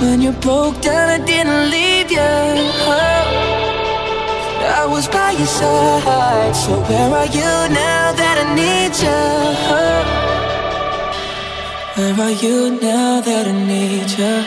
When you broke down, I didn't leave you. I was by your side. So where are you now that I need you? Where are you now that I need you?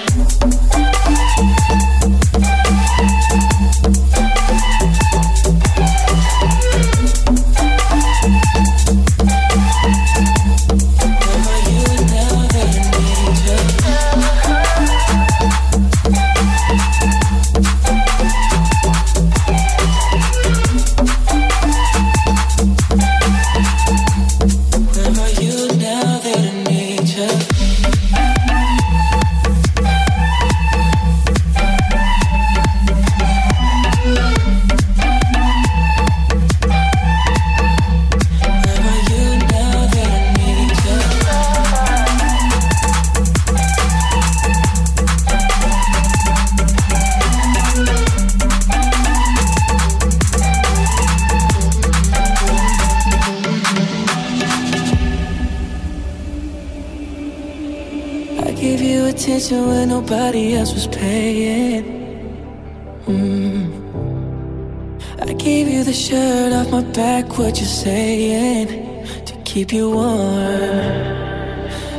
Back, what you're saying? To keep you warm.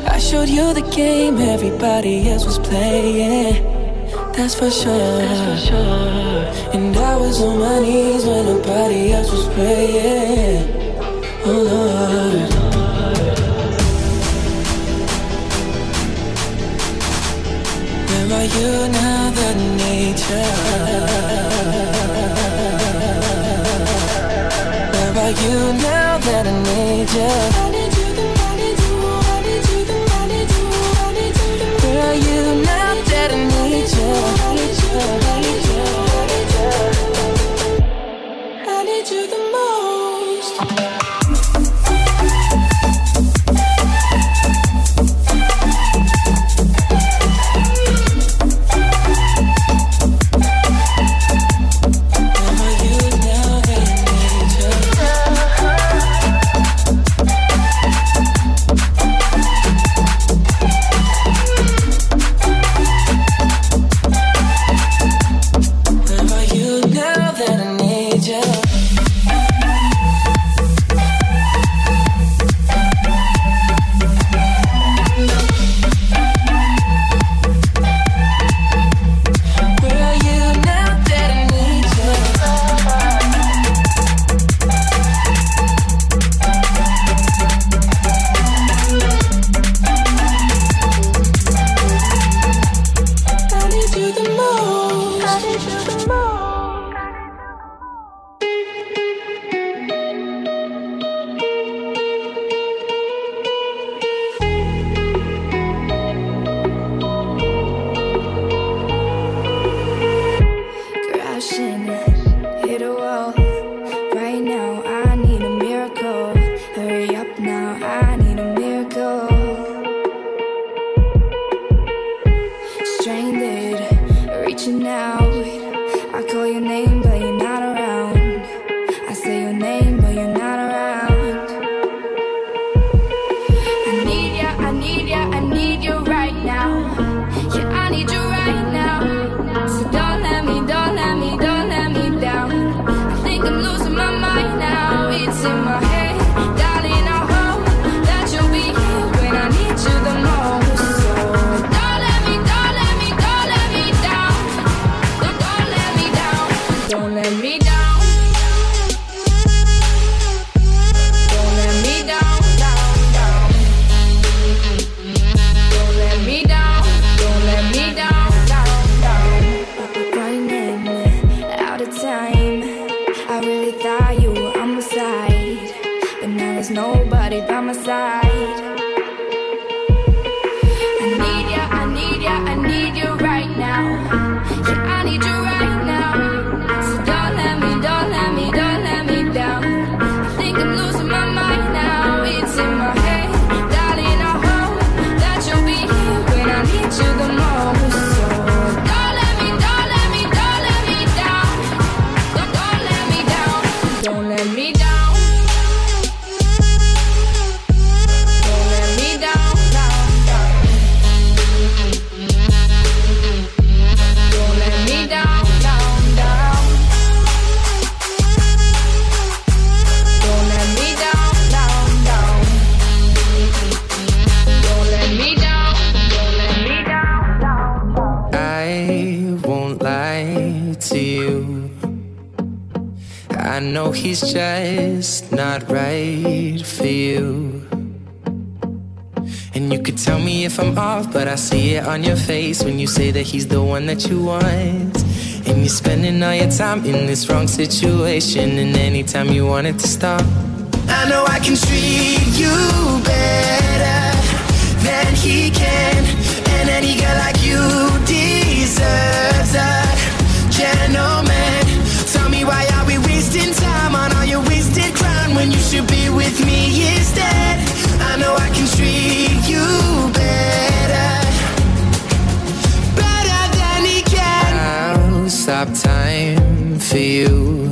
I showed you the game everybody else was playing. That's for sure. That's for sure. And I was on my knees when nobody else was praying. Oh Lord. Where are you now that nature? You now that I need you? on your face when you say that he's the one that you want. And you're spending all your time in this wrong situation. And anytime you want it to stop, I know I can treat you better than he can. And any girl like you deserves. have time for you.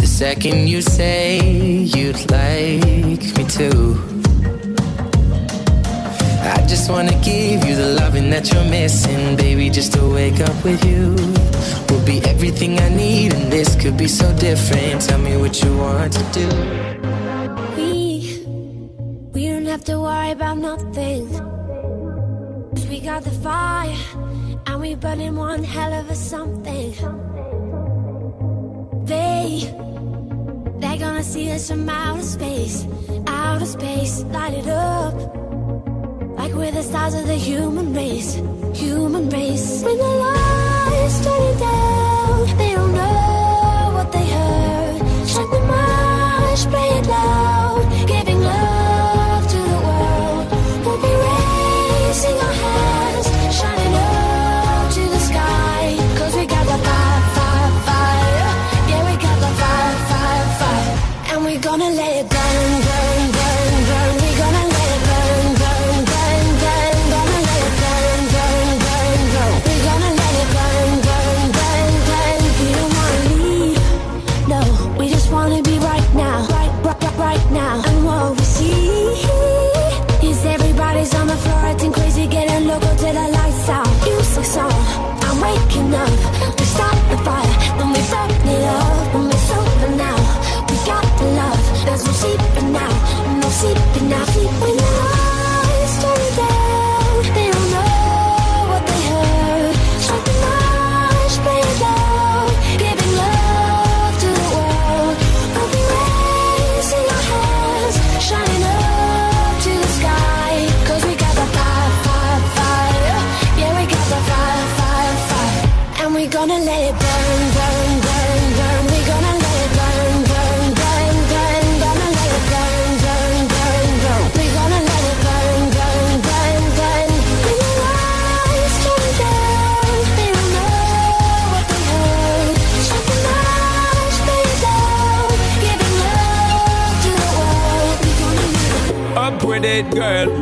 The second you say you'd like me to, I just wanna give you the loving that you're missing, baby. Just to wake up with you Will be everything I need, and this could be so different. Tell me what you want to do. We, we don't have to worry about nothing. Cause we got the fire and we burning one hell of a something. They, they're gonna see us from outer space, outer space, light it up. Like we're the stars of the human race, human race. When the lights turning down,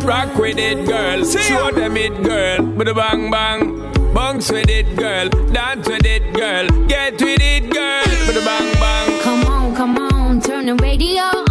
rock with it, girl. Show them it, girl. With a bang bang. Bounce with it, girl. Dance with it, girl. Get with it, girl. With bang bang. Come on, come on, turn the radio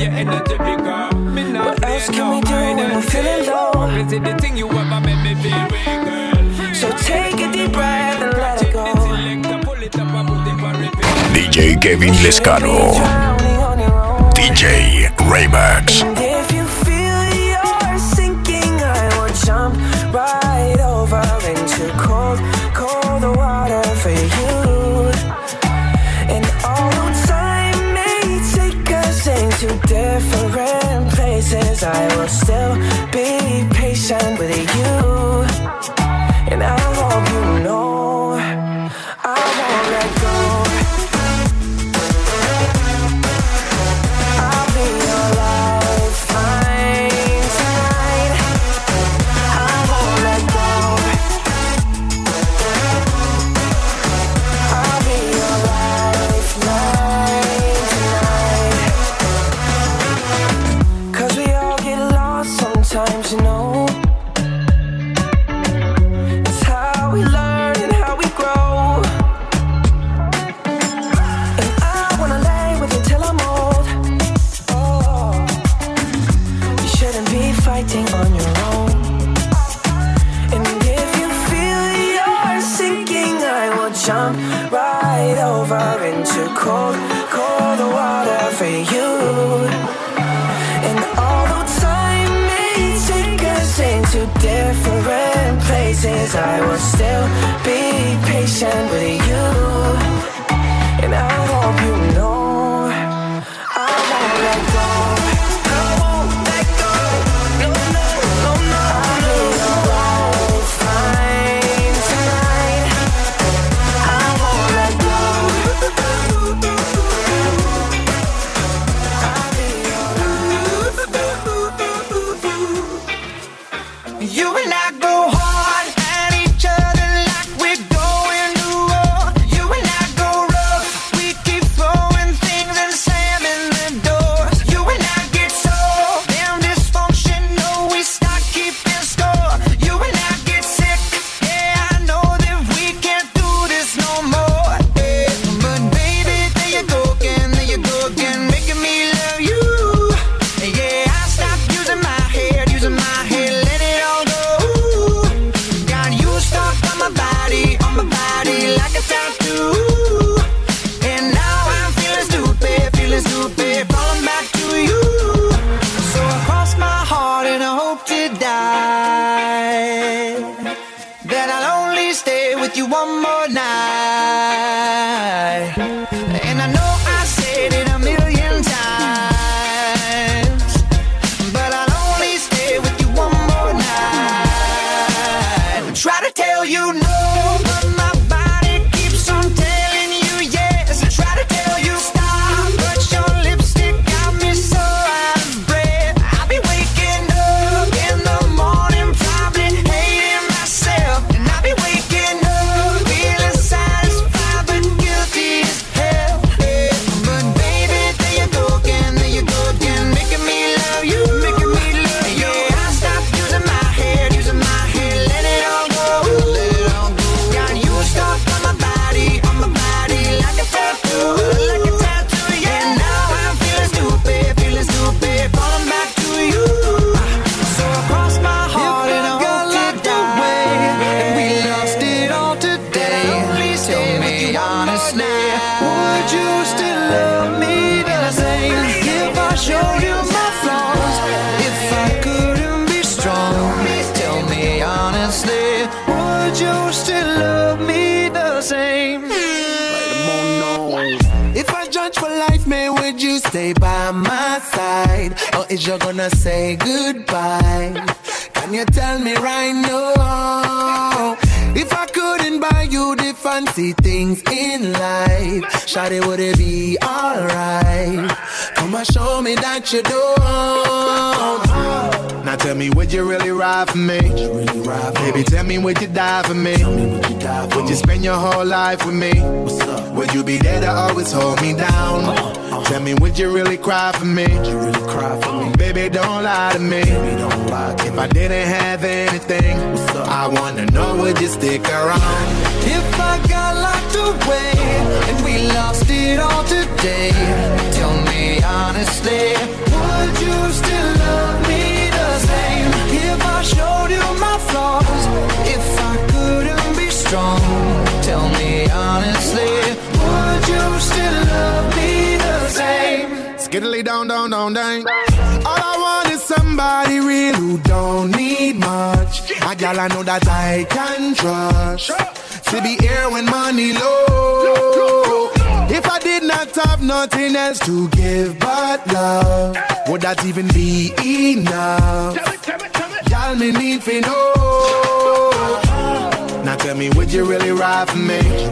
you're energetic. Me not what else can we do when I'm feeling low? Is the thing you ever make me feel girl? So take a deep breath and let it go. DJ Kevin Lescano. DJ Raymax.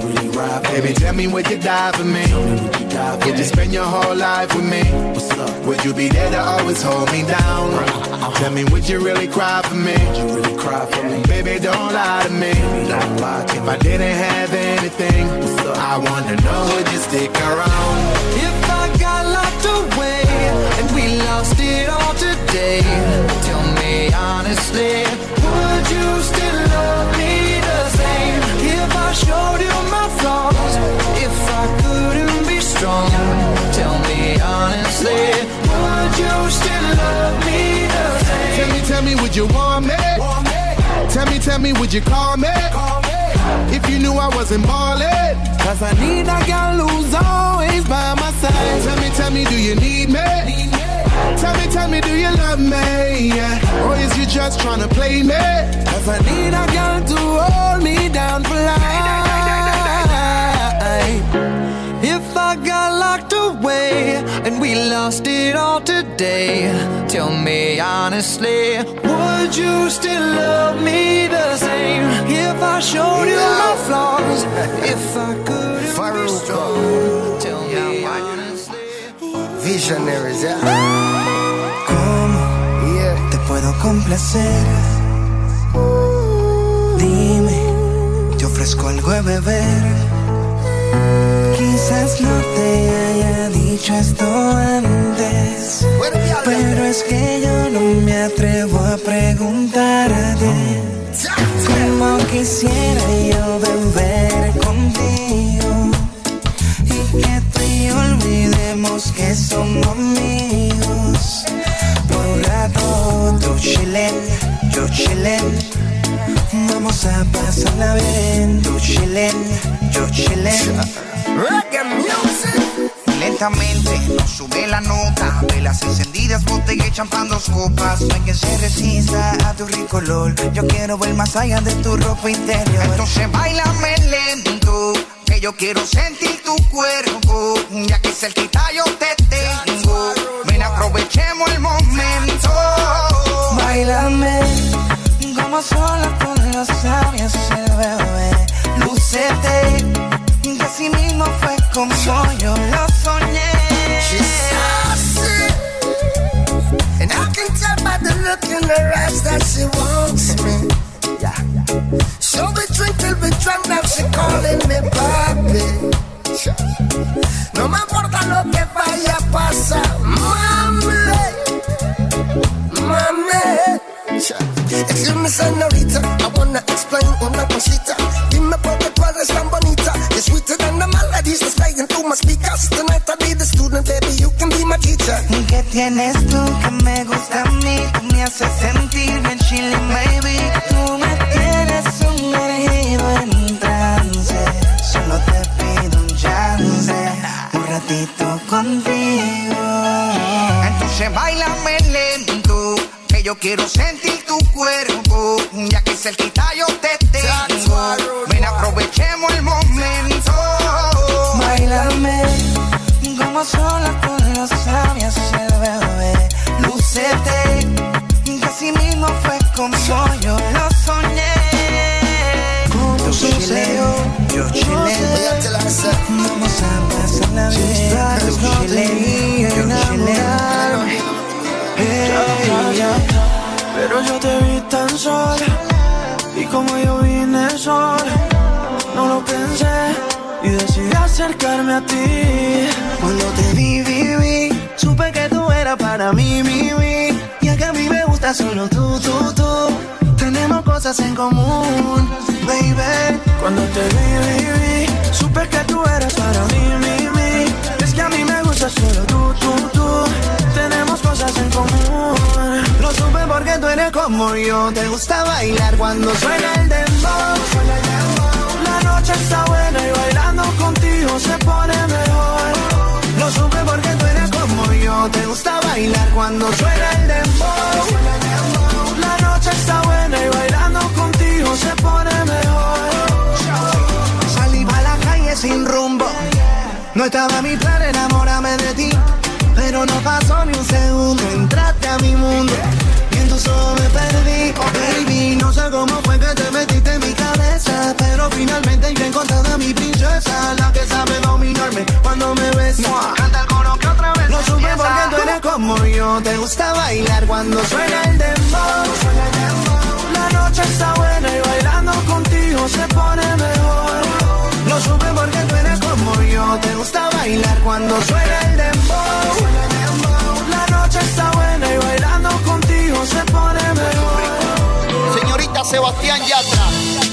For me? Baby, tell me, would you die for me? Would you spend your whole life with me? What's up? Would you be there to always hold me down? Uh-huh. Tell me, would you really cry for me? Baby, don't lie to me. If I didn't have anything, I wanna know, would you stick around? If I got locked away and we lost it all today, tell me honestly, would you still love me the same? If I showed you my flaws, if I couldn't be strong, tell me honestly, would you still love me the same? Tell me, tell me, would you want me? Tell me, tell me, would you call me? Call me. If you knew I wasn't ballin'. Cause I need a girl who's always by my side. Tell me, tell me, do you need me? Tell me, tell me, do you love me? Yeah. Or is you just trying to play me? Cause I need a girl to hold me down for life. If I got locked away and we lost it all today, tell me honestly, would you still love me the same? If I showed you my flaws, if I couldn't be strong, tell me honestly. Visionaries, yeah. ¿Cómo Yeah. te puedo complacer? Dime, te ofrezco algo de beber. Quizás no te haya dicho esto antes, pero es que yo no me atrevo a preguntarte. Como quisiera yo beber contigo y que tú y yo olvidemos que somos amigos. Por un rato tú chillen, yo chillen. Vamos a pasarla bien, tú chillen, yo chillen. Reggae music. Lentamente nos sube la nota Velas encendidas, botella y champán, copas. No hay quien se resista a tu rico olor. Yo quiero ver más allá de tu ropa interior. Entonces bailame lento Que yo quiero sentir tu cuerpo. Ya que cerquita yo te tengo. Ven aprovechemos el momento. Bailame Como sola con los labios el bebé Lucete Y así mismo fue como yo lo soñé She's sassy. And I can tell by the look in her eyes that she wants me. So we drink till we drunk, now she calling me papi. No me importa lo que vaya a pasar, mami. Mami. Excuse me, señorita, I wanna explain una cosita. Dime por qué tú eres tan bonita. You're sweeter than the melodies that's playing through my speakers. Tonight I'll be the student, baby, you can be my teacher. ¿Y qué tienes tú que me gusta a mí? Tú me haces sentir bien chilling, baby Tú me tienes sumergido en trance Solo te pido un chance Un ratito contigo Entonces bailame yo quiero sentir tu cuerpo Ya que cerquita yo te tengo. Ven aprovechemos el momento. Bailame como sola con los labios el bebé. Lucete Y así mismo fue como yo lo soñé. Yo te la hace. Vamos a pasarla bien Tú chilé, yo chilé Pero yo te vi tan sola y como yo vine sola, no lo pensé y decidí acercarme a ti. Cuando te vi, vi para mí, mi, mi. Y es que a mí me gusta solo tú, tú, tú. Tenemos cosas en común, baby. Cuando te vi, vi, vi, supe que tú eras para mí, mi, mi. Es que a mí me gusta solo tú, tú, tú. Tú eres como yo. Te gusta bailar cuando suena el dembow. La noche está buena y bailando contigo se pone mejor. Lo supe porque tú eres como yo. Te gusta bailar cuando suena el dembow. La noche está buena y bailando contigo se pone mejor. Salí pa' la calle sin rumbo. No estaba mi plan enamorarme de ti. Pero no pasó ni un segundo, entraste a mi mundo. Me perdí, oh baby. No sé cómo fue que te metiste en mi cabeza. Pero finalmente yo he encontrado a mi princesa. La que sabe dominarme cuando me besa. Canta el coro que otra vez. Lo supe porque tú eres como yo. Te gusta bailar cuando suena el dembow. La noche está buena y bailando contigo se pone mejor. Lo supe porque tú eres como yo. Te gusta bailar cuando suena el dembow. La noche está buena y bailando contigo se pone mejor. Señorita Sebastián Yatra.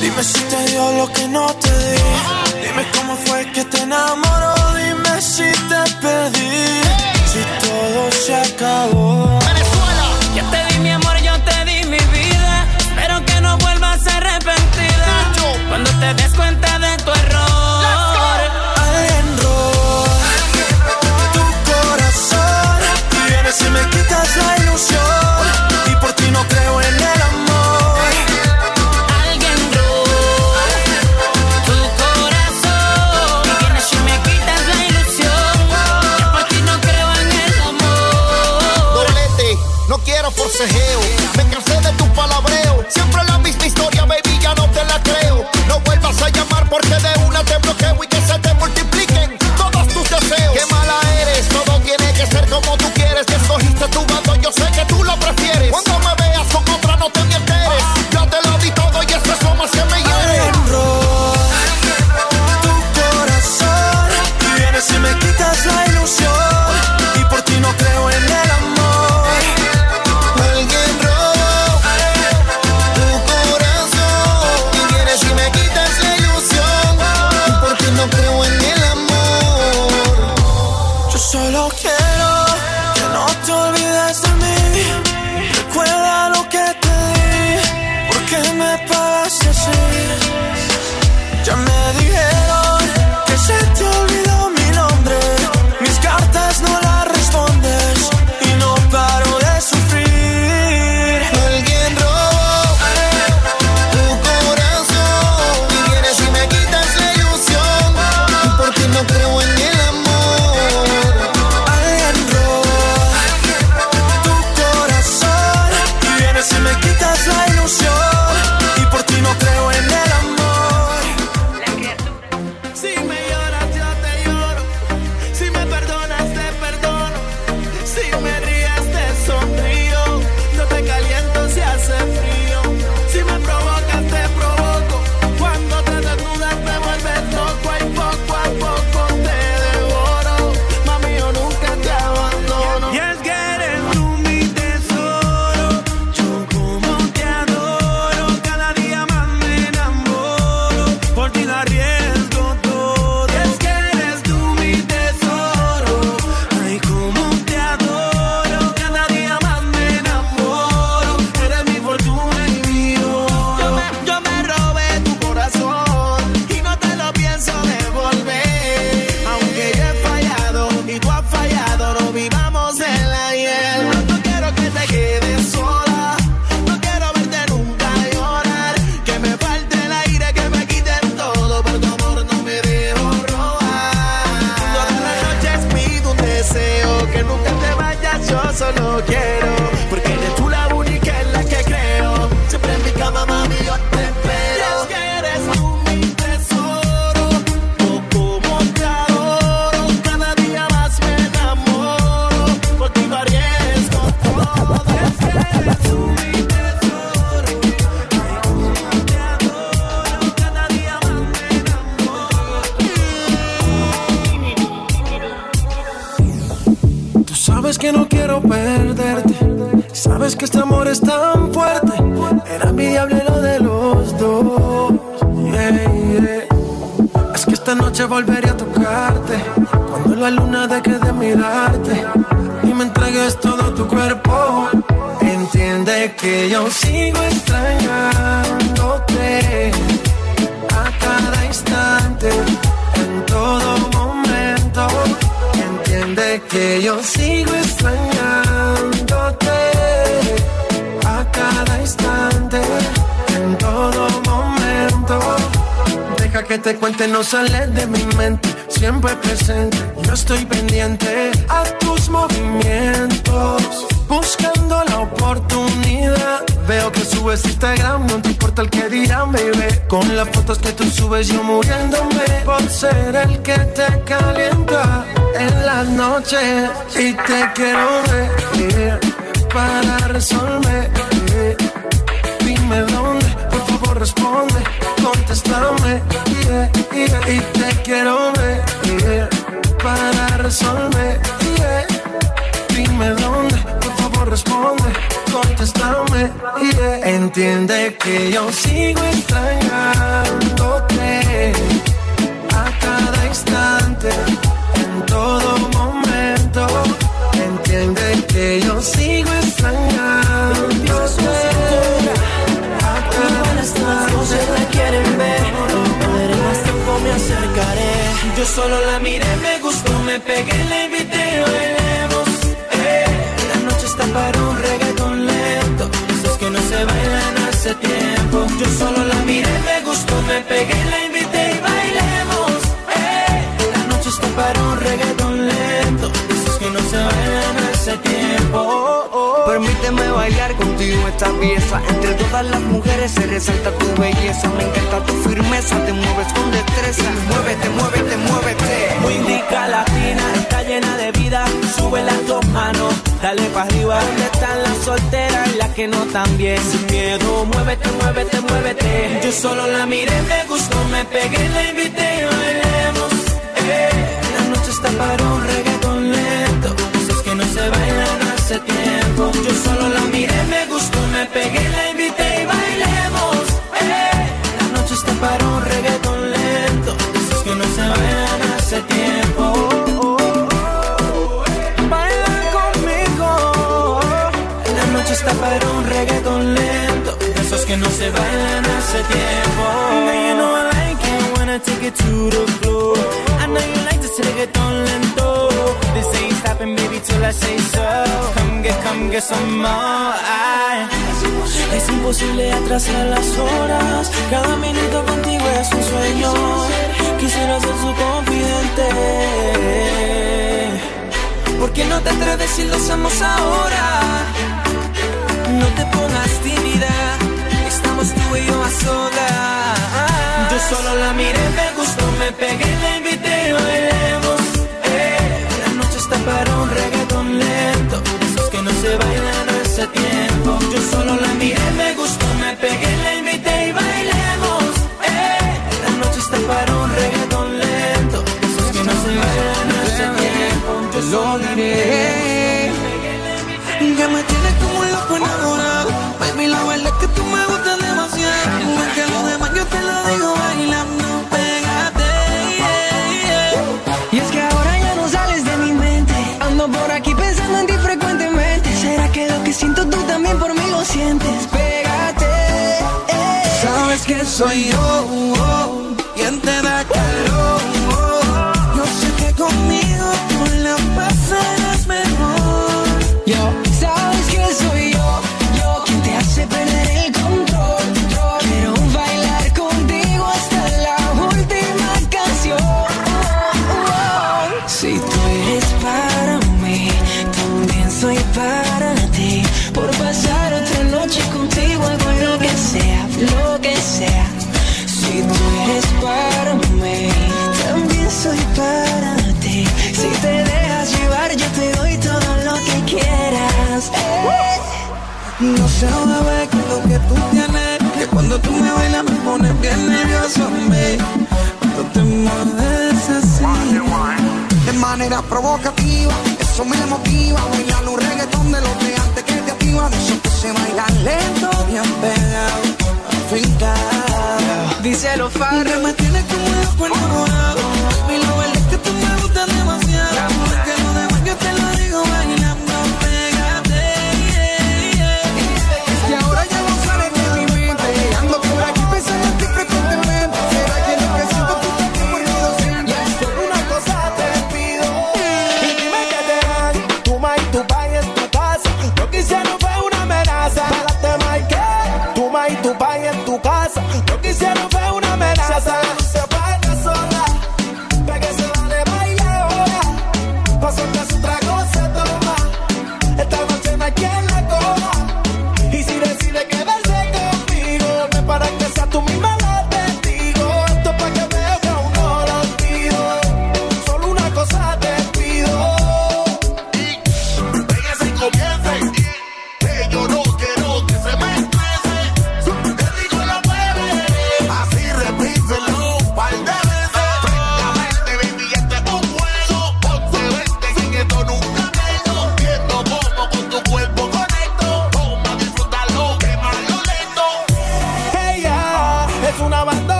Dime si te dio lo que no te di. Dime cómo fue que te enamoró. Dime si te perdí. Si todo se acabó. Dale para arriba. ¿Dónde están las solteras y las que no bien? Sin miedo, muévete, muévete, muévete. Yo solo la miré, me gustó, me pegué, la invité, bailemos. Eh. La noche está para un reggaetón lento. Esos que no se bailan hace tiempo. Yo solo la miré, me gustó, me pegué, la invité y bailemos. Eh. La noche está para un reggaetón lento. Esos que no se bailan hace tiempo. Bailan hace tiempo. Now you know I like it when I take it to the floor. I know you like this reggaeton lento. This ain't stopping, baby, till I say so. Come get, come get some more. Ay. Es imposible atrasar las horas. Cada minuto contigo es un sueño. Quisiera ser su confidente. ¿Por qué no te atreves si lo hacemos ahora? No te pongas tímida. Estamos tú y yo a solas. Yo solo la miré, me gustó, me pegué, la invité y bailemos. Eh, la noche está para un reggaetón lento. Esos que no se bailan hace tiempo. Yo solo la miré, me gustó, me pegué, la invité y bailemos. Eh, la noche está para un reggaetón lento. Esos que no se bailan hace tiempo. Yo solo la miré. Ya me tienes como un loco enamorado. Baby, la verdad es que tú me gustas de sientes? Pégate. eh. Sabes que soy yo, provocativa, eso me motiva. Bailar un reggaetón de los de antes que te activa. De esos que se bailan lento, bien pegado, finca. Dice los faros. Que me tiene como loco enamorado. Mi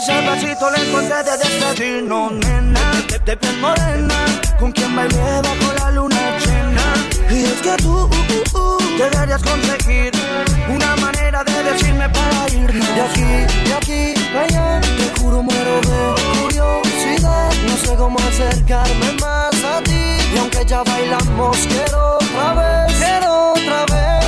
ese pasito lento antes de despedirnos, nena. De, de piel morena, con quien bailé bajo la luna llena. Y es que tú uh, uh, uh, deberías conseguir una manera de decirme para irnos de aquí, de aquí, allá. Te juro muero de curiosidad, no sé cómo acercarme más a ti. Y aunque ya bailamos, quiero otra vez, quiero otra vez.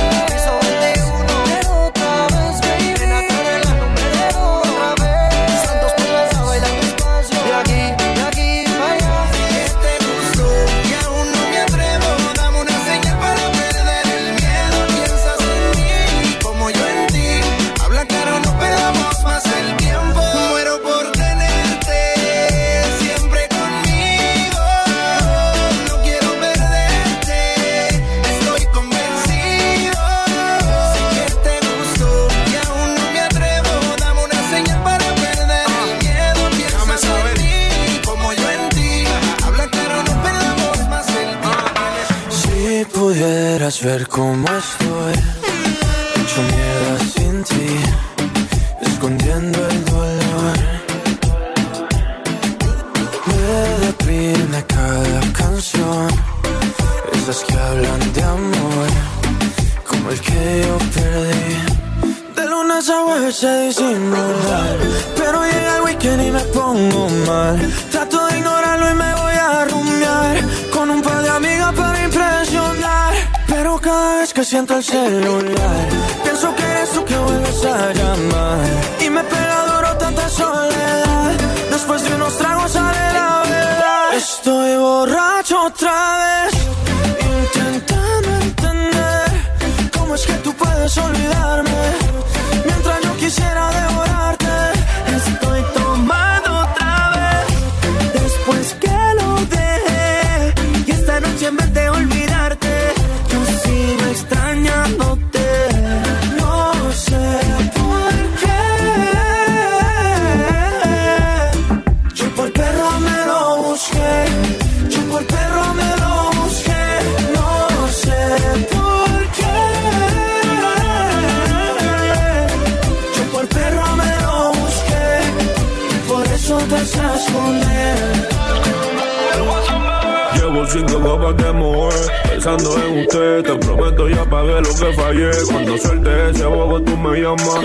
Ya pagué lo que fallé. Cuando suelte ese bobo, tú me llamas.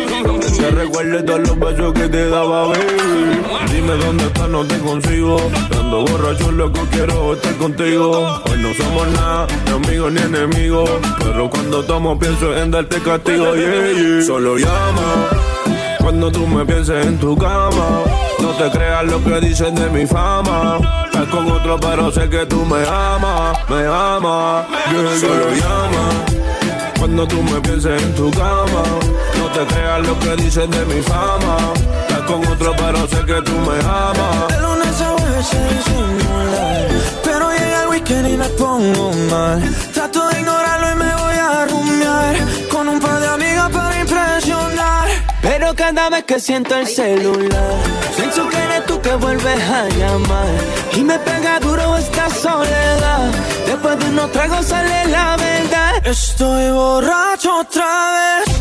Que recuerde todos los besos que te daba, baby. Dime dónde estás, no te consigo. Ando borracho, loco, quiero estar contigo. Hoy no somos nada, ni amigos ni enemigos. Pero cuando tomo, pienso en darte castigo, yeah. Solo llama. Cuando tú me pienses en tu cama, no te creas lo que dicen de mi fama. Estás con otro, pero sé que tú me amas, me amas. Yeah, Solo llama. Cuando tú me pienses en tu cama, no te creas lo que dicen de mi fama. Estás con otro, pero sé que tú me amas. De lunes a jueves se disimular, pero llega el weekend y me pongo mal. Trato de ignorarlo y me voy a rumiar con un par de amigas para impresionar. Pero cada vez que siento el celular, pienso que eres tú que vuelves a llamar. Y me pega duro esta soledad. Después de unos tragos sale la verdad. Estoy borracho otra vez,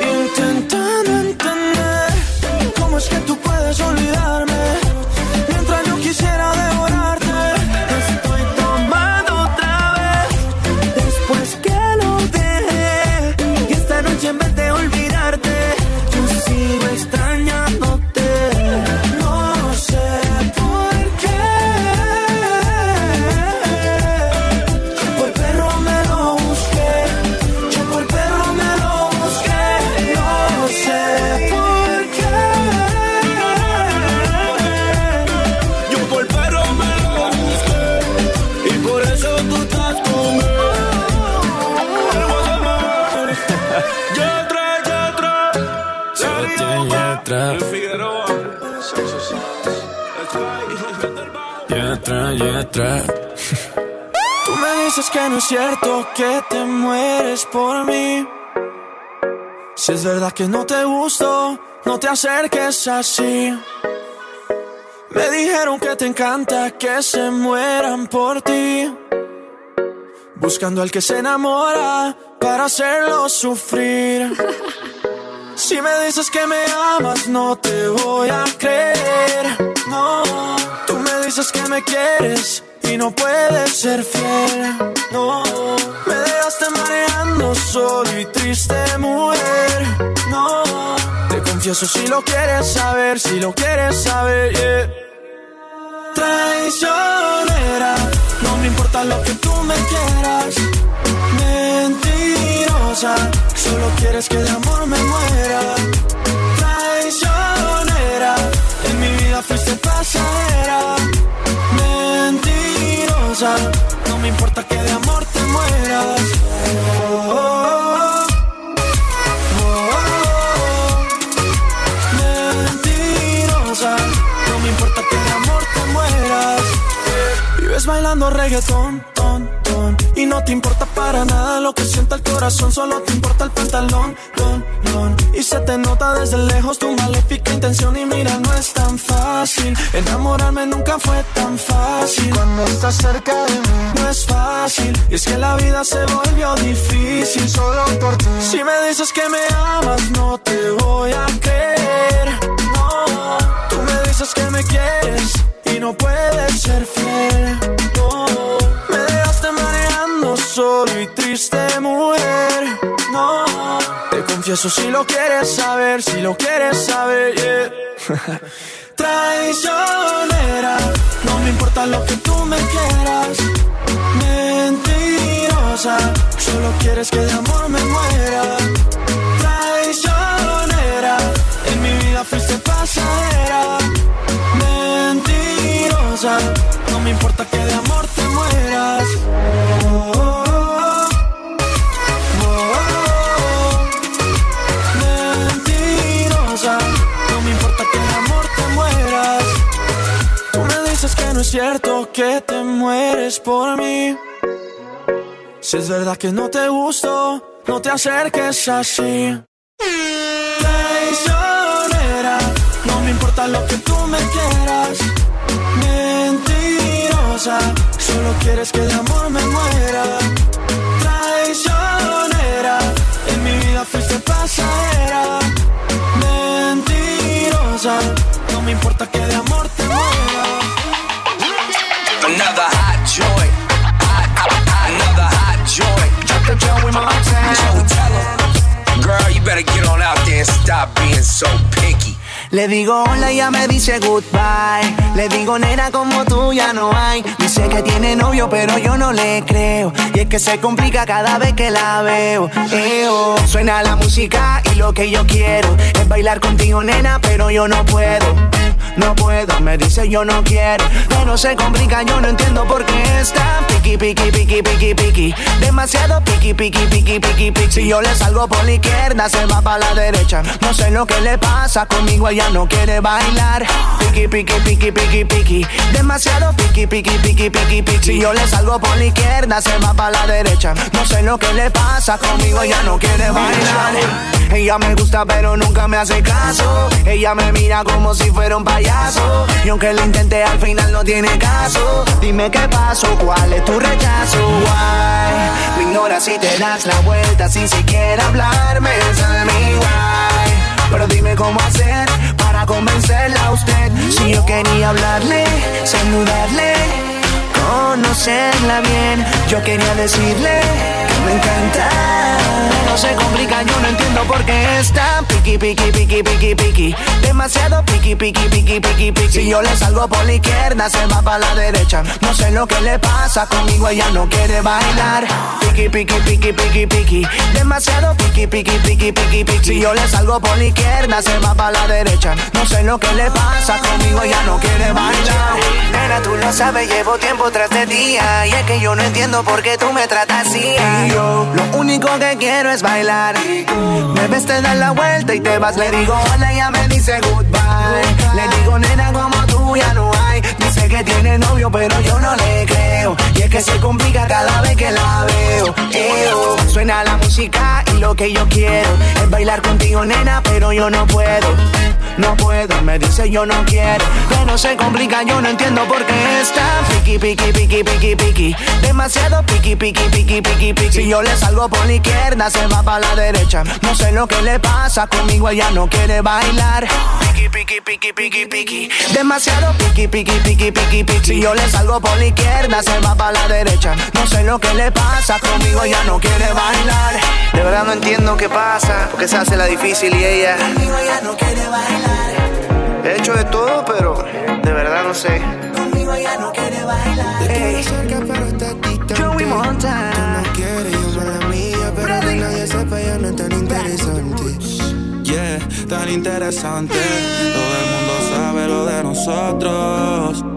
intentando entender cómo es que tú puedes olvidarme. Mientras yo quisiera devorarte, Tú me dices que no es cierto que te mueres por mí. Si es verdad que no te gusto, no te acerques así. Me dijeron que te encanta que se mueran por ti. Buscando al que se enamora para hacerlo sufrir. Si me dices que me amas, no te voy a creer. No, dices que me quieres y no puedes ser fiel. No, me dejaste mareando solo y triste, mujer. No, te confieso si lo quieres saber, si lo quieres saber, yeah. Traicionera, no me importa lo que tú me quieras. Mentirosa, solo quieres que de amor me muera. Traicionera, mi vida fuiste pasajera. Mentirosa, no me importa que de amor te mueras. Oh, oh, oh. Mentirosa, no me importa que de amor te mueras. Vives bailando reggaetón, ton, y no te importa para nada lo que sienta el corazón, solo te importa el pantalón, don, don. Y se te nota desde lejos tu maléfica intención y mira, no es tan fácil. Enamorarme nunca fue tan fácil. Cuando estás cerca de mí, no es fácil. Y es que la vida se volvió difícil solo por ti. Si me dices que me amas, no te voy a creer. No, tú me dices que me quieres y no puedes ser fiel. Solo y triste, mujer. No, te confieso si lo quieres saber, si lo quieres saber, yeah. Traicionera, no me importa lo que tú me quieras. Mentirosa, solo quieres que de amor me muera. Traicionera, en mi vida fuiste pasajera. Mentirosa, no me importa que de amor te mueras. Oh, oh, oh. No es cierto que te mueres por mí. Si es verdad que no te gusto, no te acerques así. Traicionera, no me importa lo que tú me quieras. Mentirosa, solo quieres que de amor me muera. Traicionera, en mi vida fuiste pasajera. Mentirosa, no me importa que de amor better get on out and stop being so picky. Le digo hola y ya me dice goodbye. Le digo nena como tú ya no hay. Dice que tiene novio pero yo no le creo. Y es que se complica cada vez que la veo. Eo. Suena la música y lo que yo quiero es bailar contigo nena pero yo no puedo. No puedo, me dice yo no quiero Pero se complica, yo no entiendo por qué está Piqui, piqui, piqui, piqui, piqui Demasiado piqui, piqui, piqui, piqui, piqui Si yo le salgo por la izquierda, se va para la derecha No sé lo que le pasa, conmigo ella no quiere bailar Piqui, piqui, piqui, piqui, piqui Demasiado piqui, piqui, piqui, piqui, piqui Si yo le salgo por la izquierda, se va para la derecha No sé lo que le pasa, conmigo ella no quiere bailar Ella me gusta pero nunca me hace caso. Ella me mira como si fuera un payaso. Y aunque lo intenté al final no tiene caso. Dime qué pasó, cuál es tu rechazo. Why? Me ignoras y te das la vuelta sin siquiera hablarme. Tell me why. Pero dime cómo hacer para convencerla a usted. Si yo quería hablarle, saludarle Conocerla bien Yo quería decirle me encanta No se complica, yo no entiendo por qué está Piqui, piqui, piqui, piqui, piqui Demasiado piqui, piqui, piqui, piqui, piqui Si yo le salgo por la izquierda, se va para la derecha No sé lo que le pasa, conmigo ella no quiere bailar Piqui, piqui, piqui, piqui, piqui Demasiado piqui, piqui, piqui, piqui, piqui Si yo le salgo por la izquierda, se va para la derecha No sé lo que le pasa, conmigo ella no quiere bailar Nena, tú lo sabes, llevo tiempo tras de día. Y es que yo no entiendo por qué tú me tratas así. Lo único que quiero es bailar. Me ves, te das la vuelta y te vas. Le digo hola, ella me dice goodbye. Le digo nena, como tú ya no hay. Dice que tiene novio, pero yo no le creo. Y es que se complica cada vez que la veo. Eo, suena la música lo que yo quiero es bailar contigo, nena, pero yo no puedo. No puedo, me dice yo no quiero. Pero se complica, yo no entiendo por qué está piqui, piqui, piqui, piqui, piqui. Demasiado piqui, piqui, piqui, piqui, piqui. Si yo le salgo por la izquierda, se va para la derecha. No sé lo que le pasa conmigo, ella no quiere bailar. Piqui, piqui, piqui, piqui, piqui. Demasiado piqui, piqui, piqui, piqui, piqui. Si yo le salgo por la izquierda, se va para la derecha. No sé lo que le pasa conmigo, ella no quiere bailar. De verdad no entiendo qué pasa, porque se hace la difícil y ella. Conmigo ella no quiere bailar. He hecho de todo, pero de verdad no sé. Conmigo ella no quiere bailar. Te quiero cerca, pero está distante. Montana. Tú no quieres, yo mala mía, pero que nadie sepa ya no es tan interesante. Yeah, tan interesante. Todo el mundo sabe lo de nosotros.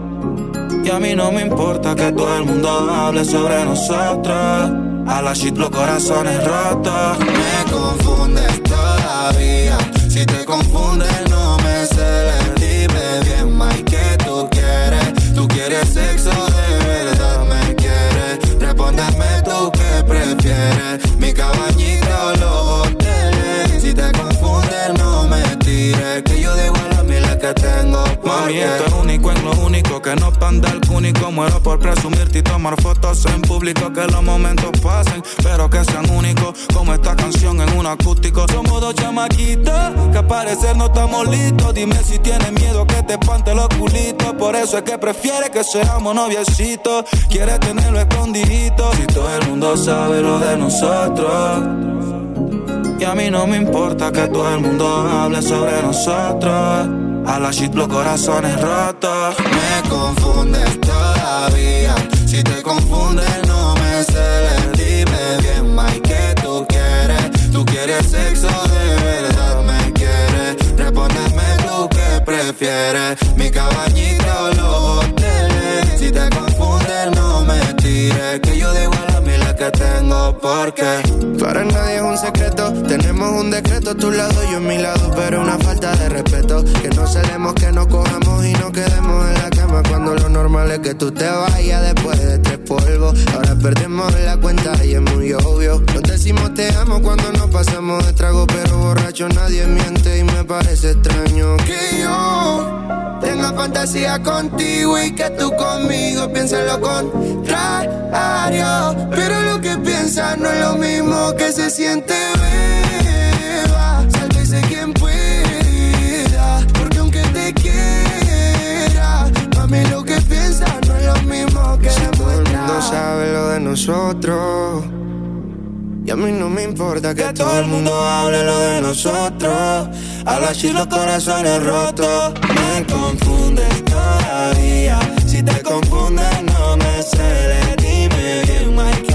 Y a mí no me importa que todo el mundo hable sobre nosotros. A la shit los corazones rotos. Me confundes todavía. Si te confundes, no me celes. Dime bien, Mike, ¿qué tú quieres? ¿Tú quieres sexo de verdad? ¿Me quieres? Respóndeme tú qué prefieres. Mi cabañita o los hoteles. Si te confundes, no me tires. Que tengo. Mami, esto es único en lo único que no panda el cúnico. Muero por presumirte y tomar fotos en público. Que los momentos pasen, pero que sean únicos. Como esta canción en un acústico. Somos dos chamaquitos que al parecer no estamos listos. Dime si tienes miedo que te espante los culitos. Por eso es que prefiere que seamos noviecitos. Quiere tenerlo escondidito. Si todo el mundo sabe lo de nosotros. Y a mí no me importa que todo el mundo hable sobre nosotros. A la shit los corazones rotos. Me confundes todavía. Si te confundes, no me celes. Dime bien, Mike, ¿qué tú quieres? ¿Tú quieres sexo de verdad? ¿Me quieres? Respóndeme tú qué prefieres. Mi cabañita o los hoteles. Si te confundes, no me tires. Que yo digo que tengo porque para nadie es un secreto. Tenemos un decreto, tu lado, yo en mi lado, pero una falta de respeto. Que no celemos, que no cojamos y no quedemos en la cama cuando lo normal es que tú te vayas después de tres polvos. Ahora perdemos la cuenta y es muy obvio. Nos decimos te amo cuando nos pasamos de trago, pero borracho nadie miente y me parece extraño que yo tenga fantasía contigo y que tú conmigo pienses lo contrario. Pero lo que piensas no es lo mismo que se siente, beba. Sálvese quien pueda, porque aunque te quiera, mami, lo que piensas no es lo mismo que si todo el mundo sabe lo de nosotros. Y a mí no me importa que, todo el mundo hable lo de nosotros. A la shit los corazones rotos. Me confundes todavía. Si te confundes, no me celes. Dime bien, Mike.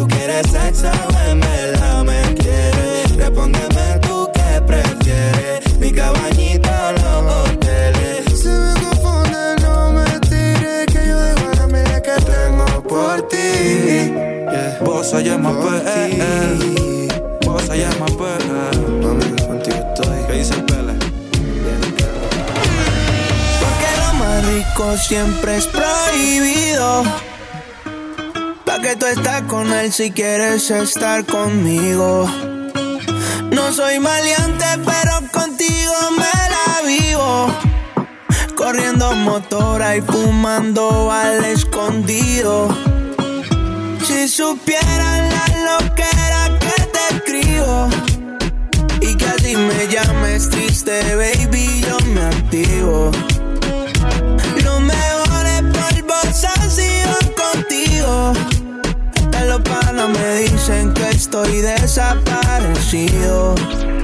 ¿Tú quieres sexo en verdad me quieres? Respóndeme tú qué prefieres. Mi cabañita o los hoteles. Si me confunde, no me tires. Que yo a la mira que tengo por ti. Vos allá más Vos allá más Mami, contigo estoy. ¿Qué dice el pele? Porque lo más rico siempre es prohibido. Pa' que tú estás con él si quieres estar conmigo. No soy maleante, pero contigo me la vivo. Corriendo motora y fumando al escondido. Si supieran la loquera que te escribo y que así me llames triste, baby, yo me activo. Me dicen que estoy desaparecido.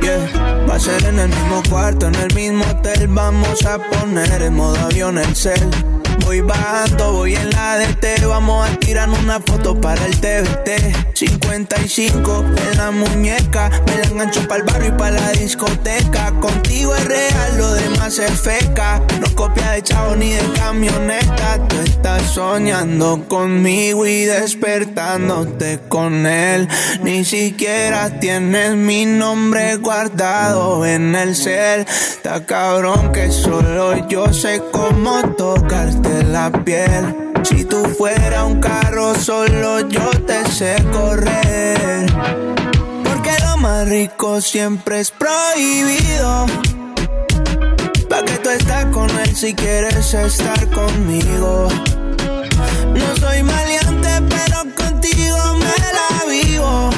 Yeah. Va a ser en el mismo cuarto, en el mismo hotel. Vamos a poner en modo avión el cel. Voy bajando, voy en la DT. Vamos a tirar una foto para el TBT. 55 en la muñeca. Me la engancho para el barrio y para la discoteca. Contigo es real, lo demás es feca. No copia de chavo ni de camioneta. Tú estás soñando conmigo y despertándote con él. Ni siquiera tienes mi nombre guardado en el cel. Está cabrón que solo yo sé cómo tocarte la piel. Si tú fuera un carro, solo yo te sé correr. Porque lo más rico siempre es prohibido. Pa' que tú estás con él si quieres estar conmigo. No soy maleante, pero contigo me la vivo.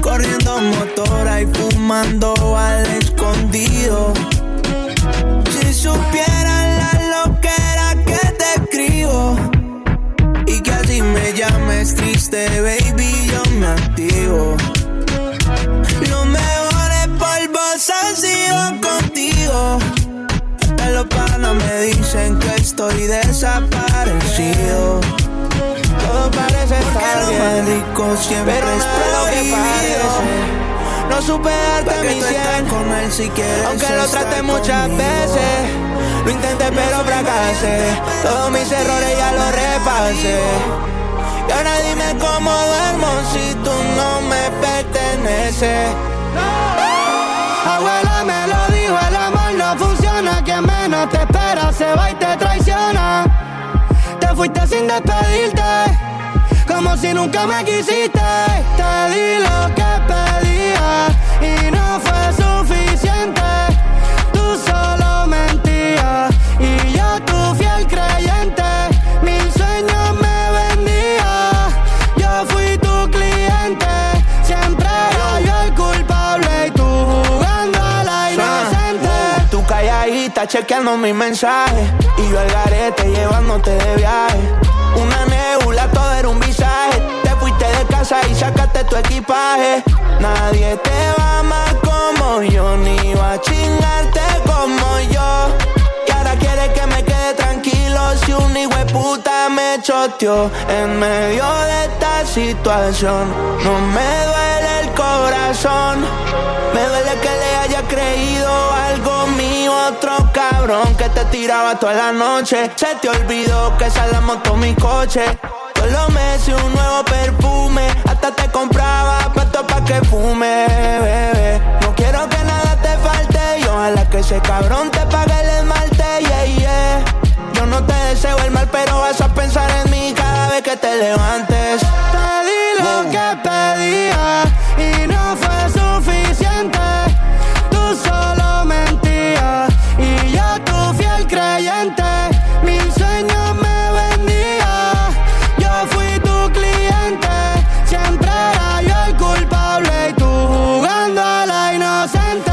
Corriendo motora y fumando al escondido. Si supieran llames triste, baby, yo me activo. Los mejores polvos han sido contigo. Hasta los panas me dicen que estoy desaparecido. Todo parece estar bien. Lo rico siempre Pero es lo que. No supe darte mi cien con él si quieres Aunque lo traté muchas conmigo. veces Lo intenté pero fracasé Todos mis errores ya los repasé Y ahora dime cómo duermo si tú no me perteneces Abuela me lo dijo, el amor no funciona. Quien menos te espera se va y te traiciona. Te fuiste sin despedirte, como si nunca me quisiste. Te di lo que pedía chequeando mis mensajes Y yo al garete llevándote de viaje. Una nebula, todo era un visaje. Te fuiste de casa y sacaste tu equipaje. Nadie te va amar como yo Ni va a chingarte como yo. Y ahora quieres que me Si un hijo de puta me choteó En medio de esta situación. No me duele el corazón. Me duele que le haya creído algo mío Otro cabrón que te tiraba toda la noche. Se te olvidó que esa la moto mi coche. Todos los meses un nuevo perfume. Hasta te compraba puesto pa' que fume, bebé. No quiero que nada te falte Y ojalá que ese cabrón te pague el esmalte, yeah, yeah no te deseo el mal, pero vas a pensar en mí cada vez que te levantes Te di lo que pedía y no fue suficiente. Tú solo mentías y yo tu fiel creyente. Mil sueños me vendía, yo fui tu cliente. Siempre era yo el culpable y tú jugando a la inocente.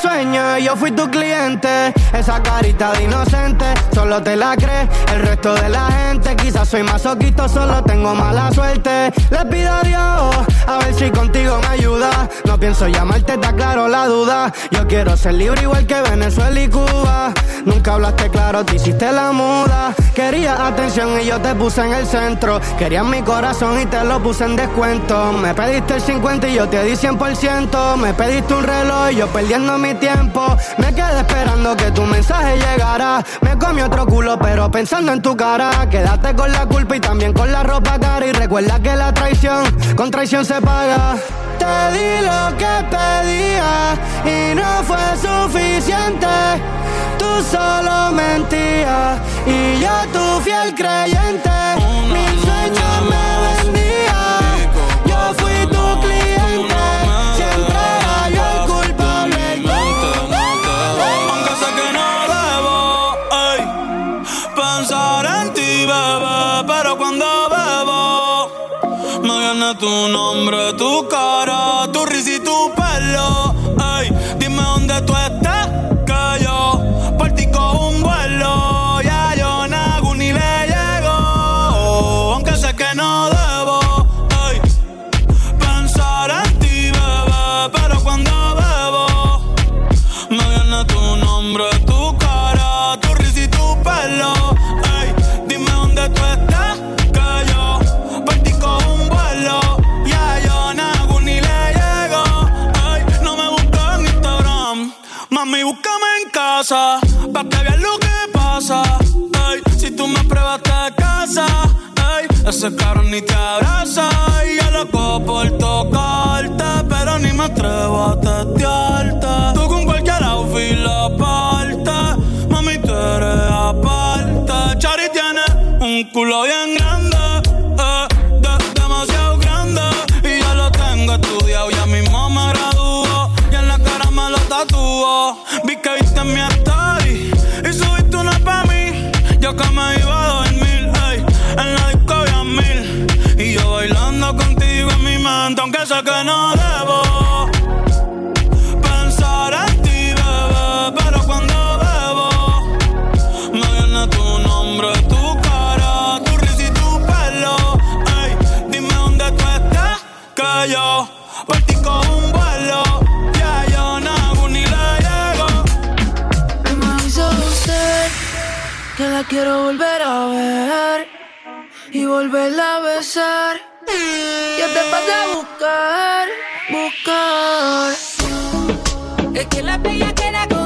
Sueños y yo fui tu cliente. Esa carita de inocente, solo te la crees. El resto de la gente, quizás soy masoquista, solo tengo mala suerte. Le pido a Dios, a ver si contigo me ayuda. No pienso llamarte, está claro la duda. Yo quiero ser libre igual que Venezuela y Cuba. Nunca hablaste claro, te hiciste la muda. Querías atención y yo te puse en el centro. Querías mi corazón y te lo puse en descuento. Me pediste el 50 y yo te di 100%. Me pediste un reloj y yo perdiendo mi tiempo. Me quedé esperando que tu mensaje llegara. Me comí otro culo, pero pensando en tu cara. Quédate con la culpa y también con la ropa cara. Y recuerda que la traición, con traición se paga. Te di lo que pedía y no fue suficiente. Tú solo mentías y yo tu fiel creyente. Tu nombre, tu cara, Ese cabrón ni te abraza y yo loco por tocarte, pero ni me atrevo a testearte. Tú con cualquier outfit la parte, mami, tú eres aparte. Chari tiene un culo bien grande, eh, demasiado grande, y ya lo tengo estudiado, ya mismo me graduó, y en la cara me lo tatuó. Vi que viste mi story y subiste una pa' mí, yo que me Quiero volver a ver y volverla a besar. Yo te pasé a buscar, buscar. Es que la bella queda con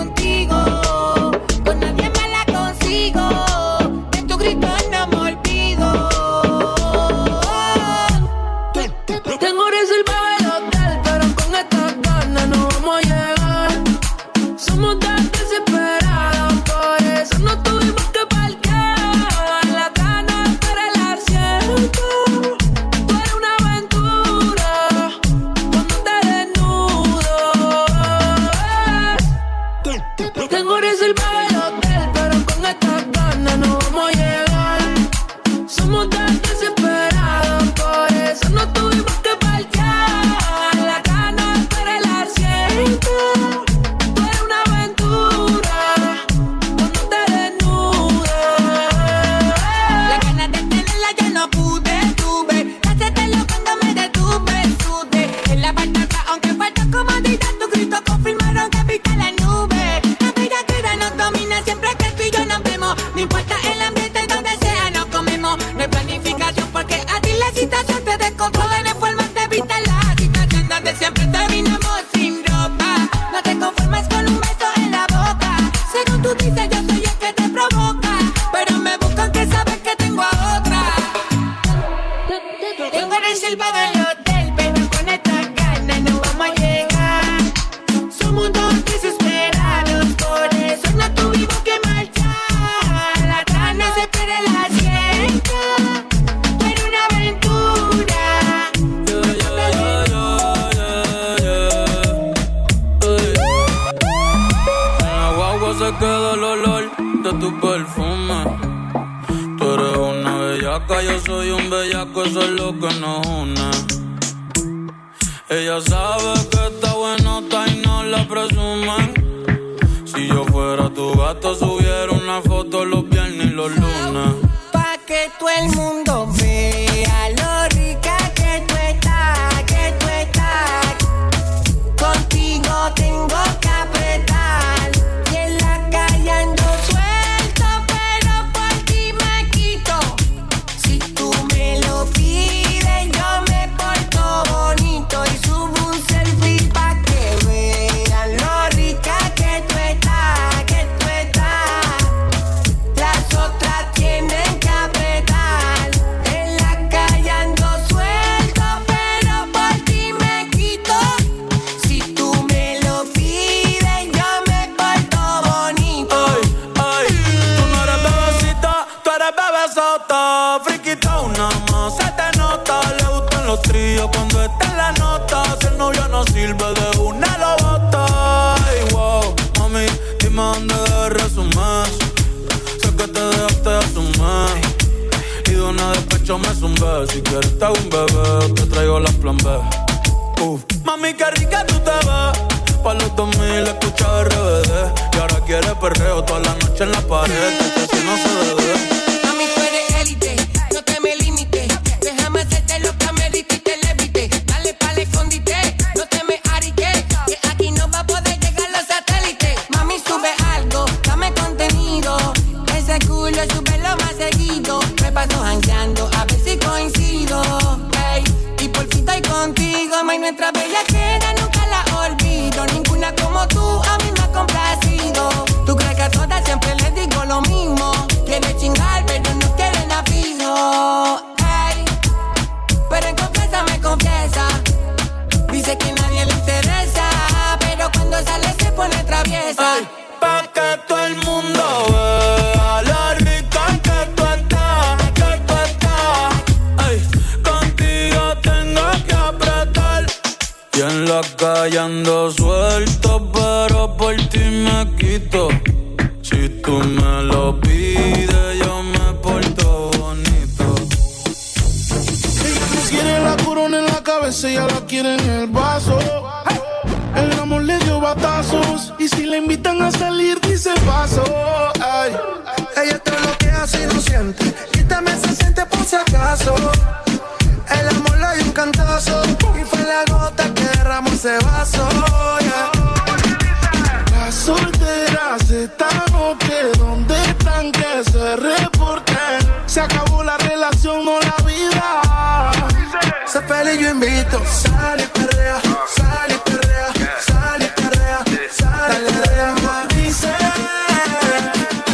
invito. Sal y perrea, sal y perrea, sal y perrea, sal y perrea. Dice,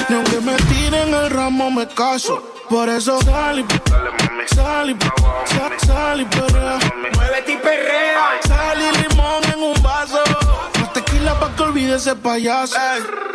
ni aunque me tiren el ramo me caso. Por eso sal y sal y sal, sal y perrea. Muévete y perrea. Sal y limón en un vaso. Más tequila pa' que olvide ese payaso.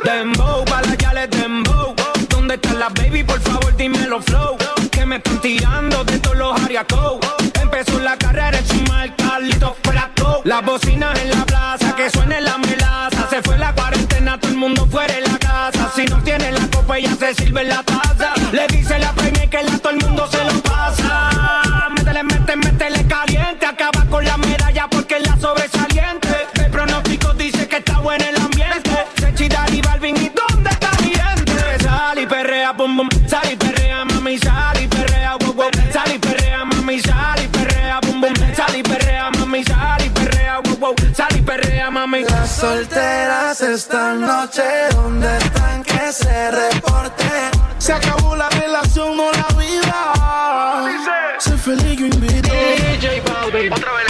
Dembow, para ya dembow. ¿Dónde están las baby? Por favor, dímelo flow. Que me están tirando de todos los ariacos. Empezó la carrera encima del Carlito Flaco. Las bocinas en la plaza, que suene la melaza. Se fue la cuarentena, todo el mundo fuera de la casa. Si no tiene la copa, ella se sirve en la taza. Le dice la peña que la todo el mundo se lo pasa. Métele, métele, métele caliente. Acaba con la medalla porque la sobresaliente. El pronóstico dice que está bueno el ambiente. Sechida y Balvin, ¿y dónde está mi gente? Sal y perrea, pum pum. Mami. Las solteras esta noche, ¿dónde están que se reporten? Se acabó la relación, no la vida. Sé feliz, yo invito. DJ Balvin. Otra vez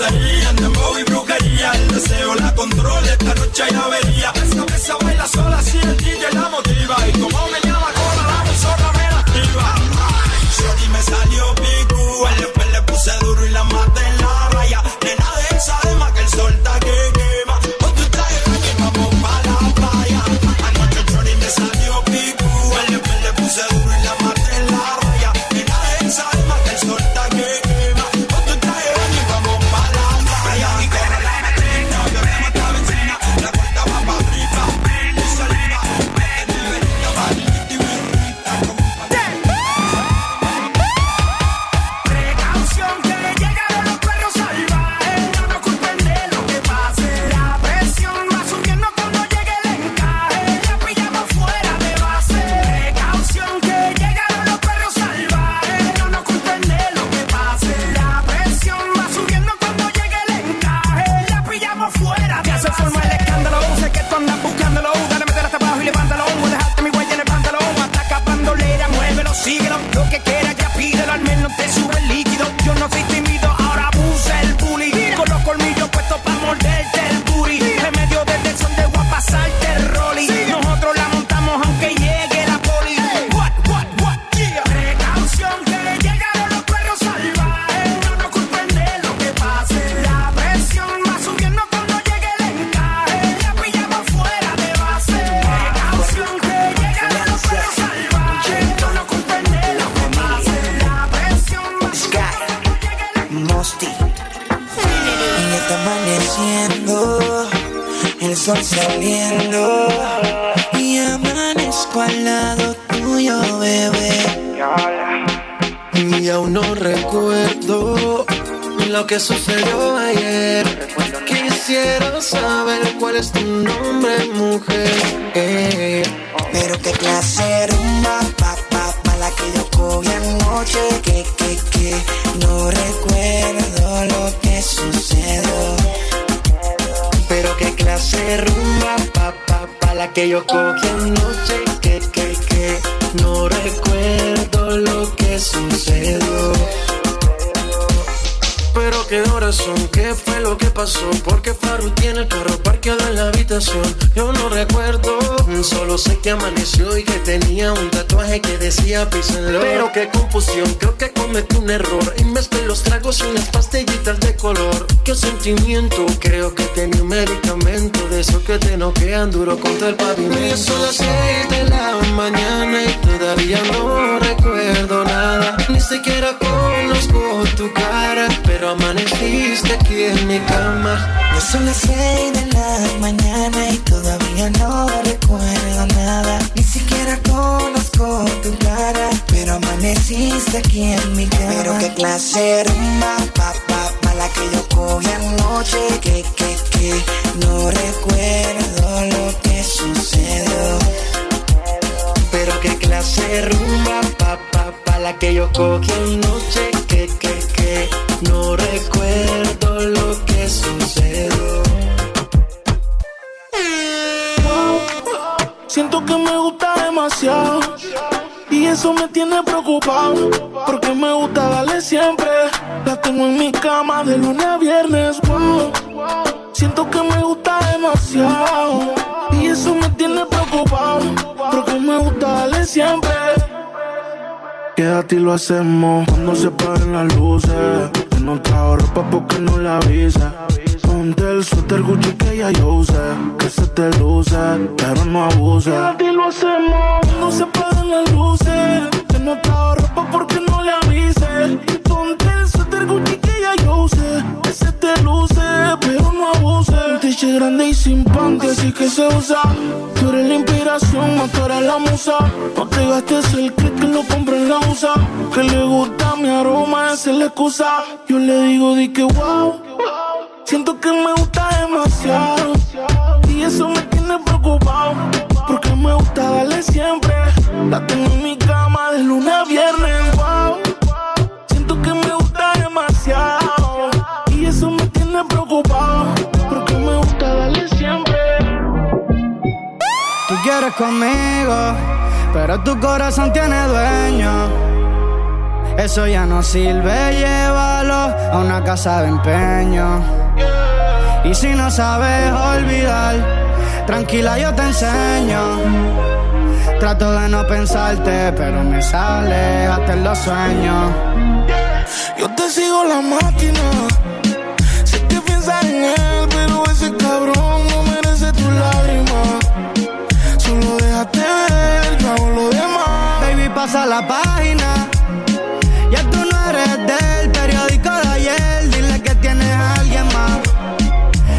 usaría, andamos y brujería, el deseo la controla, esta noche hay avería. Sol saliendo y amanezco al lado tuyo, bebé. Y aún no recuerdo lo que sucedió ayer. Quisiera saber cuál es tu nombre, mujer. Eh. Pero qué clase rumba, pa, pa, pa, la que yo cogí anoche, que, que, que, no recuerdo lo que rumba, pa, pa, pa, la que yo cogí anoche, que, que, que, no recuerdo lo que sucedió. Pero qué horas son, qué fue lo que pasó, porque Faru tiene el carro parqueado en la habitación. Yo no recuerdo, solo sé que amaneció y que tenía un tatuaje que decía Love. Pero qué confusión, creo que cometí un error y mezclé los tragos y unas pastillitas de color. Qué sentimiento, creo que tenía un medicamento de esos que te noquean duro contra el pavimento. Y son las seis de la mañana y todavía no recuerdo nada, ni siquiera conozco tu cara, amaneciste aquí en mi cama. Ya son las seis de la mañana y todavía no recuerdo nada. Ni siquiera conozco tu cara, pero amaneciste aquí en mi cama. Pero qué clase rumba, pa, pa, la que yo cogí anoche, que, que, que, no recuerdo lo que sucedió. Pero qué clase rumba, pa, pa, pa, la que yo cogí anoche, que, que, no recuerdo lo que sucedió. Siento que me gusta demasiado y eso me tiene preocupado porque me gusta darle siempre. La tengo en mi cama de lunes a viernes. Wow. Siento que me gusta demasiado y eso me tiene preocupado porque me gusta darle siempre. Quédate y lo hacemos cuando se paren las luces. Que no trajo ropa porque no la avisa. Ponte el suéter Gucci que ya yo usé. Que se te luce, pero no abuse. Quédate y lo hacemos cuando se paren las luces. Que no trajo ropa porque no le avise. Ponte pero no abuse. Un t grande y sin panty, así que se usa. Tú eres la inspiración, no tú eres la musa. No te gastes el que lo compre en la USA. Que le gusta mi aroma, esa es la excusa. Yo le digo, di que wow. Siento que me gusta demasiado. Y eso me tiene preocupado. Porque me gusta darle siempre. La tengo en mi cama de lunes a viernes. Conmigo, pero tu corazón tiene dueño. Eso ya no sirve, llévalo a una casa de empeño. Y si no sabes olvidar, tranquila yo te enseño. Trato de no pensarte, pero me sale hasta en los sueños. Yo te sigo la máquina. Sé que piensas en él, pero ese cabrón no merece tu lágrima. Hago lo demás. Baby, pasa la página. Ya tú no eres del periódico de ayer. Dile que tienes a alguien más.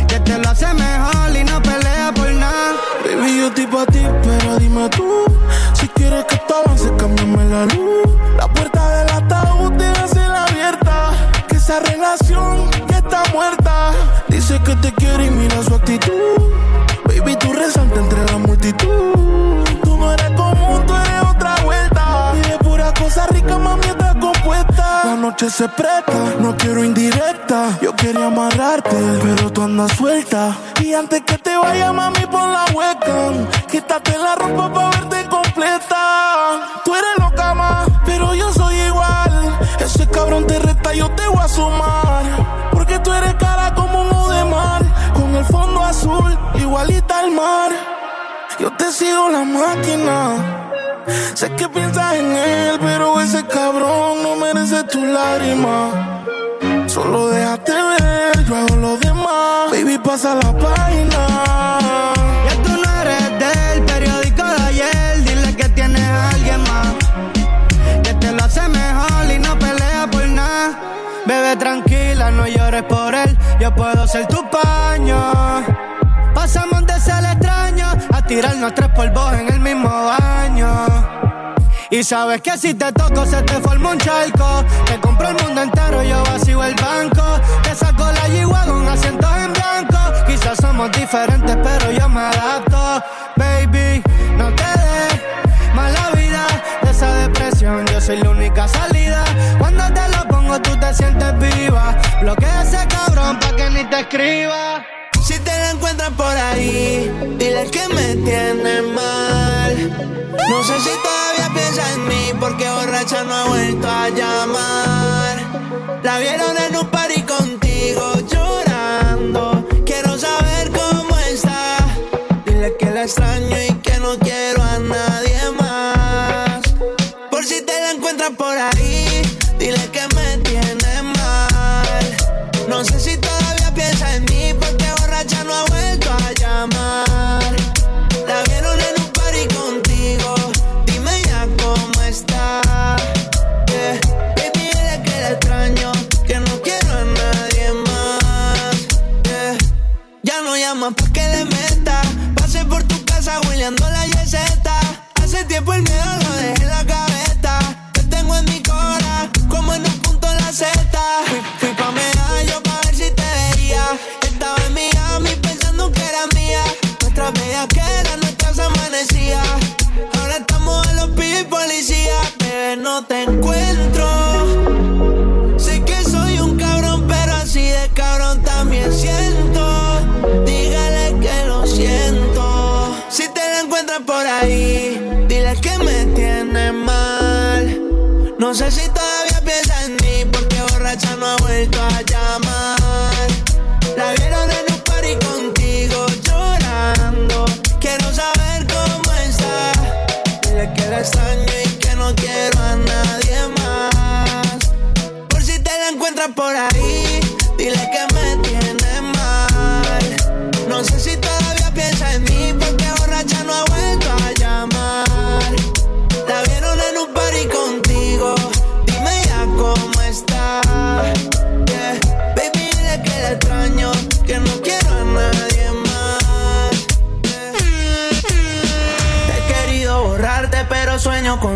Que te lo hace mejor y no pelea por nada. Baby, yo estoy pa' ti, pero dime tú. Si quieres que esto avance, cámbiame la luz. La puerta del ataúd déjasela abierta. Que esa relación ya está muerta. Dice que te quiere y mira su actitud. Baby, tú resaltas entre la multitud. Cosa rica, mami, estás compuesta. La noche se presta, no quiero indirecta. Yo quería amarrarte, pero tú andas suelta. Y antes que te vaya, mami, pon la hueca. Quítate la ropa pa' verte completa. Tú eres loca, ma, pero yo soy igual. Ese cabrón te reta, yo te voy a sumar. Porque tú eres cara como uno de mar. Con el fondo azul, igualita al mar. Yo te sigo la máquina. Sé que piensas en él, pero ese cabrón no merece tu lágrima. Solo déjate ver, yo hago lo demás. Baby, pasa la página. Ya tú no eres del periódico de ayer. Dile que tienes a alguien más. Que te lo hace mejor y no pelea por nada. Bebe tranquila, no llores por él. Yo puedo ser tu paño. Tirarnos tres polvos en el mismo baño. Y sabes que si te toco se te forma un charco. Te compro el mundo entero, yo vacío el banco. Te saco la yigua con asientos en blanco. Quizás somos diferentes, pero yo me adapto. Baby, no te des mala vida de esa depresión. Yo soy la única salida. Cuando te lo pongo, tú te sientes viva. Bloquea ese cabrón pa' que ni te escriba. Por ahí, dile que me tiene mal. No sé si todavía piensa en mí porque borracha no ha vuelto a llamar. La vieron en un party contigo llorando. Quiero saber cómo está. Dile que la extraño y que no quiero a nadie más. Por si te la encuentras por ahí, El miedo lo dejé en la gaveta. Te tengo en mi cora, como en un punto en la Z. Fui, fui pa' medallo pa' ver si te veía. Estaba en Miami pensando que era mía. Nuestras bellas que eran nuestras amanecía. Ahora estamos a los pibes y policía. Bebé, no te encuentro. Sé que soy un cabrón, pero así de cabrón también siento. Dígale que lo siento. Si te la encuentras por ahí, No sé si todavía piensa en mí porque borracha no ha vuelto a llamar. La vieron en un party contigo llorando. Quiero saber cómo está. Dile que la extraño y que no quiero a nadie más. Por si te la encuentras por ahí,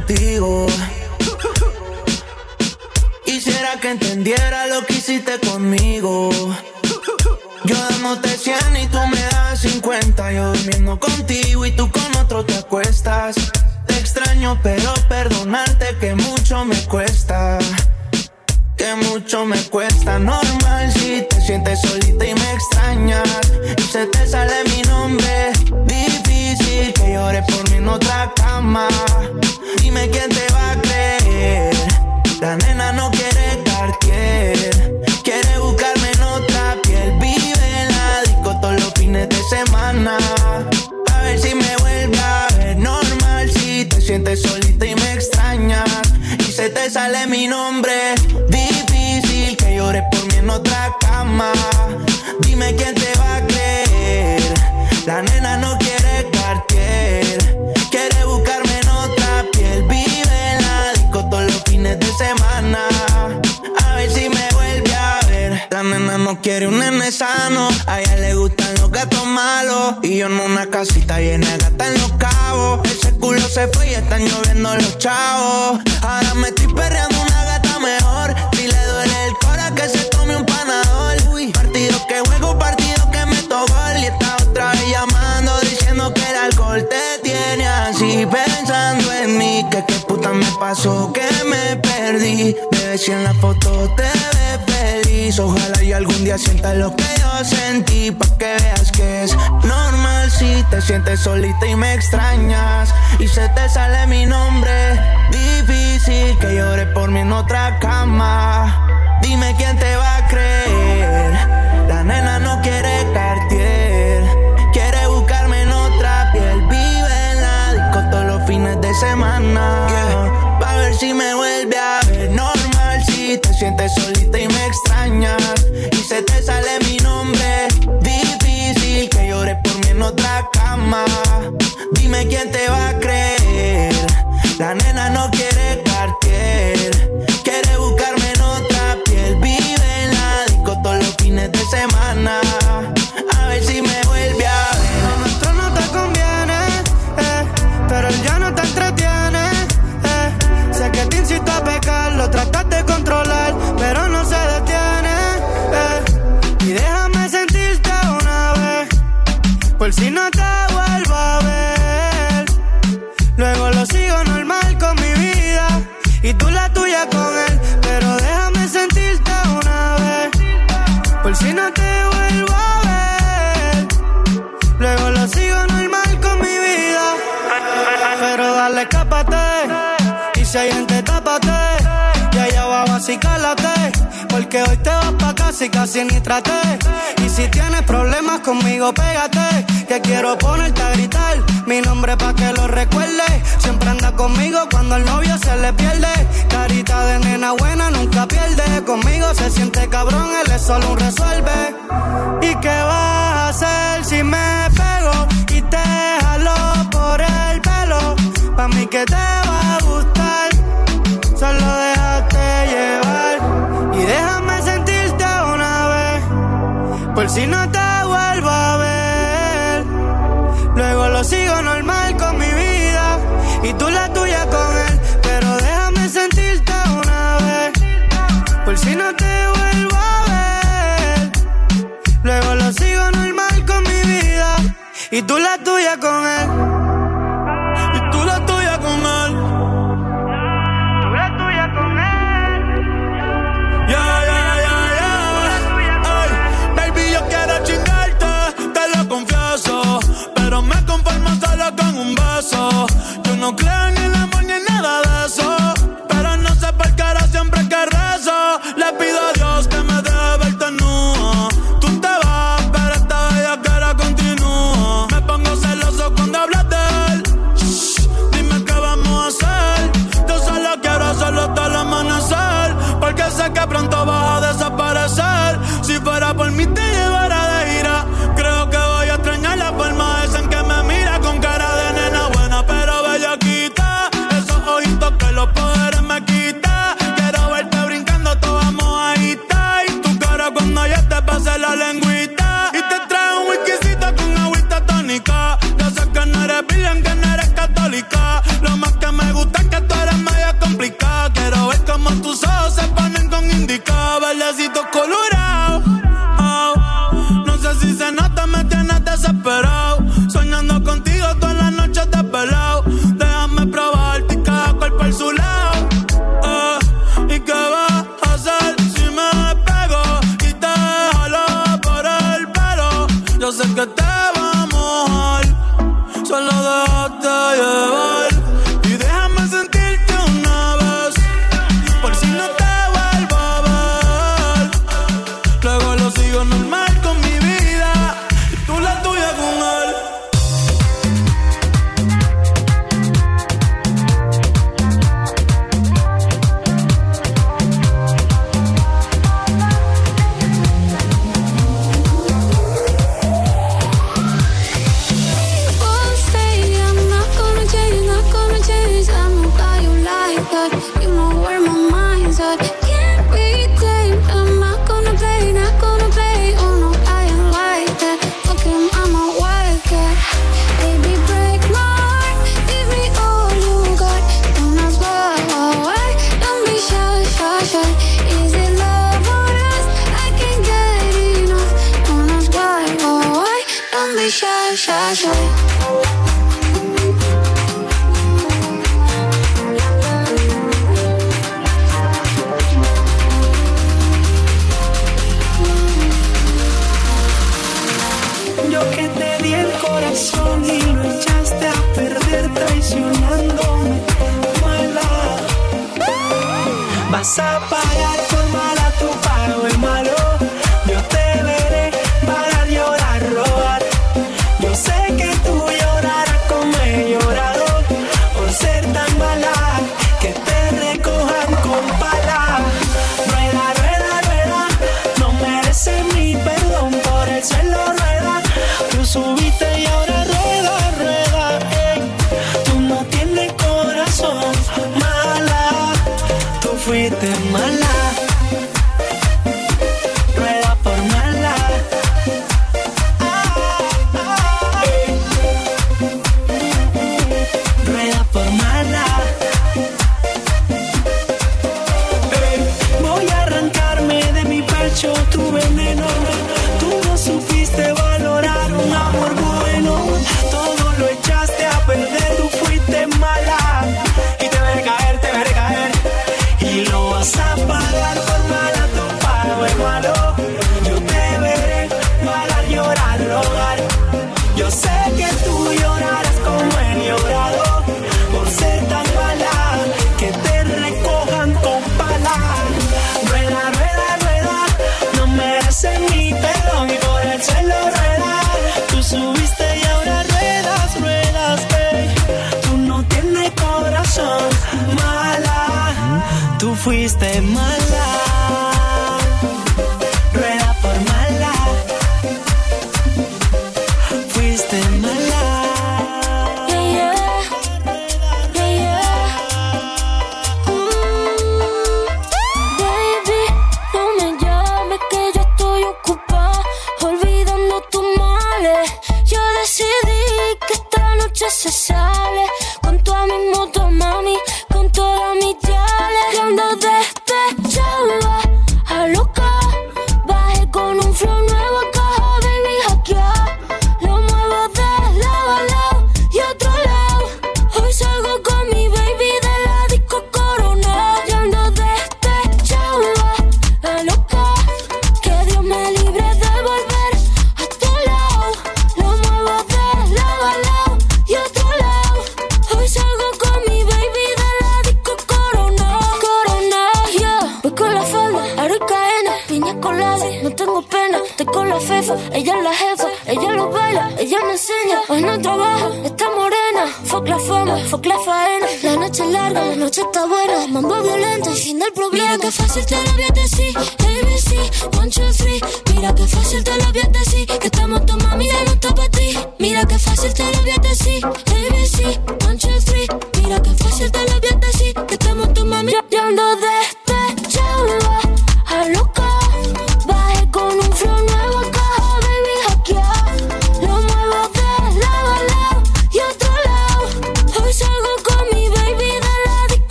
contigo. Quisiera que entendiera lo que hiciste conmigo. Yo dándote 100 y tú me das 50. Yo durmiendo contigo y tú con otro te acuestas. Te extraño, pero perdonarte que mucho me cuesta. Que mucho me cuesta. Normal si te sientes solita y me extrañas. Y se te sale mi nombre. Difícil que llores por mí en otra cama. Dime quién te va a creer. La nena no quiere Cartier, quiere buscarme en otra piel. Vive en la disco todos los fines de semana. A ver si me vuelve a ver normal. Si te sientes solita y me extrañas. Y se te sale mi nombre. Difícil que llores por mí en otra cama. Dime quién te va a creer. La nena no semana. A ver si me vuelve a ver. La nena no quiere un nene sano. A ella le gustan los gatos malos. Y yo en una casita llena de gata en los cabos. Ese culo se fue y están lloviendo los chavos. Ahora me estoy perreando una gata mejor. Si le duele el me pasó, que me perdí. Bebé, si en la foto te ves feliz. Ojalá y algún día sientas lo que yo sentí. Pa' que veas que es normal si te sientes solita y me extrañas. Y se te sale mi nombre. Difícil que llore por mí en otra cama. Dime quién te va a creer. La nena no quiere Cartier. Quiere buscarme en otra piel. Vive en la disco todos los fines de semana. Si me vuelve a ver normal. Si te sientes solita y me extrañas. Y se te sale mi nombre. Difícil que llores por mí en otra cama. Dime quién te va a creer. La nena no quiere Cartier. Quiere buscarme en otra piel. Vive en la disco todos los fines de semana. que hoy te vas pa' casa y casi ni traté. Y si tienes problemas conmigo, pégate. Que quiero ponerte a gritar mi nombre pa' que lo recuerde. Siempre anda conmigo cuando el novio se le pierde. Carita de nena buena nunca pierde. Conmigo se siente cabrón, él es solo un resuelve. ¿Y qué vas a hacer si me pego y te jalo por el pelo? Pa' mí que te va a gustar Por si no te vuelvo a ver. Luego lo sigo normal con mi vida. Y tú la tuya con él. Pero déjame sentirte una vez. Por si no te vuelvo a ver. Luego lo sigo normal con mi vida. Y tú la tuya con él. pasó. Yo no creo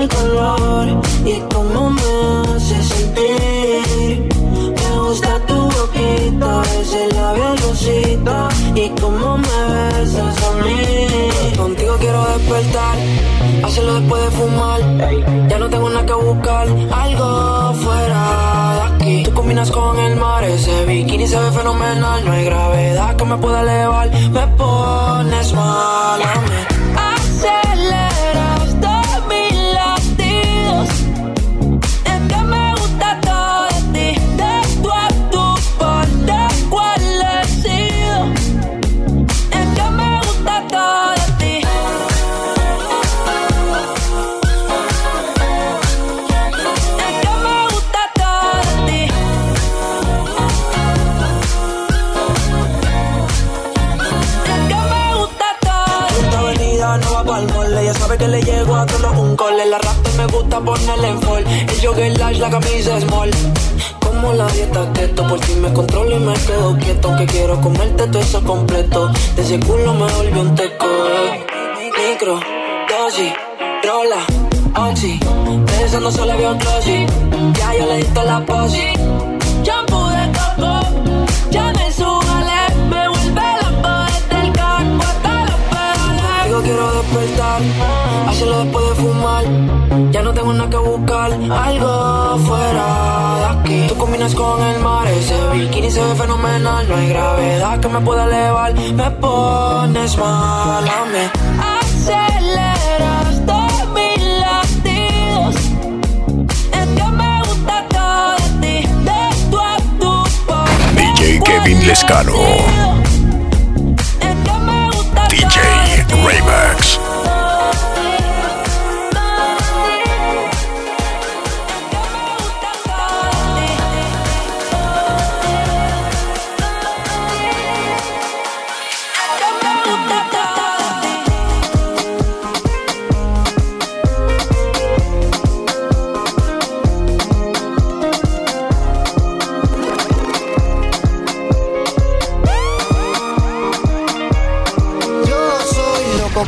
y cómo me hace sentir. Me gusta tu boquita, ese labio lucita y cómo me besas a mí. Contigo quiero despertar, hacerlo después de fumar. Ya no tengo nada que buscar, algo fuera de aquí. Tú combinas con el mar, ese bikini se ve fenomenal. No hay gravedad que me pueda elevar, me pones mal a mí. le llego a todos un cole. La rata me gusta ponerle en fall. El jogger lash, la camisa small. Como la dieta keto, por ti me controlo y me quedo quieto. Que quiero comerte todo eso completo. De ese culo me volvió un teco. Micro, dosis, rola, oxi. Pensando solo había otro Ya yo le di la posi despertar. Hacerlo después de fumar. Ya no tengo nada que buscar. Algo fuera de aquí. Tú combinas con el mar. Ese bikini se ve fenomenal. No hay gravedad que me pueda elevar. Me pones mal a mí. Aceleras latidos. Es que me gusta todo de ti. De tu DJ Kevin Lescano. DJ Raymond.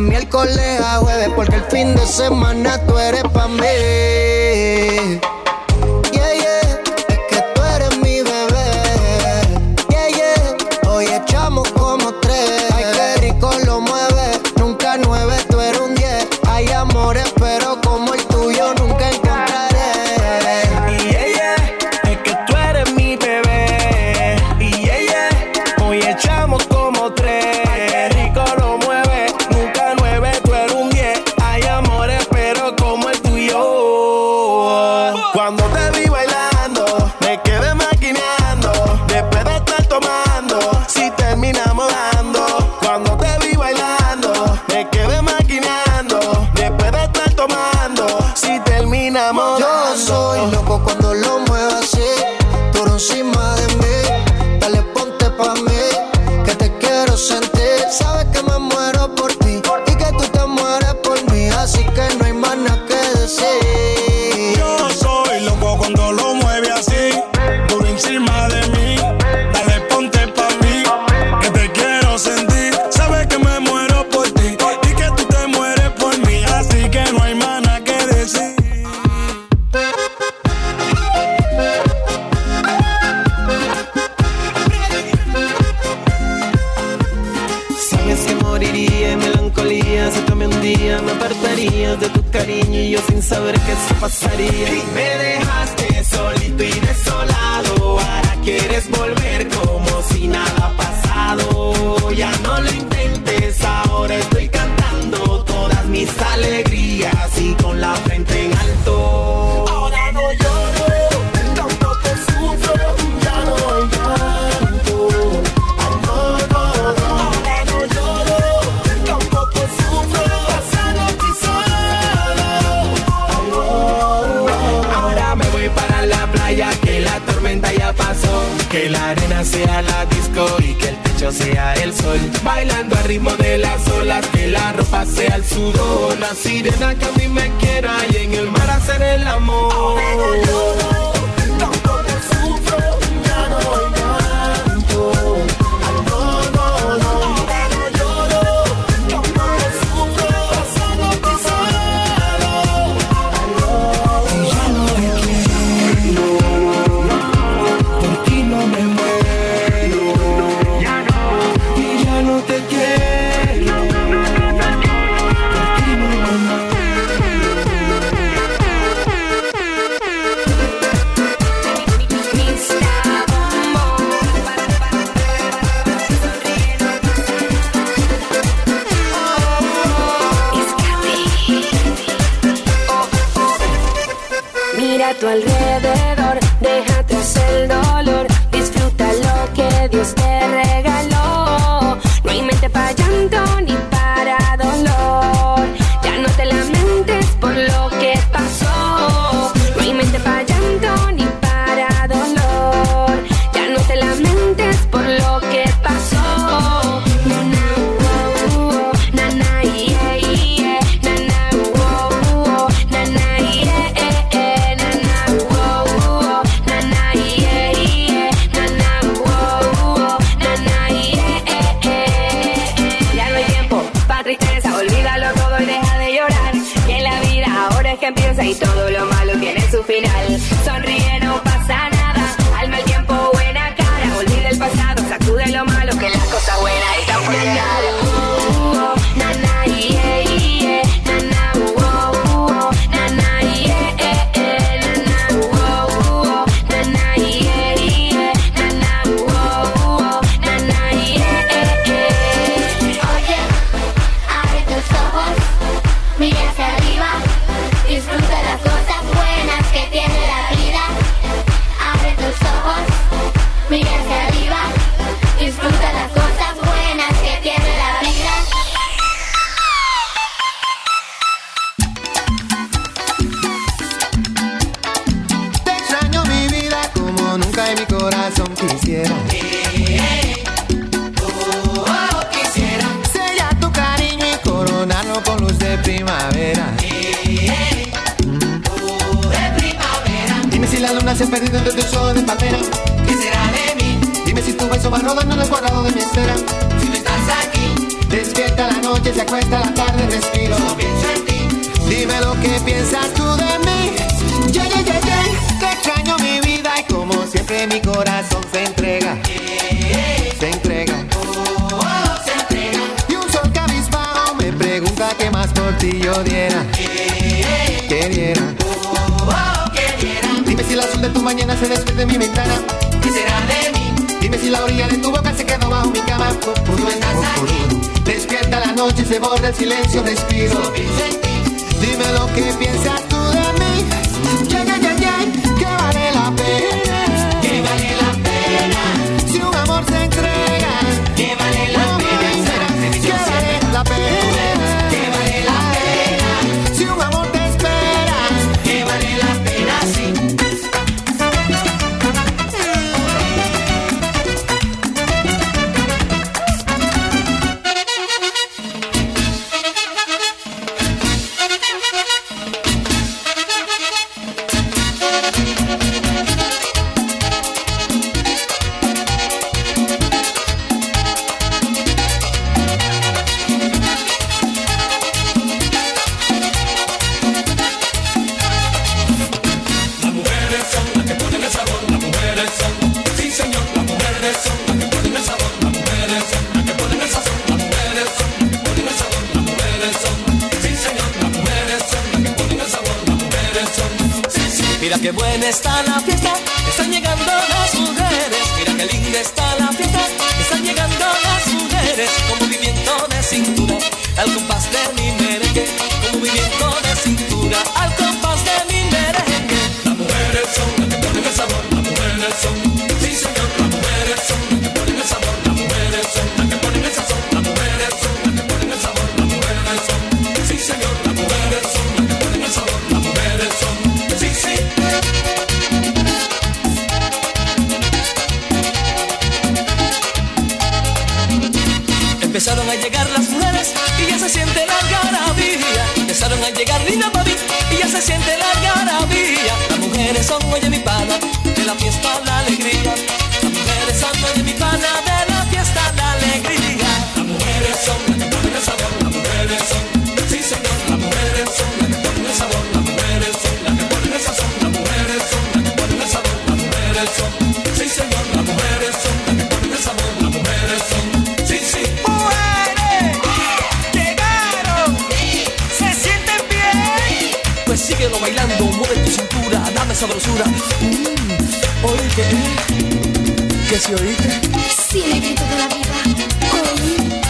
miércoles a jueves, porque el fin de semana tú eres pa' mí. las olas, que la ropa sea el sudor. La sirena que a mí me quiera y en el mar hacer el amor. grito tú, que si oíste, sí me grito de la vida, oí.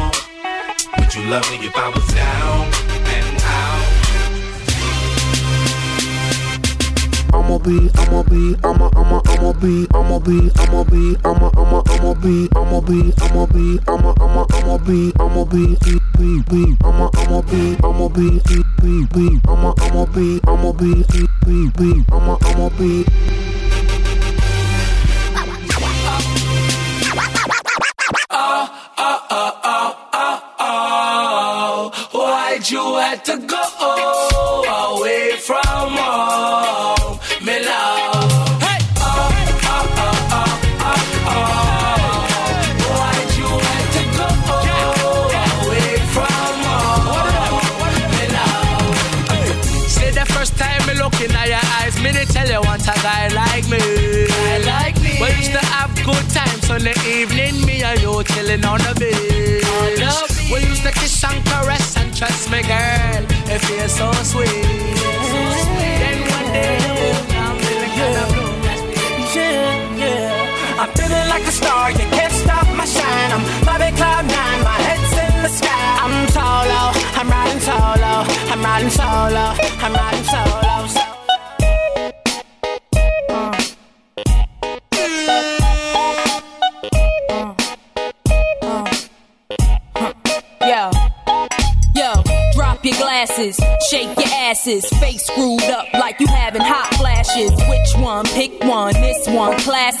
Would you love me if I was down and out? I'ma be, I'ma be, I'ma, I'ma, I'ma be, I'ma be, I'ma be, I'ma, I'ma, I'ma be, I'ma be, I'ma be, I'ma, I'ma, I'ma be, I'ma be, be, be, I'ma, I'ma be, I'ma be, be, be, I'ma, I'ma be, I'ma be, be, be, I'ma, I'ma be. You chilling on the beach. We used to kiss and caress and trust me, girl, it feels so sweet. Then one day come, feeling kinda blue. Yeah, yeah. I'm feeling like a star, you can't stop my shine. I'm Bobby Cloud Nine, my head's in the sky. I'm solo, I'm riding solo, I'm riding solo, I'm riding solo. faces, face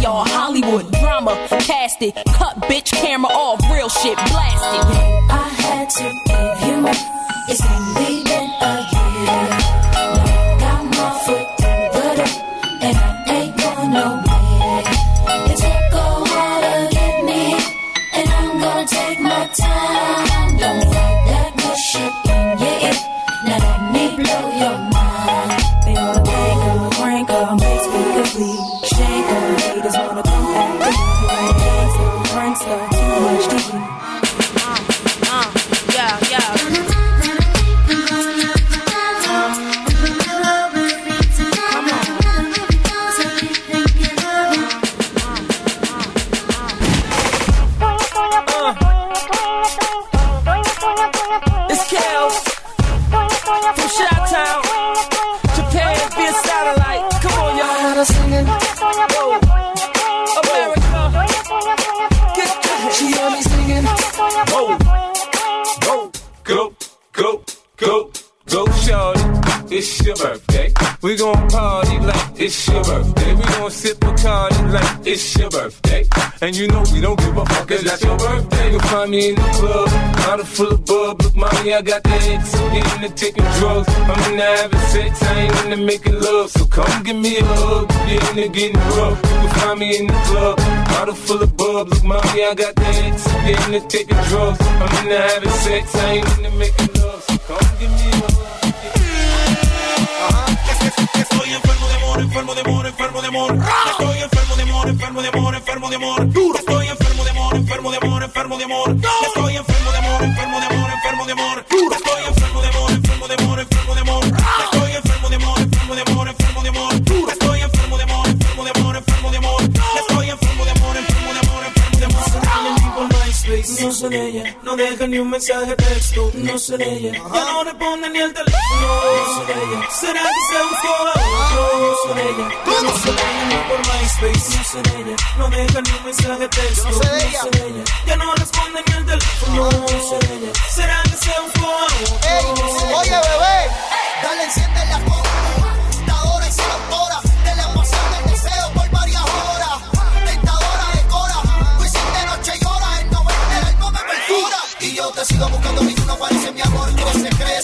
y'all Hollywood drama, cast it, cut bitch camera off, real shit blasted. I had to give you more. It's only been a it's your birthday. And you know we don't give a fuck, cause that's your birthday. You'll find me in the club, bottle full of bub. Look, mommy, I got the X. I'm getting to taking drugs. I'm into having sex, I ain't into making love. So come give me a hug. You're into getting rough. You can find me in the club, bottle full of bub. Look, mommy, I got the X. I'm getting to taking drugs. I'm into having sex, I ain't into making love. So come give me amor, enfermo de amor, enfermo de amor. Estoy enfermo de amor, enfermo de amor, enfermo de amor. Estoy enfermo de amor, enfermo de amor, enfermo de amor. Estoy enfermo de amor, enfermo de amor, No deja ni un mensaje de texto, no sé de ella. Ya no responde ni el teléfono, no sé ella. ¿Será que se buscó a otro? No sé ella. No sé de ella ni por MySpace, no sé ella. No deja ni un mensaje de texto, no sé de ella. Ya no responde ni el teléfono, no sé ella. ¿Será que se buscó a? Sigo buscando mi tú no aparece mi amor, crece, crece.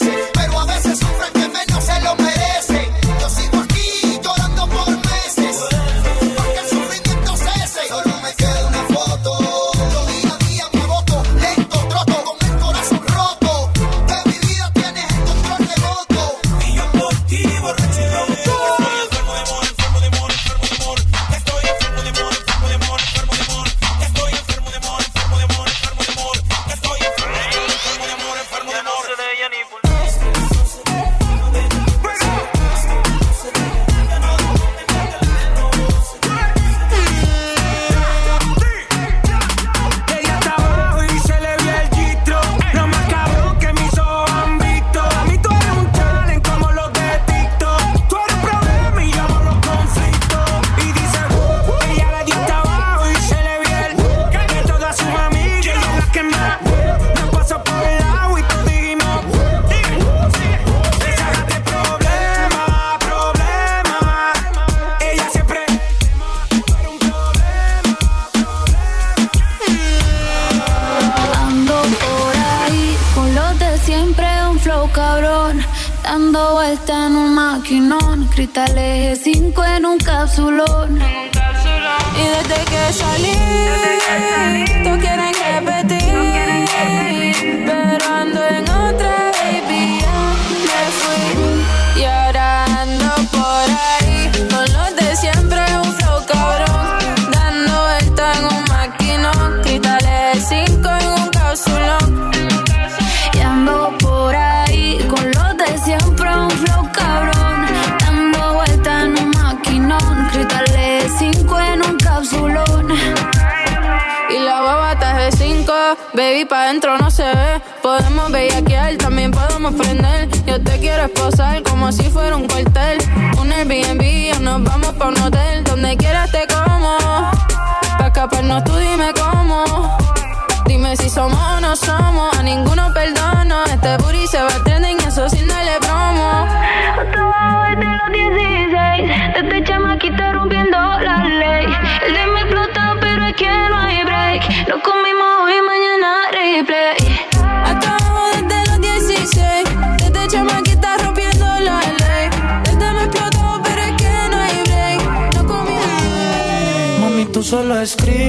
escribir.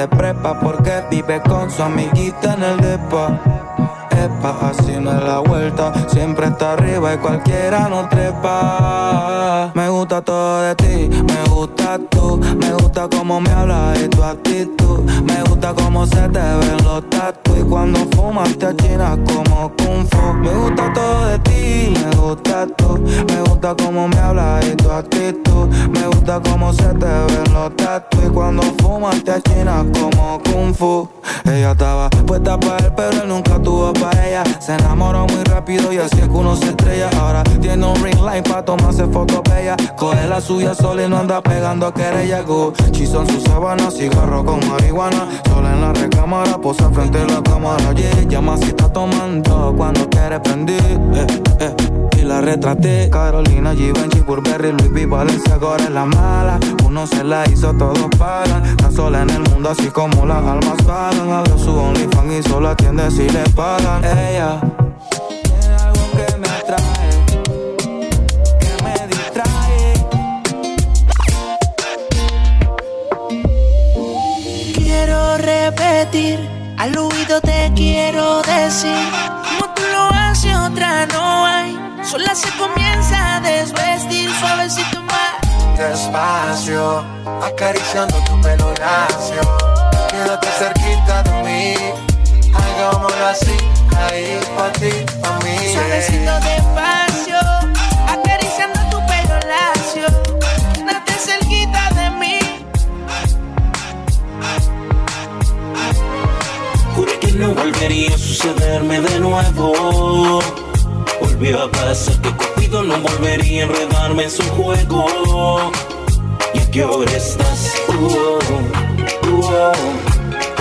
de prepa porque vive con su amiguita en el depa. Epa, así no es la vuelta, siempre está arriba y cualquiera no trepa. Anda pegando querella. Chizo en su sabana, cigarro con marihuana. Sola en la recámara, posa frente a la cámara. Yeah, llama si está tomando cuando quiere prender. Eh, eh. Y la retraté. Carolina, Givenchy, Burberry, Luis V, Valencia, ahora es la mala. Uno se la hizo, todos pagan. Está sola en el mundo, así como las almas pagan. Abre su OnlyFans y solo atiende si le pagan. Ella repetir, al oído te quiero decir, como tú lo haces otra no hay, sola se comienza a desvestir suavecito más. Despacio, acariciando tu pelo lacio. Quédate cerquita de mí. Hagámoslo así, ahí pa' ti, pa' mí. Suavecito despacio, acariciando tu pelo lacio, quédate cerquita no volvería a sucederme de nuevo. Volvió a pasar que Cupido no volvería a enredarme en su juego. ¿Y a qué hora estás? Uh, uh, uh,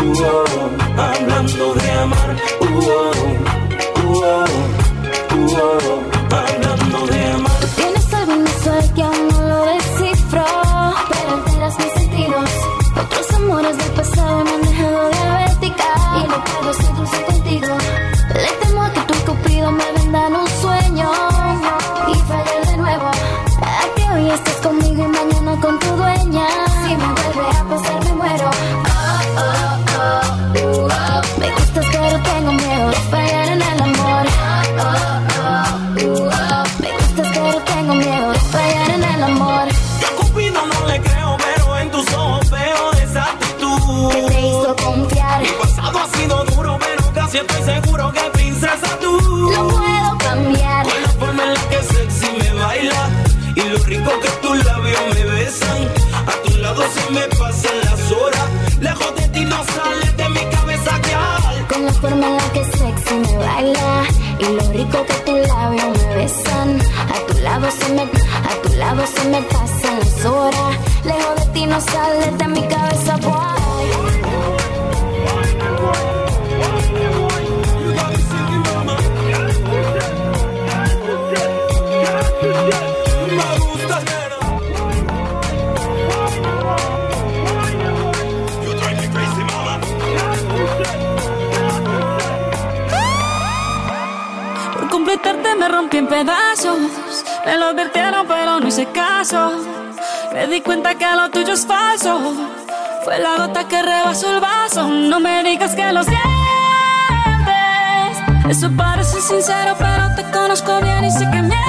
uh, hablando de amar. Dulce contigo. Estoy seguro que princesa tú. Lo puedo cambiar. Con la forma en la que sexy me baila y lo rico que tus labios me besan. A tu lado se me pasan las horas. Lejos de ti no sales de mi cabeza que Con la forma en la que sexy me baila y lo rico que tus labios me besan. A tu lado se me, a tu lado se me pasan las horas. Lejos de ti no sales de mi cabeza, boy. Me rompí en pedazos. Me lo advirtieron, pero no hice caso. Me di cuenta que lo tuyo es falso. Fue la gota que rebasó el vaso. No me digas que lo sientes. Eso parece sincero, pero te conozco bien y sé que mientes.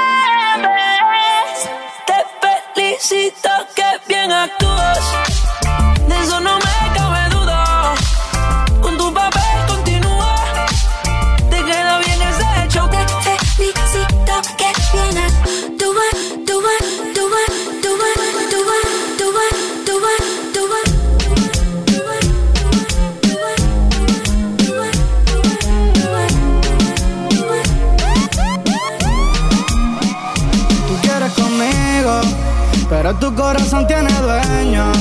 Tu corazón tiene dueño.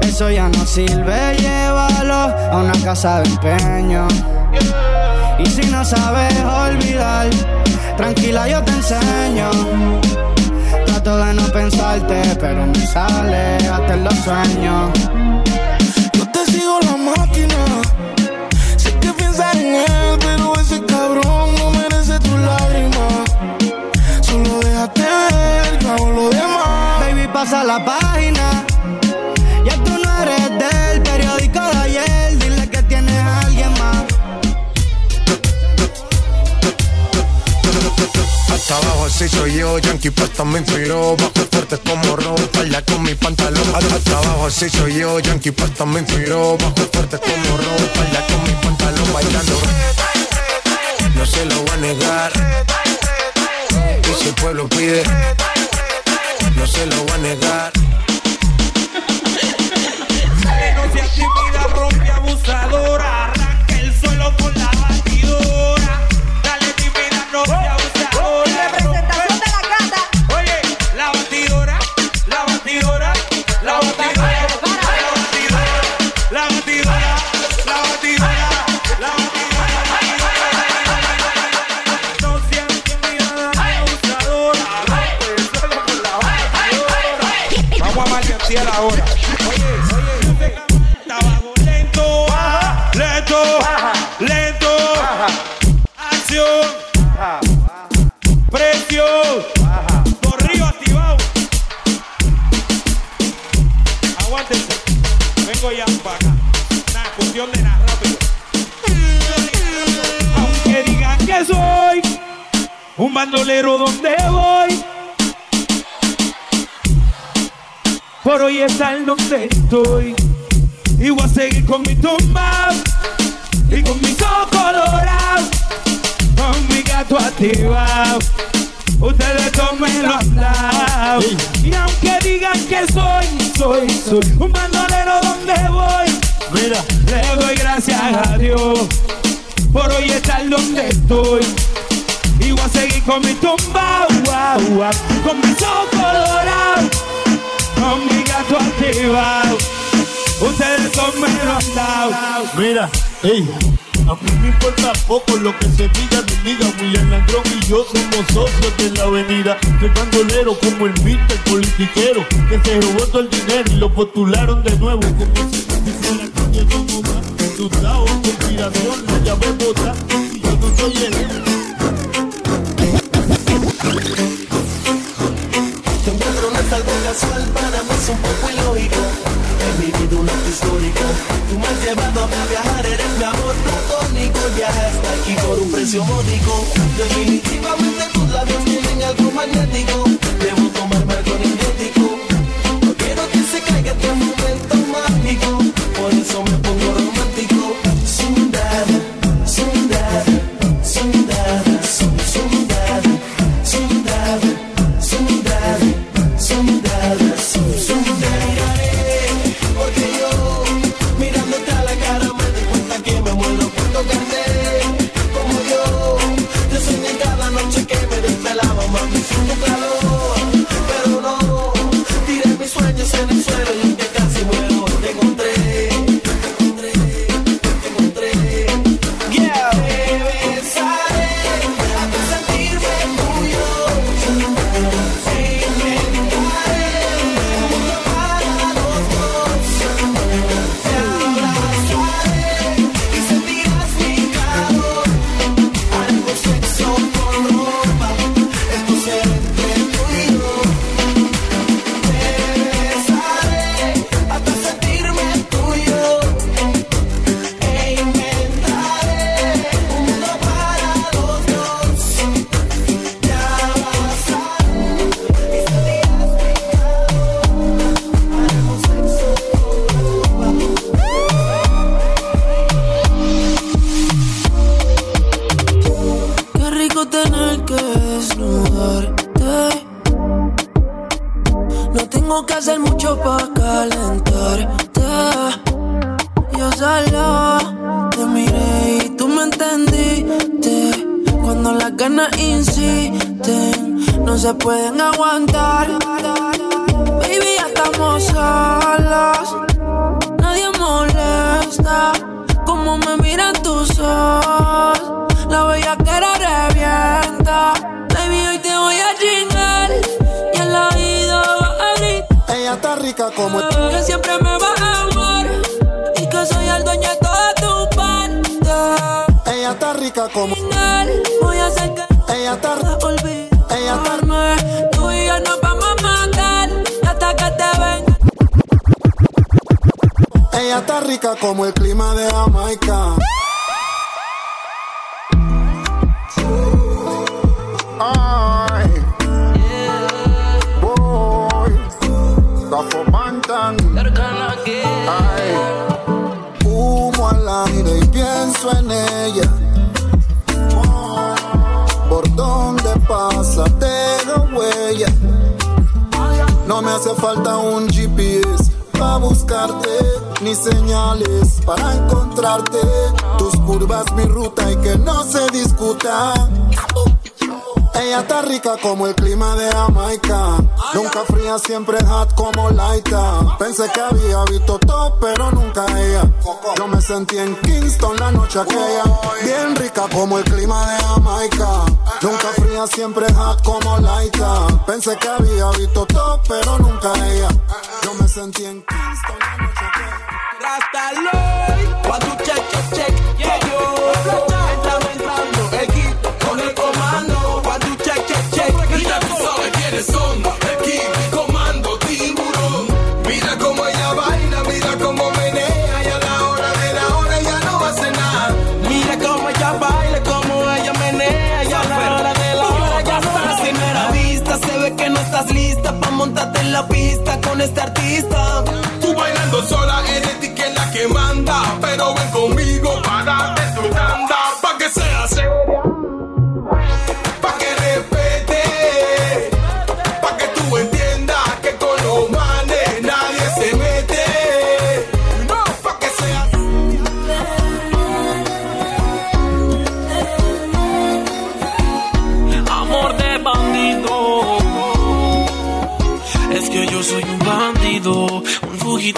Eso ya no sirve, llévalo a una casa de empeño. Y si no sabes olvidar, tranquila yo te enseño. Trato de no pensarte, pero me sale hasta en los sueños. Yo te sigo la máquina, sé que piensas en él, pero ese cabrón no merece tus lágrimas. Solo déjate ver, yo pasa la página. Ya tú no eres del periódico de ayer. Dile que tienes a alguien más. Hasta abajo así soy yo, Yankee Pasta me inspiró Bajo fuerte como robo, espalda con mi pantalón Hasta abajo así soy yo, Yankee Pasta me inspiró Bajo fuerte como robo, espalda con mi pantalón Bailando No se lo voy a negar Y si el pueblo pide No se lo voy a negar Que no seas tímida, rompe abusadora. Arranca el suelo con la En donde estoy. Y voy a seguir con mi tumba y con mis ojos colorados, con mi gato activado. Ustedes tomen los aplausos. Y aunque digan que soy, soy, soy un bandolero donde voy. Mira, le doy gracias a Dios por hoy estar donde estoy. Y voy a seguir con mi tumba, con mis ojos Mira, ey, a mí me importa poco lo que se diga ni diga. William Landrón y yo somos socios de la avenida. El bandolero como el mister politiquero que se robó todo el dinero y lo postularon de nuevo. Como si fuera coño como más. Asustado, conspiración, la llamé bota. Y yo no soy el. Algo casual, para mí un poco ilógico. He vivido una acto histórica. Tú me has llevado a viajar, eres mi amor platónico. Viajaste aquí por un precio módico. Definitivamente tus labios tienen algo magnético. Debo tomarme algo montarte en la pista con este artista. Tú bailando sola, eres ti quien la que manda. Pero ven conmigo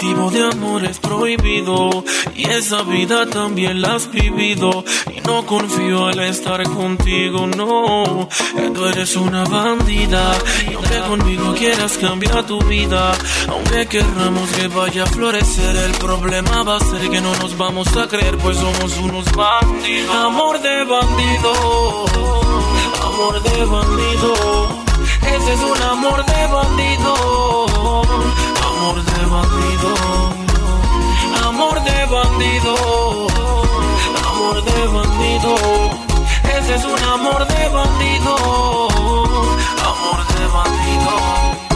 fugitivo de amores prohibido. Y esa vida también la has vivido. Y no confío al estar contigo, no. Tú eres una bandida. Y aunque conmigo quieras cambiar tu vida, aunque querramos que vaya a florecer, el problema va a ser que no nos vamos a creer, pues somos unos bandidos. Amor de bandido amor de bandido. Ese es un amor de bandido. Amor de bandido. Amor de bandido. Amor de bandido. Ese es un amor de bandido. Amor de bandido.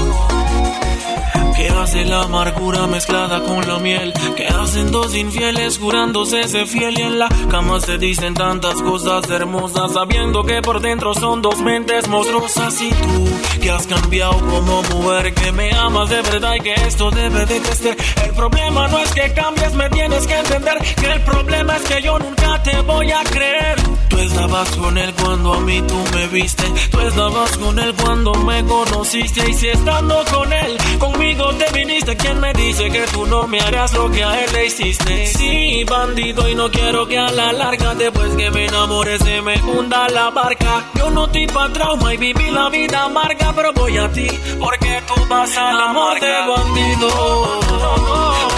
¿Qué hace la amargura mezclada con la miel? ¿Qué hacen dos infieles jurándose ser fiel? Y en la cama se dicen tantas cosas hermosas, sabiendo que por dentro son dos mentes monstruosas. Y tú, que has cambiado como mujer, que me amas de verdad y que esto debe de crecer. El problema no es que cambies, me tienes que entender que el problema es que yo nunca te voy a creer. Tú estabas con él cuando a mí tú me viste. Tú estabas con él cuando me conociste. Y si estando con él, conmigo te viniste. ¿Quién me dice que tú no me harás lo que a él le hiciste? Sí, bandido, y no quiero que a la larga, después que me enamore, se me hunda la barca. Yo no te pa' trauma y viví la vida amarga, pero voy a ti porque tú vas a la amor de bandido.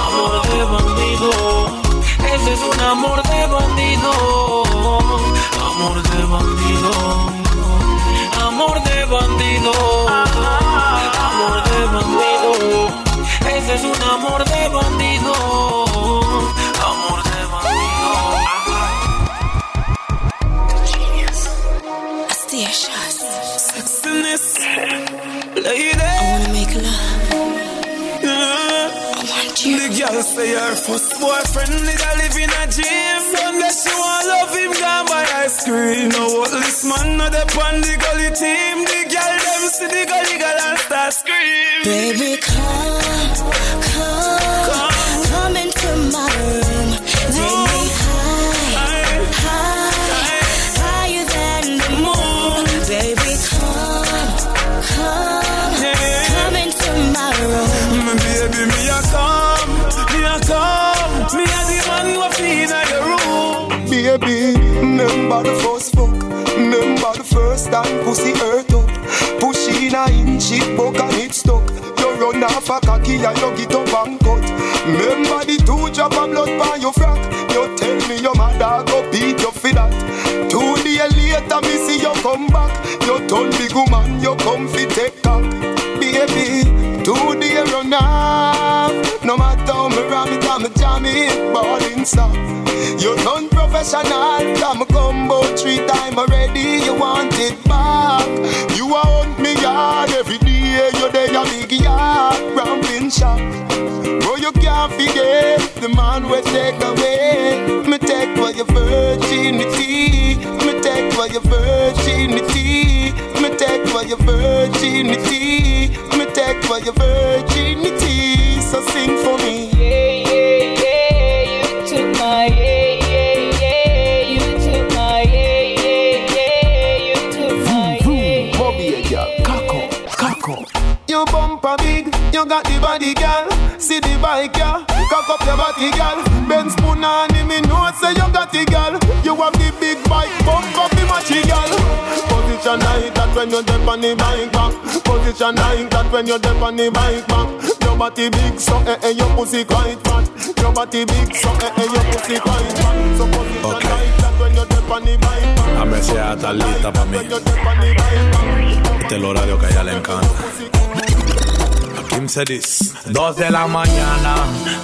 Amor de bandido. Ese es un amor de bandido. Amor de bandido. Amor de bandido. Ese es un amor de bandido. Amor de Sexiness. Lady. I wanna make love. I want you. The girl say her first boyfriend nigga live in a gym. Sunday she want love him gone by ice cream. No what this man no the on the gully team. The girl them see the gully girl and start scream. Baby, come, Remember the first fuck. Remember the first time pussy hurt up. Push in a inch, it buck and it stuck. You run off a cocky and you get up and cut. Remember the two drop of blood by your frack. You tell me your mother go beat you for that. Two days later, me see you come back. You turn big woman, you come fi take cock. It, I'm a jam it, ballin' soft. You turn professional, come about three time already. You want it back. You want me yard every day. You there a big yard, ramping shop. Bro, you can't forget the man we take away. Me take for your virginity. Me take for your virginity. Me take for your virginity. Me take for your virginity. So sing for me. You got the body, girl. See the bike, girl. Cock up your body, girl. Ben spoon on him, me know say you got the girl. You have the big bike, bump up the matchy, girl. Position like that when you're deep on the bike back. Position like that when you're deep on the bike back. Your body big, so eh eh, your pussy quite fat. Your body big, so eh eh, your pussy quite fat. So position like that when you're deep on the bike back. A está lista para mí. Este es el horario que a ella le encanta. Kim said this. Dos de la mañana,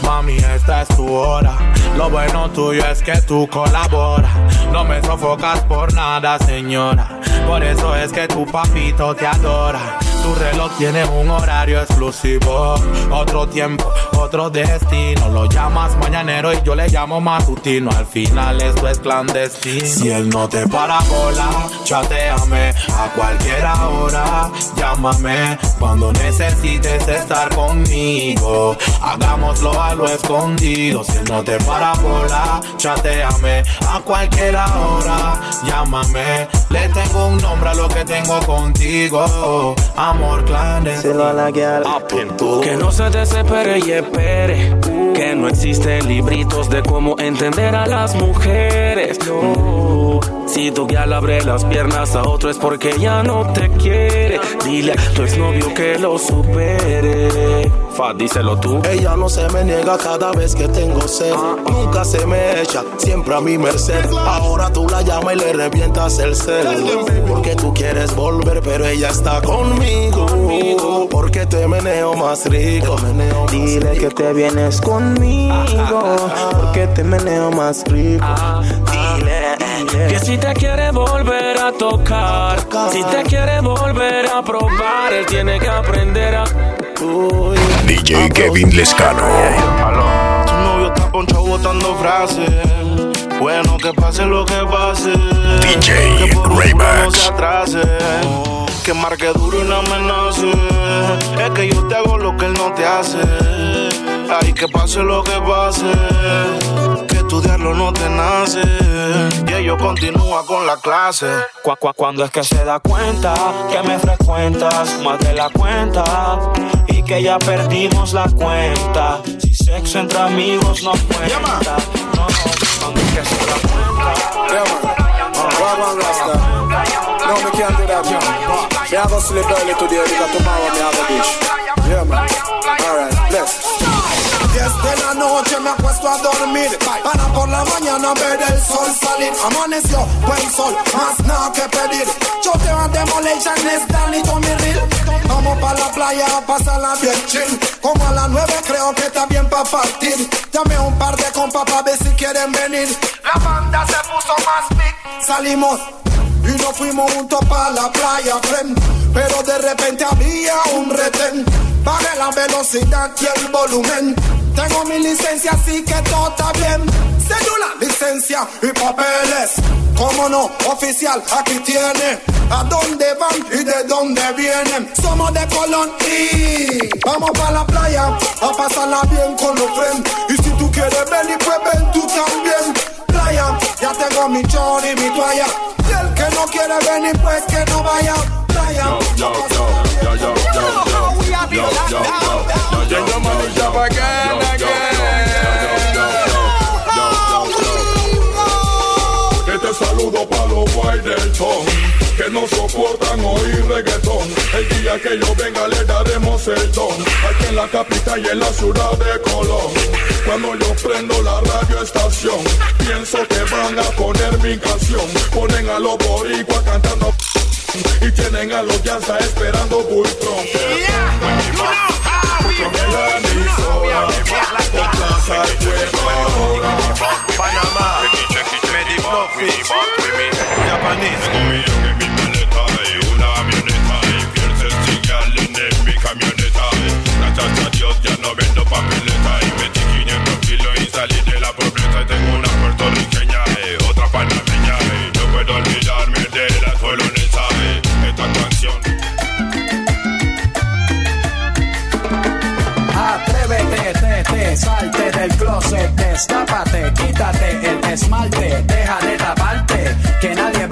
mami, esta es tu hora. Lo bueno tuyo es que tú colaboras. No me sofocas por nada, señora. Por eso es que tu papito te adora. Tu reloj tiene un horario exclusivo. Otro tiempo, otro destino. Lo llamas mañanero y yo le llamo matutino. Al final esto es clandestino. Si él no te para bola, chateame a cualquier hora. Llámame cuando necesites estar conmigo. Hagámoslo a lo escondido. Si él no te para bola, chateame a cualquier hora. Llámame, le tengo un nombre a lo que tengo contigo. Amor clandestino. Que no se desespere y espere. Que no existen libritos de cómo entender a las mujeres. No. Si tu guía abre las piernas a otro es porque ya no te quiere. Dile a tu exnovio que lo supere. Fa, díselo tú. Ella no se me niega cada vez que tengo sed. Nunca se me echa, siempre a mi merced. Ahora tú la llamas y le revientas el cel. Porque tú quieres volver, pero ella está conmigo. Porque te meneo más rico. Dile que te vienes conmigo. Porque te meneo más rico. Que si te quiere volver a tocar, si te quiere volver a probar, él tiene que aprender a. DJ Kevin Lescano. Tu novio está ponchado botando frases. Bueno, que pase lo que pase. DJ que por un culo no Raymax. se atrase. Que marque duro y no amenace. Es que yo te hago lo que él no te hace. Ay, que pase lo que pase. Estudiarlo no te nace. Y ellos continúa con la clase. Cu- cu- cuando es que se da cuenta que me frecuentas más de la cuenta y que ya perdimos la cuenta. Si sexo entre amigos no cuenta. No, no, cuando es que se da cuenta. No, me can't do that, man. Me I go sleep early today because tomorrow me have a dish. Yeah, man. Alright, bless. Desde la noche me acuesto a dormir. Para por la mañana ver el sol salir. Amaneció buen sol, más nada que pedir. Yo te voy a demolition, es Danny Tommy Real. Vamos pa' la playa a pasarla bien chill. Como a las nueve creo que está bien pa' partir. A un par de compas pa' ver si quieren venir. La banda se puso más big. Salimos y nos fuimos juntos pa' la playa, friend. Pero de repente había un retén. Bajé la velocidad y el volumen Tengo mi licencia, así que todo está bien Cédula, licencia y papeles Cómo no, oficial, aquí tiene A dónde van y de dónde vienen Somos de Colón y Vamos pa' la playa A pasarla bien con los friends Y si tú quieres venir, pues ven tú también Playa, ya tengo mi chor y mi toalla Y el que no quiere venir, pues que no vaya Playa, Yo, yo, yo, yo, yo, yo, yo, yo, yo, yo, yo, Que te saludo para los guay del ton que no soportan oír reggaetón. El día que yo venga le daremos el don. Aquí en la capital y en la ciudad de Colón. Cuando yo prendo la radio estación, pienso que van a poner mi canción. Ponen a los boricuas cantando y tienen a los Yanza esperando no fit. Japanese. Come here, give me paleta. You know I'm your neta. If you're sexy girl in there, become your neta. Gracias a Dios ya no vendo papeleta. Y metí 500 kilos y salí de la pobreza. Tengo una puertorriqueña, otra panameña. No puedo olvidarme de la colonesa. Esta canción. Atrévete, te, salte del closet, destápate, quítate esmalte, deja de taparte, que nadie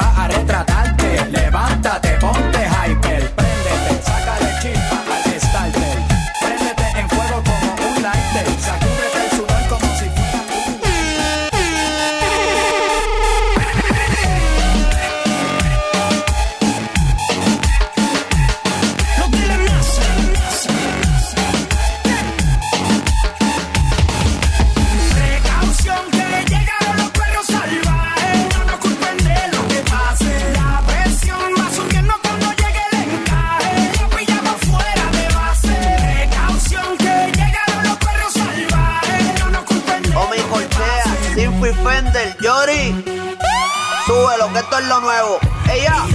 esto es lo nuevo. Ella.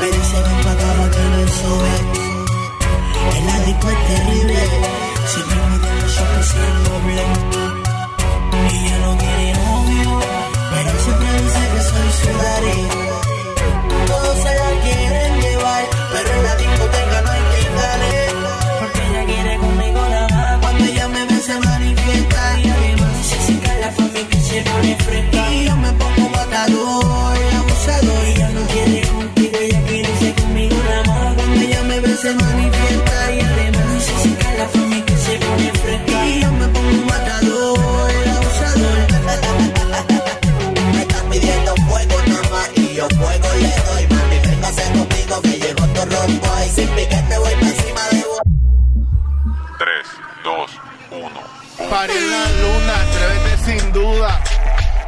Me dice ven pa' acá que lo sube El adicto es terrible Siempre me da los ojos y el doble Ella no quiere novio Pero siempre dice que soy su daddy llegó tu rombo y sin piquete voy pa' encima de vos. 3, 2, 1. Paré en la luna, atrévete sin duda.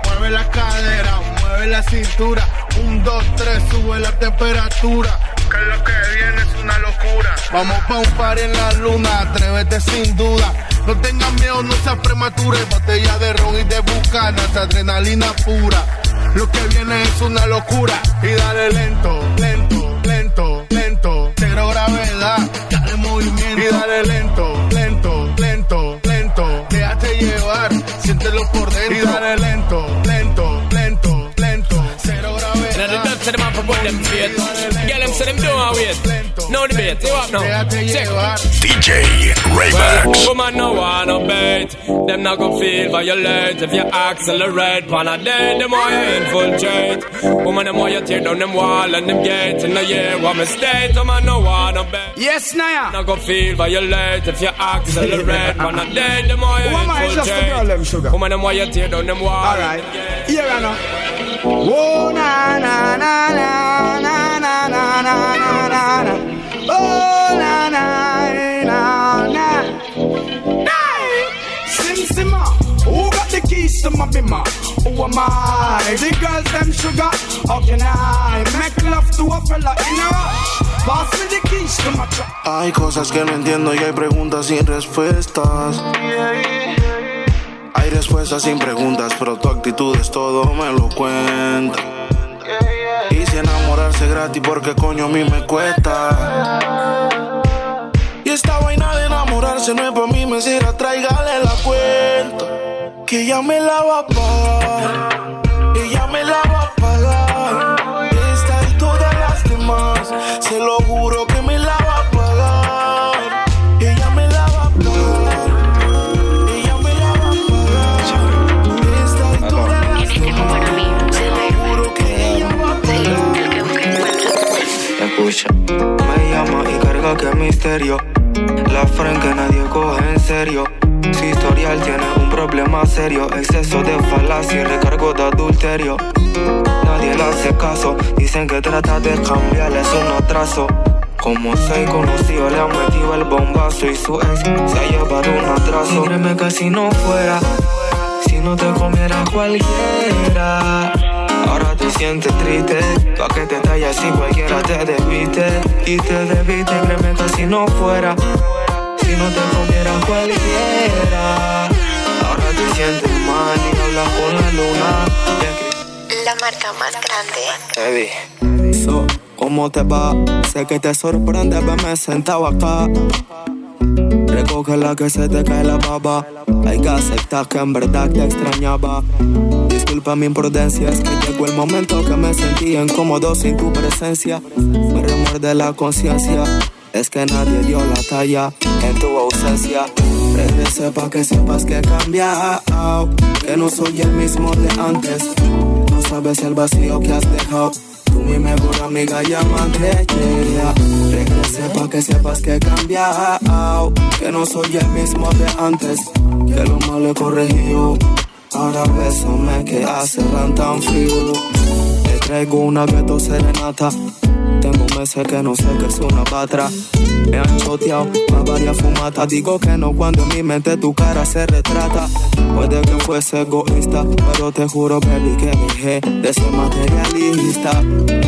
Mueve la cadera, mueve la cintura. Un, dos, tres, sube la temperatura. Que lo que viene es una locura. Vamos pa' un par en la luna, atrévete sin duda. No tengas miedo, no seas prematura. Botella de ron y de bucana, esa adrenalina pura. Lo que viene es una locura. Y dale lento, lento, dub to the man for put them feet. Get them so them don't wait. No debate. You up now? Check. DJ Raymax. Well, woman no wanna bait. Them not gonna feel violate if you accelerate. Pan a day, them more you infiltrate. Woman, them more you tear down them wall and them gates. In the year, what mistake? Woman no wanna bait. Yes, Naya. Not gonna feel violate if you accelerate. Pan a day, them more you Woman, just the girl, them sugar. infiltrate. Woman, them more you tear down them wall. Alright. Here I know. Oh na na na na na na na na na na na. Oh na na na na. Hey, Sim Simma, who got the keys to my bimmer? Who am I? The girls them sugar. How can I make love to a fella in a rush? Pass me the keys to my truck. Hay cosas que no entiendo y hay preguntas sin respuestas. Hay respuestas sin preguntas, pero tu actitud es todo, me lo cuenta. Si enamorarse gratis, porque coño a mí me cuesta. Y esta vaina de enamorarse no es para mí, me sirve, tráigale la cuenta. Que ella me la va a pagar. Ella me la va a pagar. Esta y todas las demás, se lo juro que que misterio. La friend que nadie coge en serio. Su historial tiene un problema serio. Exceso de falacia y recargo de adulterio. nadie le hace caso. Dicen que trata de cambiar, es un atraso. Como soy conocido, le han metido el bombazo y su ex se ha llevado un atraso. Y créeme que si no fuera, si no te comiera cualquiera. Te sientes triste, pa' que te tallas si cualquiera te despiste Y te despiste, créeme que si no fuera, si no te comiera cualquiera. Ahora te sientes mal y hablas con la luna. La marca más grande. Baby. So, ¿cómo te va? Sé que te sorprende verme sentado acá. Recoge la que se te cae la baba. Hay que aceptar que en verdad te extrañaba. Disculpa mi imprudencia, es que llegó el momento que me sentí incómodo sin tu presencia. Me remuerde la conciencia, es que nadie dio la talla en tu ausencia. Regrese pa' que sepas que he que no soy el mismo de antes. No sabes el vacío que has dejado. Tú mi mejor amiga llámate yeah. Regrese pa' que sepas que he cambiado Que no soy el mismo de antes Que lo malo he corregido. Ahora bésame que hace tan frío traigo una gato serenata tengo meses que no sé qué es una patra. Me han choteado a varias fumatas. Digo que no cuando en mi mente tu cara se retrata. Puede que fuese egoísta, pero te juro, baby, que dejé de ser materialista.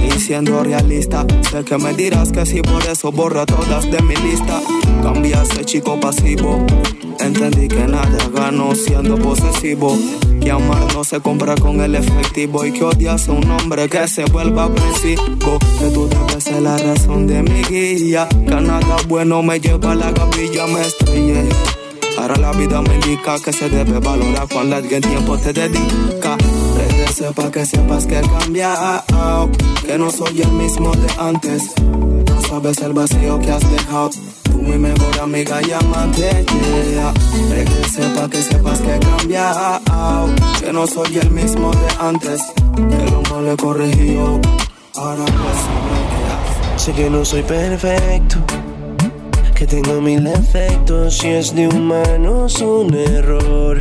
Y siendo realista, sé que me dirás que sí, por eso borra todas de mi lista. Cambiaste, chico pasivo. Entendí que nada gano siendo posesivo. Que amar no se compra con el efectivo y que odias a un hombre que se vuelva apresivo. Que tú debes ser la razón de mi guía. Que nada bueno me lleva a la capilla, me estrellé. Ahora la vida me indica que se debe valorar cuando alguien tiempo te dedica. Regrese que sepas que he cambiado. Que no soy el mismo de antes. No sabes el vacío que has dejado. Tú mi mejor amiga llámate yeah. Regrese pa' que sepas que he cambiado Que no soy el mismo de antes Que lo malo he corregido Ahora pues Sé que no soy perfecto Que tengo mil defectos Si es de humanos un error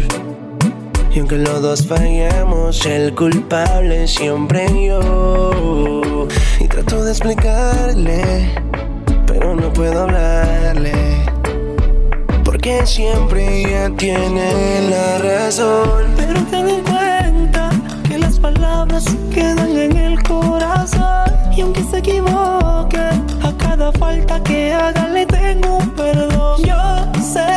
y aunque los dos fallamos, el culpable siempre yo. Y trato de explicarle pero no puedo hablarle. Porque siempre ella tiene la razón. Pero ten en cuenta que las palabras quedan en el corazón. Y aunque se equivoque, a cada falta que haga le tengo un perdón. Yo sé,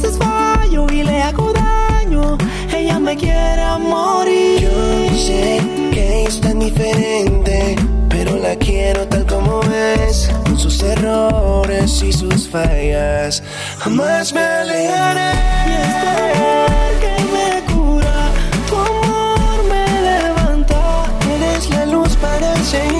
veces fallo y le hago daño, ella me quiere morir. Yo sé que es tan diferente, pero la quiero tal como es, con sus errores y sus fallas. Jamás me alejaré. Y es tu amor que me cura, tu amor me levanta. Eres la luz para seguir y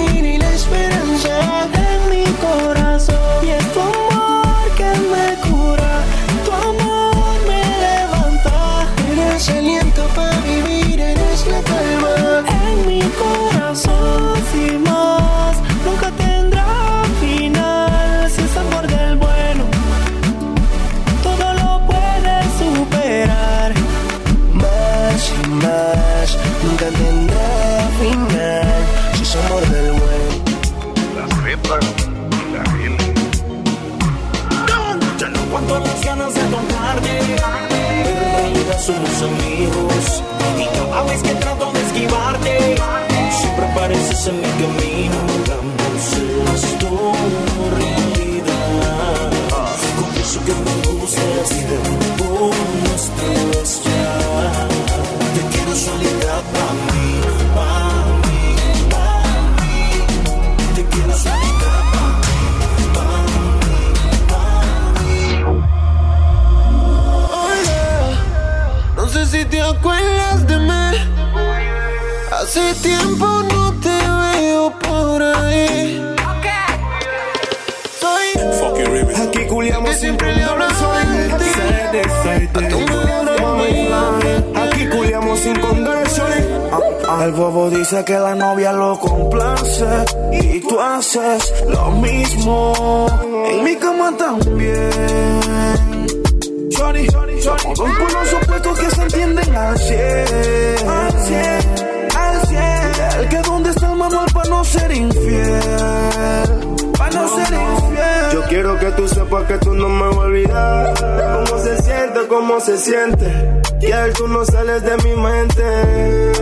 siente. Que tú no sales de mi mente.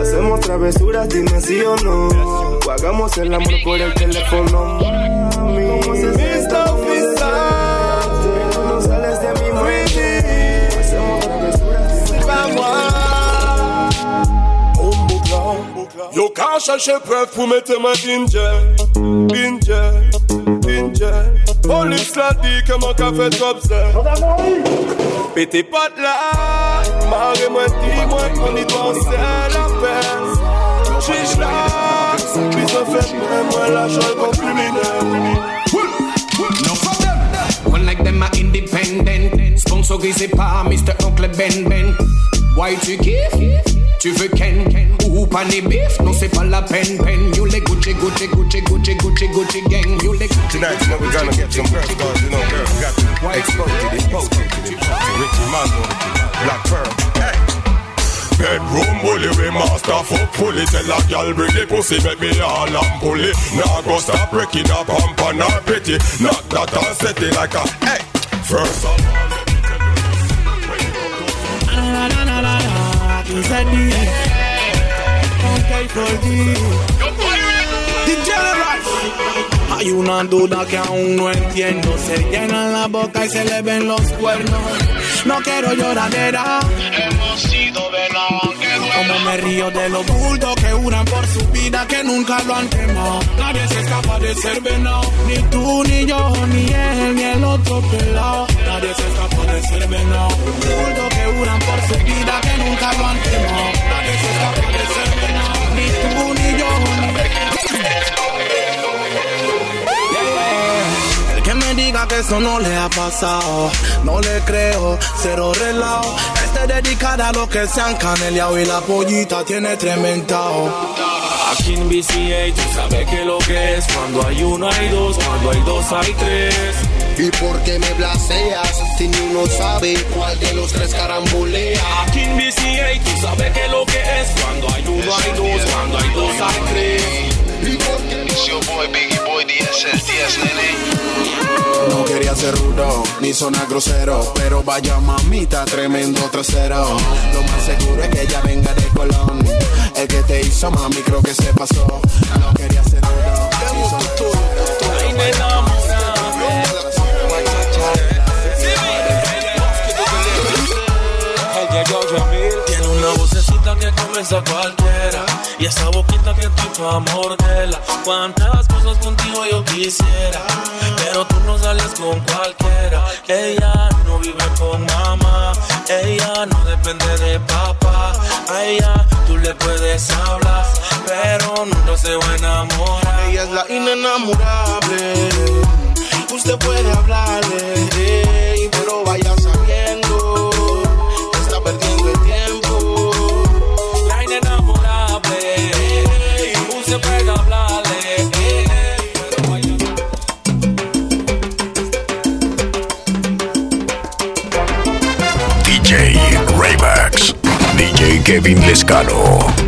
Hacemos travesuras, dime sí o no. O hagamos el amor por el teléfono. Mami. ¿Cómo se siente? Tú no sales de mi mente. Hacemos travesuras, dime Un bouclant. Yo ka chache preuve pou mette ma inje Inje, inje Police l'a dit que mon café top. Pété pas de là, marre moi dis moi qu'on y pense la peine. J'ai là, puis ça fait moi la joie qu'on plus mineur. One like them are independent Sponsorisé par Mr. Oncle Ben Ben Why tu kiffes, tu veux Ken Ken? Ou pané bif? Non, c'est pas la peine peine. You les Gucci Gucci Gucci Gucci Gucci Gucci gang. You les Gucci Tonight, you know, we're gonna get some girls, cause you know, girls got to expose it, expose it, expose it. Richie Mango, Black Pearl. Hey. Bedroom bully, we master fuck fully Tell a gal bring the pussy, make me all and pull it Now go stop breaking up, pump and her pretty Knock that and set it like a, hey First of all, let me tell you por ti. The Hay una duda que aún no entiendo. Se llenan la boca y se le ven los cuernos. No quiero lloradera. Hemos sido venados. Como me río de los bultos que juran por su vida que nunca lo han quemado. Nadie se escapa de ser venado. Ni tú, ni yo, ni él, ni el otro pelado. Nadie se escapa de ser venado. Bultos que juran por su vida que nunca lo han quemado. Nadie se escapa de ser venado. Que eso no le ha pasado, no le creo, cero relajo. Este dedicada a los que se han caneleado y la pollita tiene trementao. Aquí en BCA tú sabes que lo que es. Cuando hay uno hay dos, cuando hay dos hay tres. ¿Y por qué me blaseas si ni uno sabe cuál de los tres carambolea? Aquí en BCA tú sabes que lo que es. Cuando hay uno hay dos, cuando hay dos hay tres. It's your boy Biggie No quería ser rudo, ni sonar grosero, pero vaya mamita, tremendo trasero. Lo más seguro es que ella venga de Colón. El que te hizo mami creo que se pasó. Comienza cualquiera. Y esa boquita que estoy pa' morderla Cuántas cosas contigo yo quisiera. Pero tú no sales con cualquiera. Ella no vive con mamá. Ella no depende de papá. A ella tú le puedes hablar Pero nunca se va a enamorar. Ella es la inenamorable. Usted puede hablarle, pero vaya sabiendo Kevin Lescano.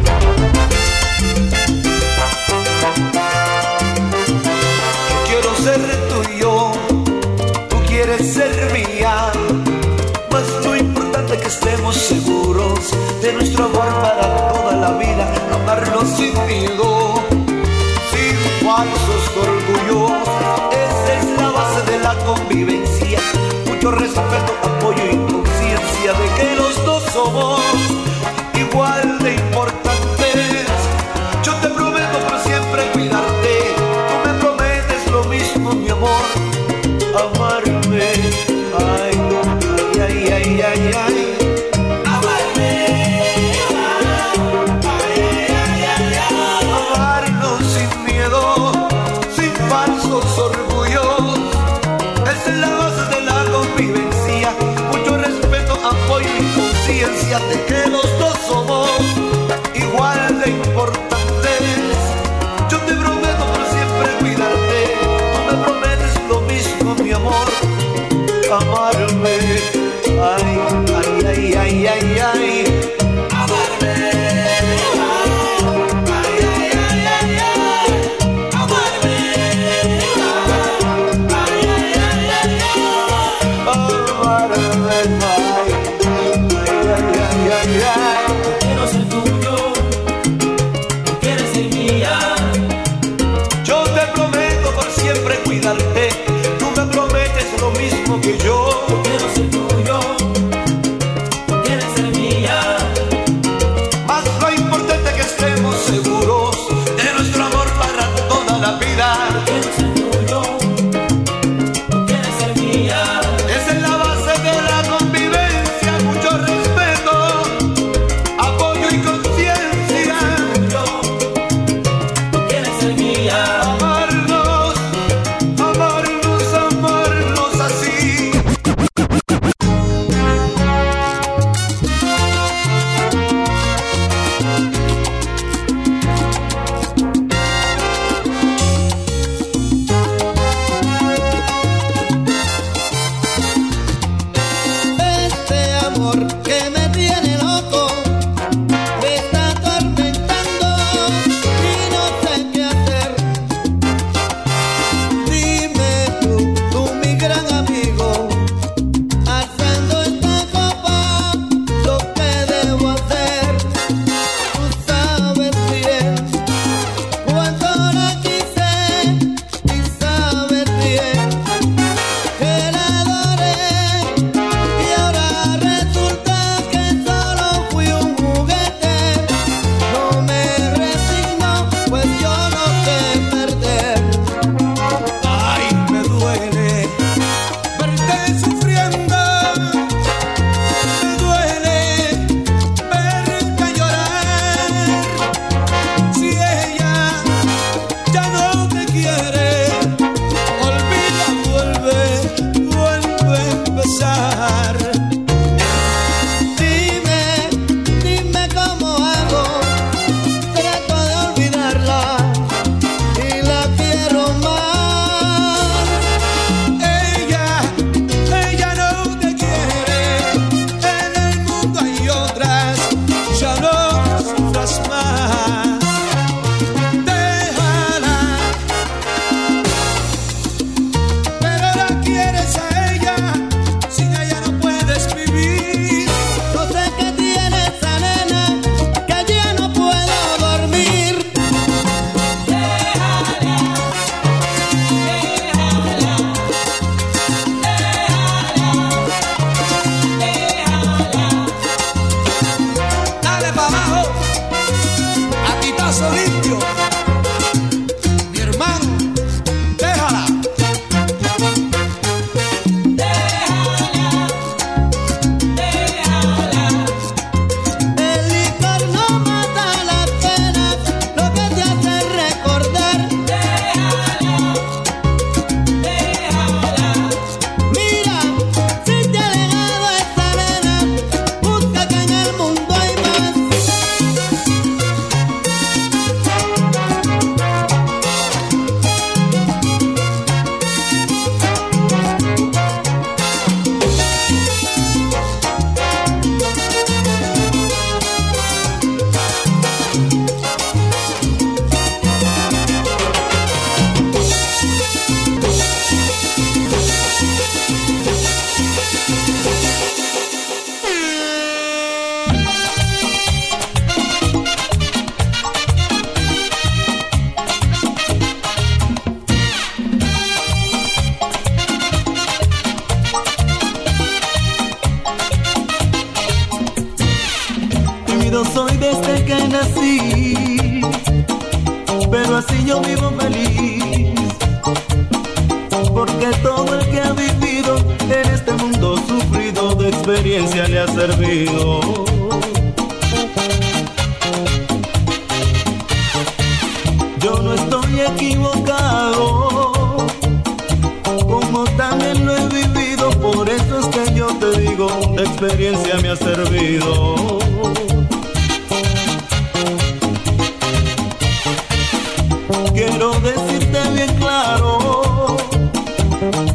quiero decirte bien claro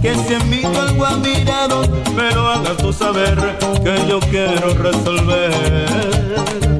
que si en mí algo ha mirado, me lo hagas tú saber que yo quiero resolver.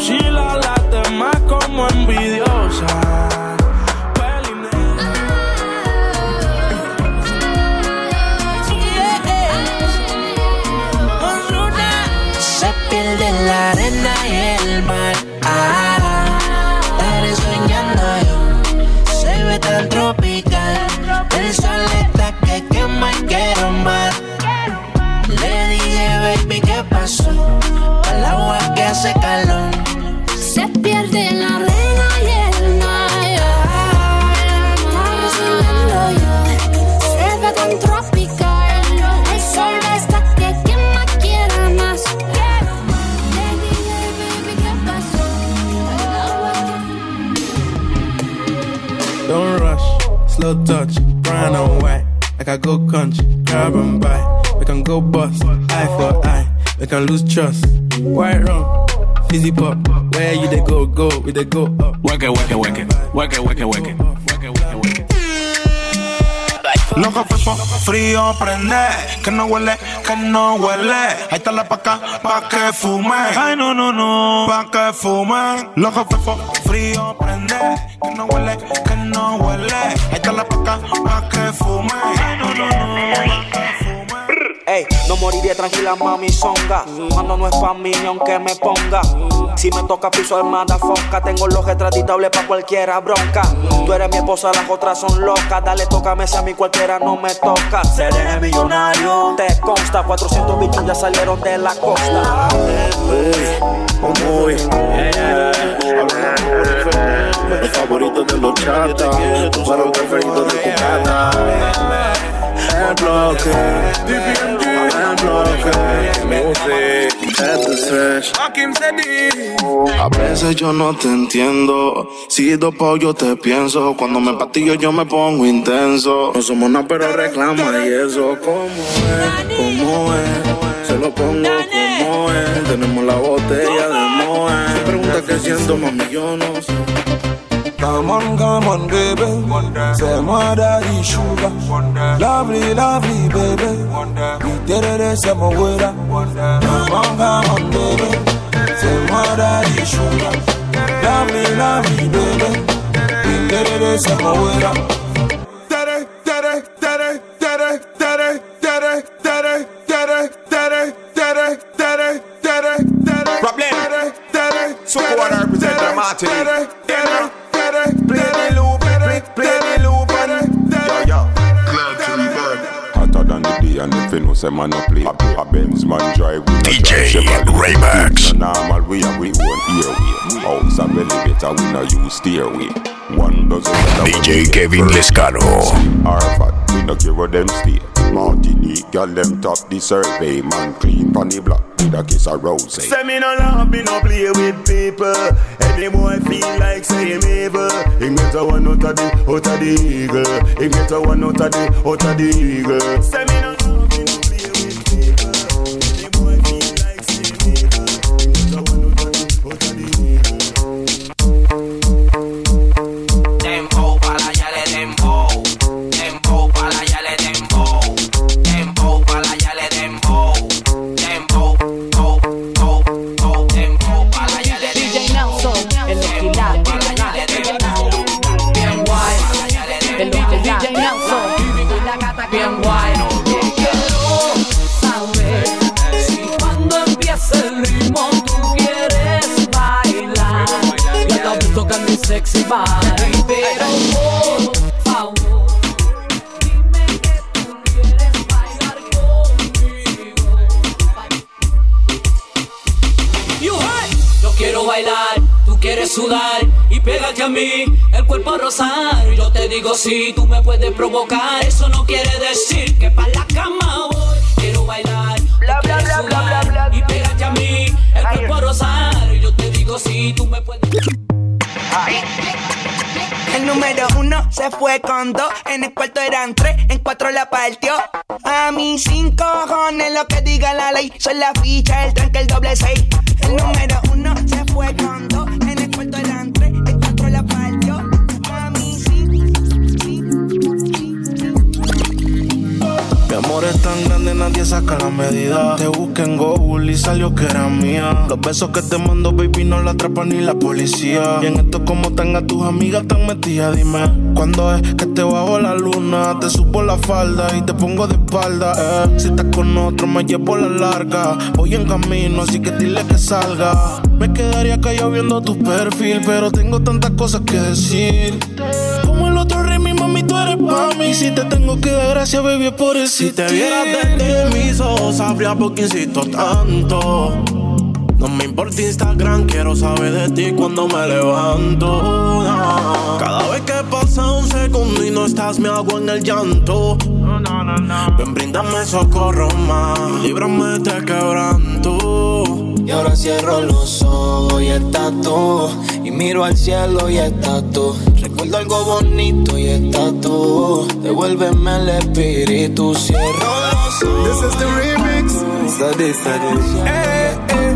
she la touch, brown and white. Like I go country, grab and buy. We can go bust, eye for eye. We can lose trust. White rum, fizzy pop. Where you they go, go, we they go up. Work it, work it, work it. Work it, work it, work it. Loco fefo, frío prende, que no huele, que no huele. Ahí está la paca, pa' que fume. Ay, no, no, no, pa' que fume. Loco fefo, frío prende, que no huele, que no huele. Ahí está la paca, pa' que fume. Ay, no, no, no, Ey, no moriré tranquila, mami zonga. Cuando no es pa' mí, ni aunque me ponga. Si me toca piso armada foca, tengo los retratitables pa' cualquiera bronca. Tú eres mi esposa, las otras son locas. Dale, tócame si a mí cualquiera no me toca. Seré millonario, te consta. 400 bichos ya salieron de la costa. Muy Los favoritos de los chatas, para los preferidos de. El bloque, el bloque, music, este fresh. A veces yo no te entiendo. Si dopo yo te pienso. Cuando me patillo yo me pongo intenso. No somos nada, pero reclama y eso. ¿Cómo es? ¿Cómo es? Se lo pongo como es. Tenemos la botella de Moe. Me pregunta qué siento, mami, yo no sé. Come on, come on, baby. Say my daddy sugar. Lovely, lovely, baby. We did it, say my waiter. Come on, come on, baby. Say my daddy sugar. Lovely, lovely, baby. We did it, say my waiter. Tere, tere, tere, tere, tere, tere, tere, tere, tere, tere, tere, tere, tere. Problem. Tere, tere, So who wanna represent the Martinique? Tere, tere, tere, Play the loop, play the loop, and if you know say man no play. A Benz man drive with a DJ drive Chevrolet. Raymax. No normal we have we own airway. House and elevator we no use stairway. One dozen DJ Kevin first Lescano. class. We no care where them stay. Martinique, girl them top the survey. Man clean pon the block with a kiss of rose. Say me no love, me no play with people. Any boy feel like say him evil. He get a one out of the, out of the eagle. He get a one out of the, out of the eagle. Say sexy body. Pero por favor, dime que tú quieres bailar conmigo. You heard? Yo quiero bailar, tú quieres sudar y pégate a mí, el cuerpo a rozar. Yo te digo si tú me puedes provocar, eso no quiere decir que pa' la cama voy. Quiero bailar, bla bla bla bla bla y pégate a mí, el cuerpo a rozar. Yo te digo si tú me puedes. El número uno se fue con dos, en el cuarto eran tres, en cuatro la partió. A mí cinco cojones lo que diga la ley, son la ficha, el tranque, el doble seis. El número uno se fue con dos, en el cuarto eran tres, Mi amor es tan grande, nadie saca la medida. Te busqué en Google y salió que era mía. Los besos que te mando, baby, no la atrapan ni la policía. Y en esto, como tenga tus amigas tan metidas, dime. ¿Cuándo es que te bajo la luna? Te subo la falda y te pongo de espalda, eh. Si estás con otro, me llevo la larga. Voy en camino, así que dile que salga. Me quedaría callado viendo tu perfil, pero tengo tantas cosas que decir. Mami. Si te tengo que dar gracias, baby, es por eso. Si te vieras desde mis ojos, sabría por qué insisto tanto. No me importa Instagram, quiero saber de ti cuando me levanto. No. Cada vez que pasa un segundo y no estás, me hago en el llanto. Ven, bríndame socorro más, líbrame de este quebranto. Y ahora cierro los ojos y estás tú. Y miro al cielo y estás tú. Recuerdo algo bonito y estás tú. Devuélveme el espíritu. Cierro los ojos. This is the remix. Study, study. Eh, eh.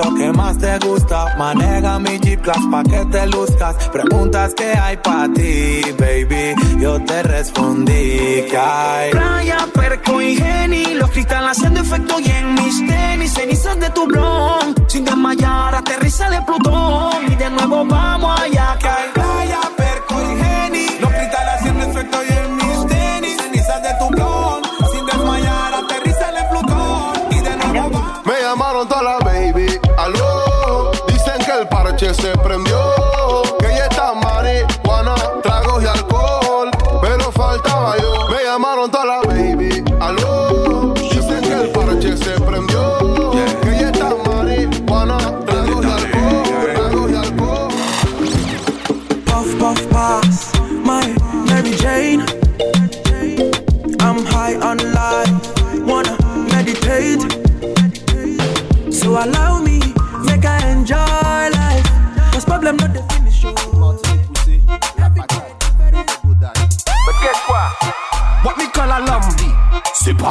Hilo que más te gusta. Maneja mi G-Class pa' que te luzcas. Preguntas que hay pa' ti, baby. Yo te respondí que hay. Playa, perco y geni, los cristales haciendo efecto y en mis tenis, cenizas de tu blon. Sin desmayar, aterriza de Plutón y de nuevo vamos allá que hay. Playa,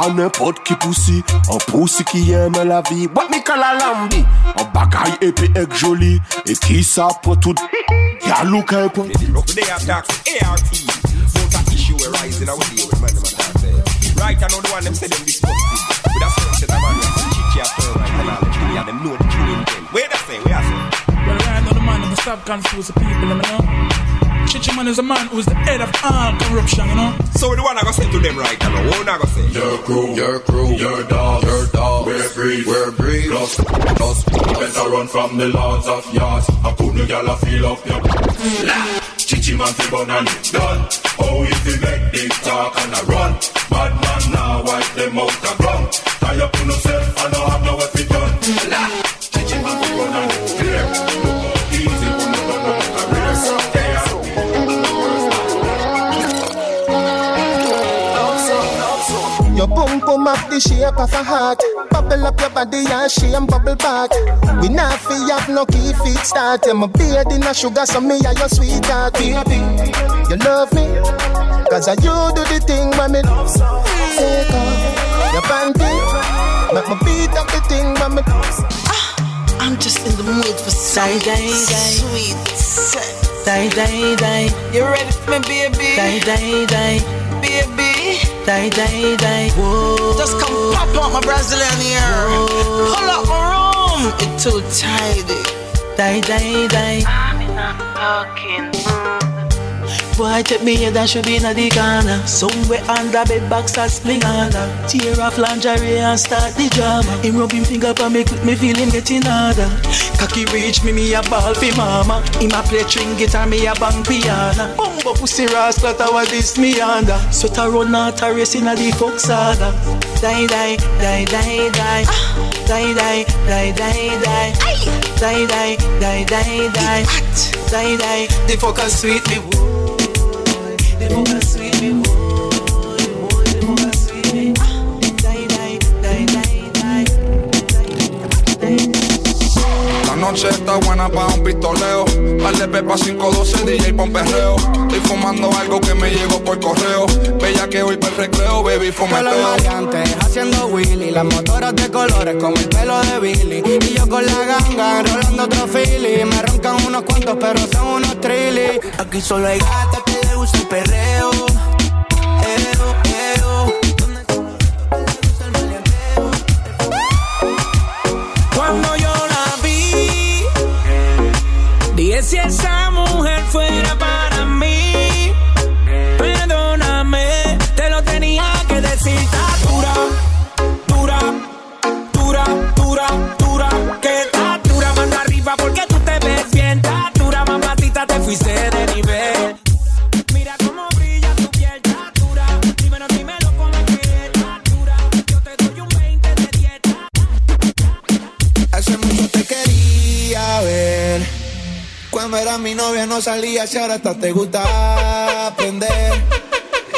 pas n'importe qui poussi Un poussi qui aime la vie What me call a lambi Un bagaille épais et joli Et qui ça pour tout Y'a look un point They have talk ART. Both a issue arising our day with man them attack. Right, I know the one them say them disgusting. With a certain set of man them chit chat turn right and all the yeah, them know the true intent. Where that say? Where I say? Well, right now the man of the stop confuse the people, you know. Chichi man is a man who's the head of all corruption, you know. So the one I go say to them right now. What I go say? Your crew, your crew, your dog, your dog. We're breed, we're breed. Plus, plus, better run from the lords of yards. I put the gal a feel up your. La, chichi man fi bun and it done. Oh, if you make big talk and a run, bad man now wipe them out the ground. Tie up on yourself and no have no boom boom up the shape of a heart. Bubble up your body and shame bubble back. We not fi have no key feet start. I'm a beard in a sugar, so me are your sweetheart, baby. You love me, cause I you do the thing when me take off your panty. Make me beat up the thing when me Ah, I'm just in the mood for some sweet sex. Die, die, die. You ready for me, baby? Die, die, die. Baby. Die, die, die. Whoa. Just come pop out my Brazilian ear. Pull up my room. It's too tidy. Die, die, die. I'm in a talking Boy, take me head and should be in the corner. Somewhere under bed box or spling under. Tear off lingerie and start the drama. Him rub him finger for me, quick me feel him getting harder. Cocky reach me, me a ball fi mama. Him a play string guitar, me a bang piano. Bumbo pussy rascal, that was this me under. So to run out a race in a the fuck saga. Die, die, die, die, die. Die, die, die, die, die. Die, die, die, die, die. Die, die, the fuck sweet me. Whoa. Noche está buena para un pistoleo. Dale pepa 512, DJ pon perreo. Estoy fumando algo que me llegó por correo. Bella que hoy para recreo, baby, Con los fumeteo. maleantes haciendo Willy, las motoras de colores como el pelo de Billy. Y yo con la ganga enrolando otro Philly. Me roncan unos cuantos, pero son unos trilly. Aquí solo hay gatas que gusta perreo. Eo, eo. Cuando yo la vi, dije si esa mujer fuera para mí. Perdóname, te lo tenía que decir. Está dura, dura, dura, dura, dura. Que está dura, mano arriba porque tú te ves bien. Está dura, mamacita, te fuiste de nivel. Cuando era mi novia no salía, si ahora hasta te gusta aprender.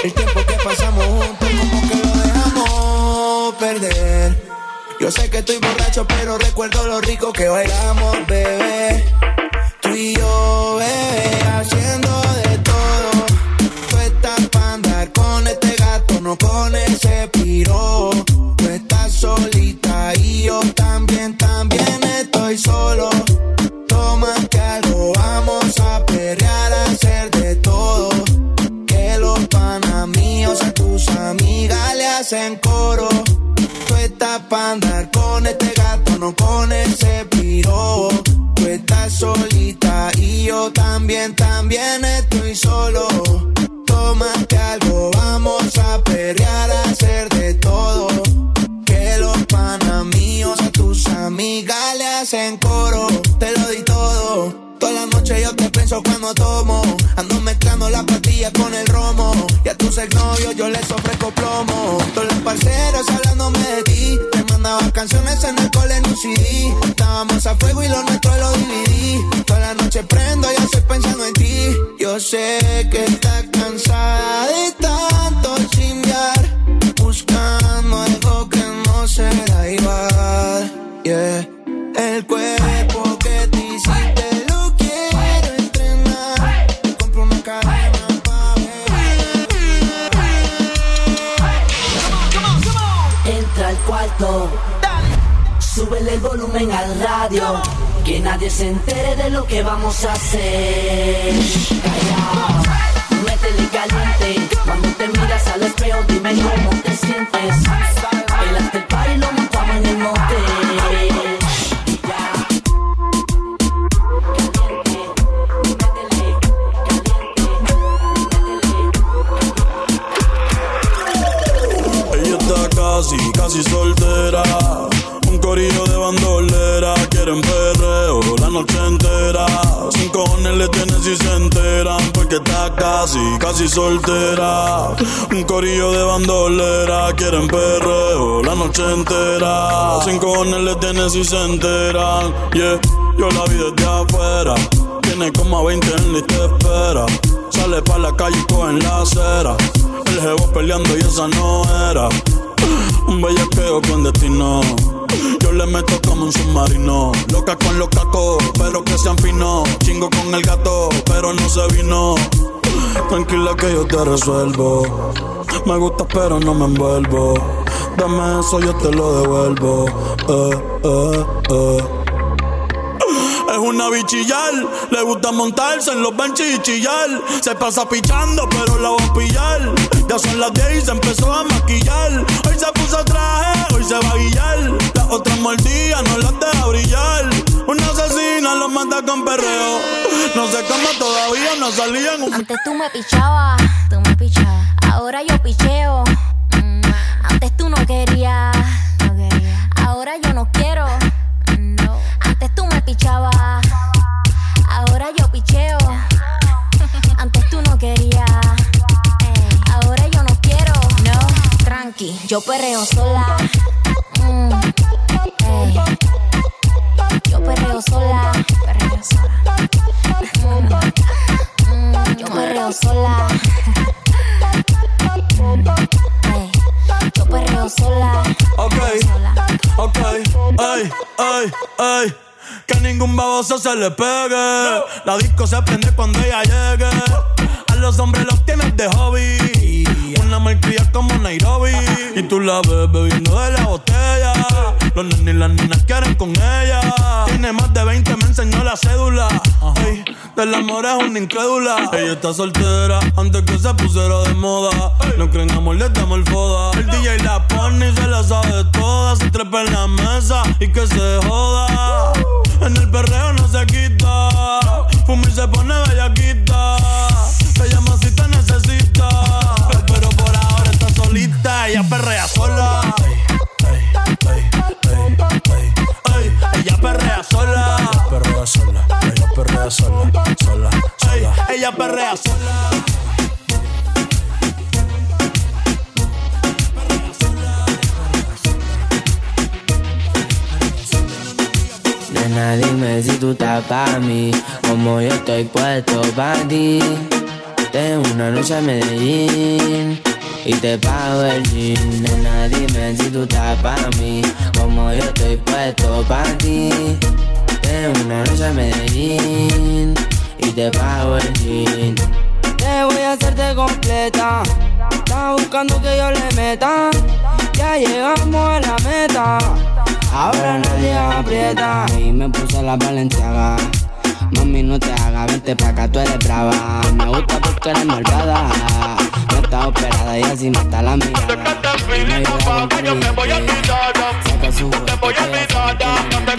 El tiempo que pasamos juntos, como que lo dejamos perder. Yo sé que estoy borracho, pero recuerdo lo rico que bailamos, bebé. Tú y yo, bebé, haciendo de todo. Tú estás para andar con este gato, no con ese piro. Tú estás solita y yo también, también estoy solo. Hacen coro. Tú estás para andar con este gato, no con ese piro. Tú estás solita y yo también, también estoy solo. Tómate algo, vamos a perrear, a hacer de todo. Que los panas míos a tus amigas le hacen coro. Te lo di todo. Toda la noche yo te pienso cuando tomo. Ando la pastilla con el romo. Y a tus exnovios yo les ofrezco plomo. Todos los parceros hablándome de ti. Te mandaba canciones en el cole en un CD. Estábamos a fuego y lo nuestro lo dividí. Toda la noche prendo y estoy pensando en ti. Yo sé que estás cansada de tanto chimbear. Buscando algo que no será igual. Yeah. El cuerpo el volumen al radio, que nadie se entere de lo que vamos a hacer. Callao, métele caliente, cuando te miras al espejo dime cómo te sientes. El after party lo montamos en el motel. Casi, casi soltera. Un corillo de bandolera. Quieren perreo la noche entera. Sin cojones le tienen si se enteran. Porque está casi, casi soltera. Un corillo de bandolera. Quieren perreo la noche entera. Sin cojones le tienen si se enteran. Yeah, yo la vi desde afuera. Tiene como a 20 en lista de espera. Sale pa' la calle y en la acera. El jevo peleando y esa no era. Un bellaqueo con destino. Yo le meto como un submarino. Loca con los cacos, pero que sean finos. Chingo con el gato, pero no se vino. Tranquila que yo te resuelvo. Me gusta, pero no me envuelvo. Dame eso, yo te lo devuelvo. Eh, eh, eh. Es una bichillar, le gusta montarse en los benches y chillar. Se pasa pichando, pero la va a pillar. Ya son las 10 y se empezó a maquillar. Hoy se puso traje, hoy se va a guillar. Las otras mordidas no las deja brillar. Una asesina lo manda con perreo. No sé cómo todavía buena, salían un... Antes tú me pichabas, tú me pichabas. Ahora yo picheo. Mm, Antes tú no querías, no quería. Ahora yo no quiero. Antes tú me pichabas. Ahora yo picheo. Antes tú no querías. Ahora yo no quiero. No. Tranqui, yo perreo sola. Mm, ey. Yo perreo sola. Perreo sola. Mm, yo perreo sola. Ey, Yo perreo sola. Ok, ok, ay, ay, ay. Que ningún baboso se le pegue. La disco se prende cuando ella llegue. A los hombres los tienes de hobby. Una malcria como Nairobi. Y tú la ves bebiendo de la botella. Los nenes y las niñas quieren con ella. Tiene más de 20, me enseñó la cédula. Ey, del amor es una incrédula. Ella está soltera antes que se pusiera de moda. No creen amor, le damos el foda. El DJ la pone y se la sabe toda. Se trepa en la mesa y que se joda. En el perreo no se quita. Fumir se pone bellaquita. Se llama si te necesita. Ella perrea sola. Ey, ella perrea sola. Ella perrea sola. Ella perrea sola. Sola, sola. Ella perrea sola. Nena, dime si tú estás pa' mí, como yo estoy puesto pa' ti. Tengo una noche a Medellín y te pago el jean. Nena, dime si tú estás pa' mí, como yo estoy puesto pa' ti. Tengo una noche a Medellín y te pago el jean. Te voy a hacerte completa. Estás buscando que yo le meta. Ya llegamos a la meta. Ahora nadie aprieta. Y me puse la valenciaga. Mami, no te hagas, vente pa' acá, tú eres brava. Me gusta porque eres malvada. No está operada y así la mirada. Y me ayuda con yo te voy a olvidar. Saca su Te voy a olvidar. No te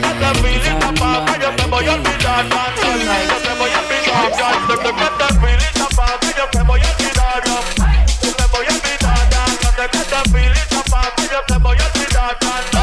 papá, yo te voy a olvidar. Yo te voy a olvidar. No te papá, yo voy a olvidar. Yo te voy a olvidar. No te papá, yo te voy a olvidar.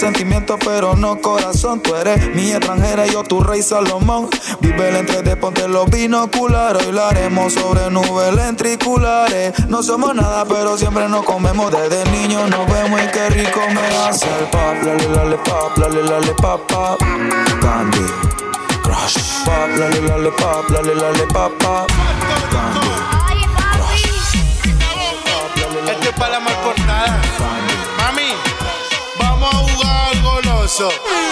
sentimiento, pero no corazón. Tú eres mi extranjera, yo tu rey Salomón. Vive el entre ponte los binoculares. Hoy lo haremos sobre nubes lentriculares. No somos nada, pero siempre nos comemos. Desde niños nos vemos y qué rico me hace el pop. La le la le pop, la le la le pop, pop. Candy, crush. Pop, la le la le pop, la le la le pop, pop. up.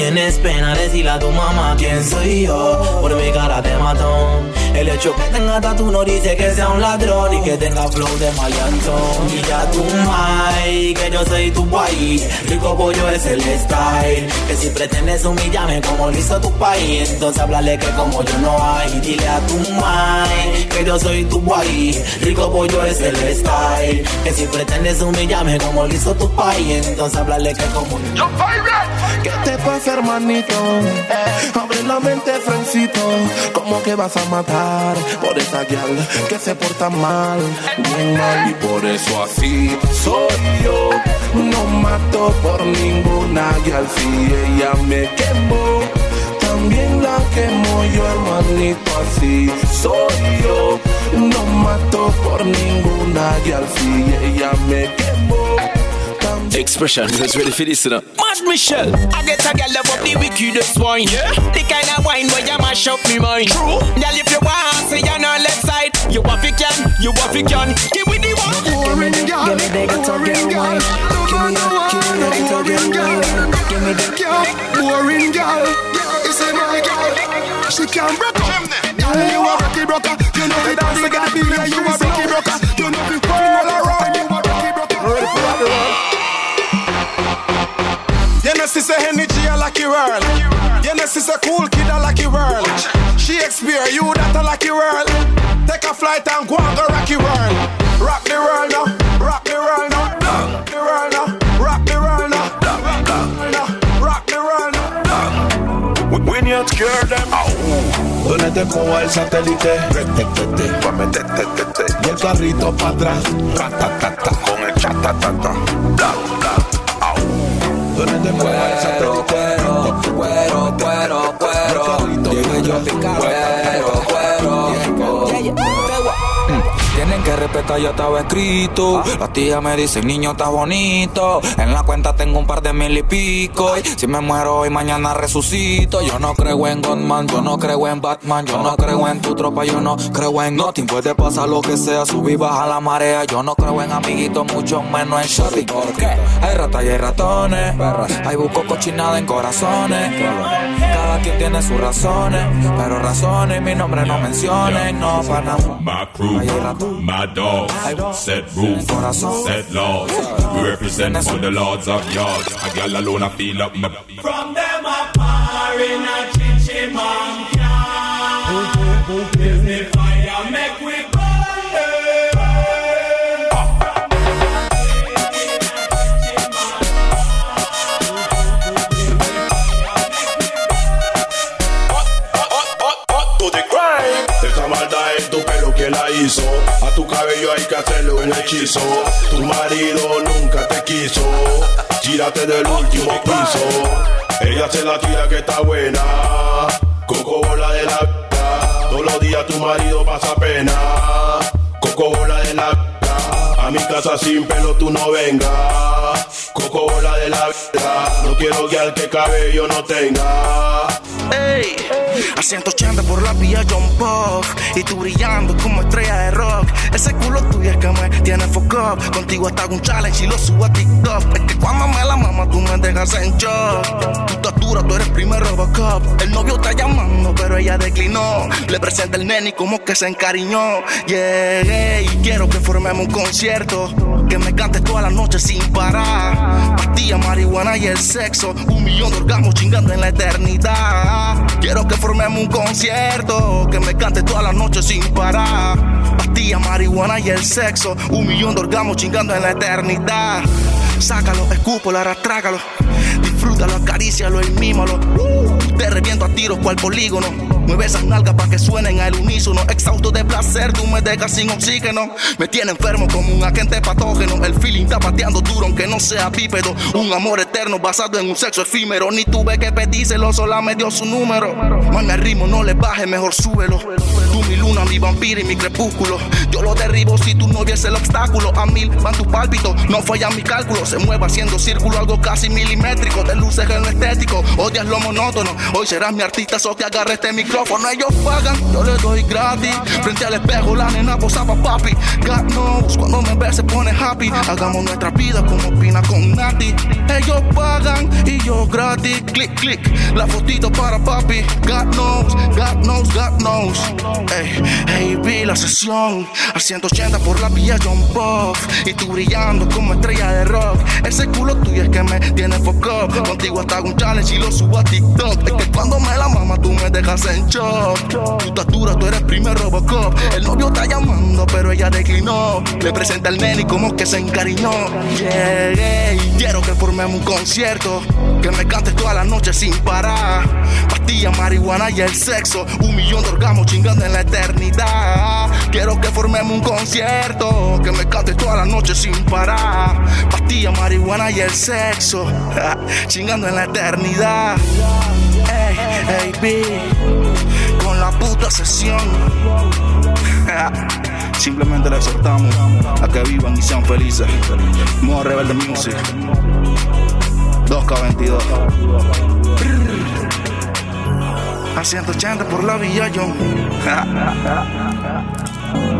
Tienes pena decirle a tu mamá quién soy yo. Por mi cara de matón El hecho que tenga tatu no dice que sea un ladrón Y que tenga flow de maleantón. Y ya tu mai, que yo soy tu guay. Rico pollo es el style. Que si pretendes humillarme como lo hizo tu país Entonces háblale que como yo no hay. Dile a tu mai, que yo soy tu guay. Rico pollo es el style. Que si pretendes humillarme como lo hizo tu país Entonces háblale que como yo ¿Qué te pasa, hermanito? Abre la mente, Francito. ¿Cómo que vas a matar por esa guial que se porta mal? Bien mal, y por eso así soy yo. No mato por ninguna guial si ella me quemó. También la quemo yo, hermanito, así soy yo. No mato por ninguna guial si ella me quemó. Expression, let's ready for this now. Mad Michelle, I get a girl love up the wickedest wine. Yeah. The kind of wine where you mash up me mind. True. Girl, if you want, say you're on left side. You want fi can, you want fi can. Give me the one. Boring girl, Give me the boring girl. Give me the one, boring girl. Give me the girl, boring girl. It's a my girl. She can break up. Girl, you a rocky broker. You know the dance, get the feel. You a rocky broker. Genesis a energy, I like it whirl. Genesis a cool kid, a lucky it. Shakespeare, you that a lucky it. Take a flight and go on the rocky whirl. Rock the world now, rock the world now, rock the world now, rock the world now, rock the world now. When you cure them, oh. Donete como el satélite, y el carrito para atrás, ta ta ta ta, con el cha ta ta ta de mujeres. Que respetar, ya estaba escrito. Las tías me dicen, niño, estás bonito. En la cuenta tengo un par de mil y pico. Y si me muero hoy, mañana resucito. Yo no creo en Godman, yo no creo en Batman. Yo no creo en tu tropa, yo no creo en nothing. Puede pasar lo que sea, subir, baja la marea. Yo no creo en amiguitos, mucho menos en shopping. ¿Por qué? Hay ratas y hay ratones. Hay busco cochinada en corazones. Cada quien tiene sus razones. Pero razones, mi nombre no mencionen. No, para My crew, my dogs, set rules, set laws. We represent for the lords of yards. A gal alone, I feel up my. From them a par in a chichi man can. A tu cabello hay que hacerle un hechizo. Tu marido nunca te quiso. Tírate del último piso. Ella se la tira que está buena. Coco bola de la vida. Todos los días tu marido pasa pena. Coco bola de la vida. A mi casa sin pelo tú no vengas. Coco bola de la vida. No quiero al que cabello no tenga. Ey, a 180 por la vía John Pop Y tú brillando como estrella de rock. Ese culo tuyo es que me tiene foco Contigo hasta un challenge y lo subo a TikTok. Es que cuando me la mama tú me dejas en shock. Tu estatura, tú eres primer Robocop. El novio está llamando pero ella declinó. Le presenta el nene y como que se encariñó. Yeah, y quiero que formemos un concierto. Que me cantes toda la noche sin parar. Pastilla, marihuana y el sexo. Un millón de orgasmos chingando en la eternidad Quiero que formemos un concierto Que me cante toda la noche sin parar. Pastilla, marihuana y el sexo Un millón de orgasmos chingando en la eternidad. Sácalo, escúpalo, arrastrágalo. Disfrútalo, acarícialo y mímalo. Te reviento a tiros cual polígono Mueve esas nalgas para que suenen al unísono. Exhausto de placer, tú me dejas sin oxígeno. Me tiene enfermo como un agente patógeno. El feeling está pateando duro aunque no sea bípedo. Un amor eterno basado en un sexo efímero. Ni tuve que pedírselo, sola me dio su número. Man, el ritmo no le baje, mejor súbelo. Tú mi luna, mi vampiro y mi crepúsculo. Yo lo derribo si tú no vies el obstáculo. A mil van tus pálpitos, no fallan mis cálculos Se mueve haciendo círculo, algo casi milimétrico. Te luces en lo estético, odias lo monótono. Hoy serás mi artista, so que agarre este micrófono Ellos pagan, yo les doy gratis. Frente al espejo la nena posaba papi. God knows, cuando me ve se pone happy. Hagamos nuestra vida como Pina con Nati. Ellos pagan y yo gratis. Click, click, la fotito para papi. God knows, God knows, God knows Ey, hey, vi la sesión. A 180 por la vía John Pop Y tú brillando como estrella de rock. Ese culo tuyo es que me tiene foco Contigo hasta un challenge y lo subo a TikTok. Es que cuando me la mama tú me dejas en shock Tu estatura, tú eres primer Robocop. El novio está llamando pero ella declinó. Le presenta el nene y como que se encariñó. Yeah, y quiero que formemos un concierto Que me cantes toda la noche sin parar. Pastilla, marihuana y el sexo Un millón de orgasmos chingando en la eternidad. Quiero que formemos un concierto Que me cantes toda la noche sin parar. Pastilla, marihuana y el sexo Chingando en la eternidad. Ey, ey, B Puta sesión Simplemente le exhortamos a que vivan y sean felices. Modo Rebelde Music. 2K22. A 180 por la Villa John.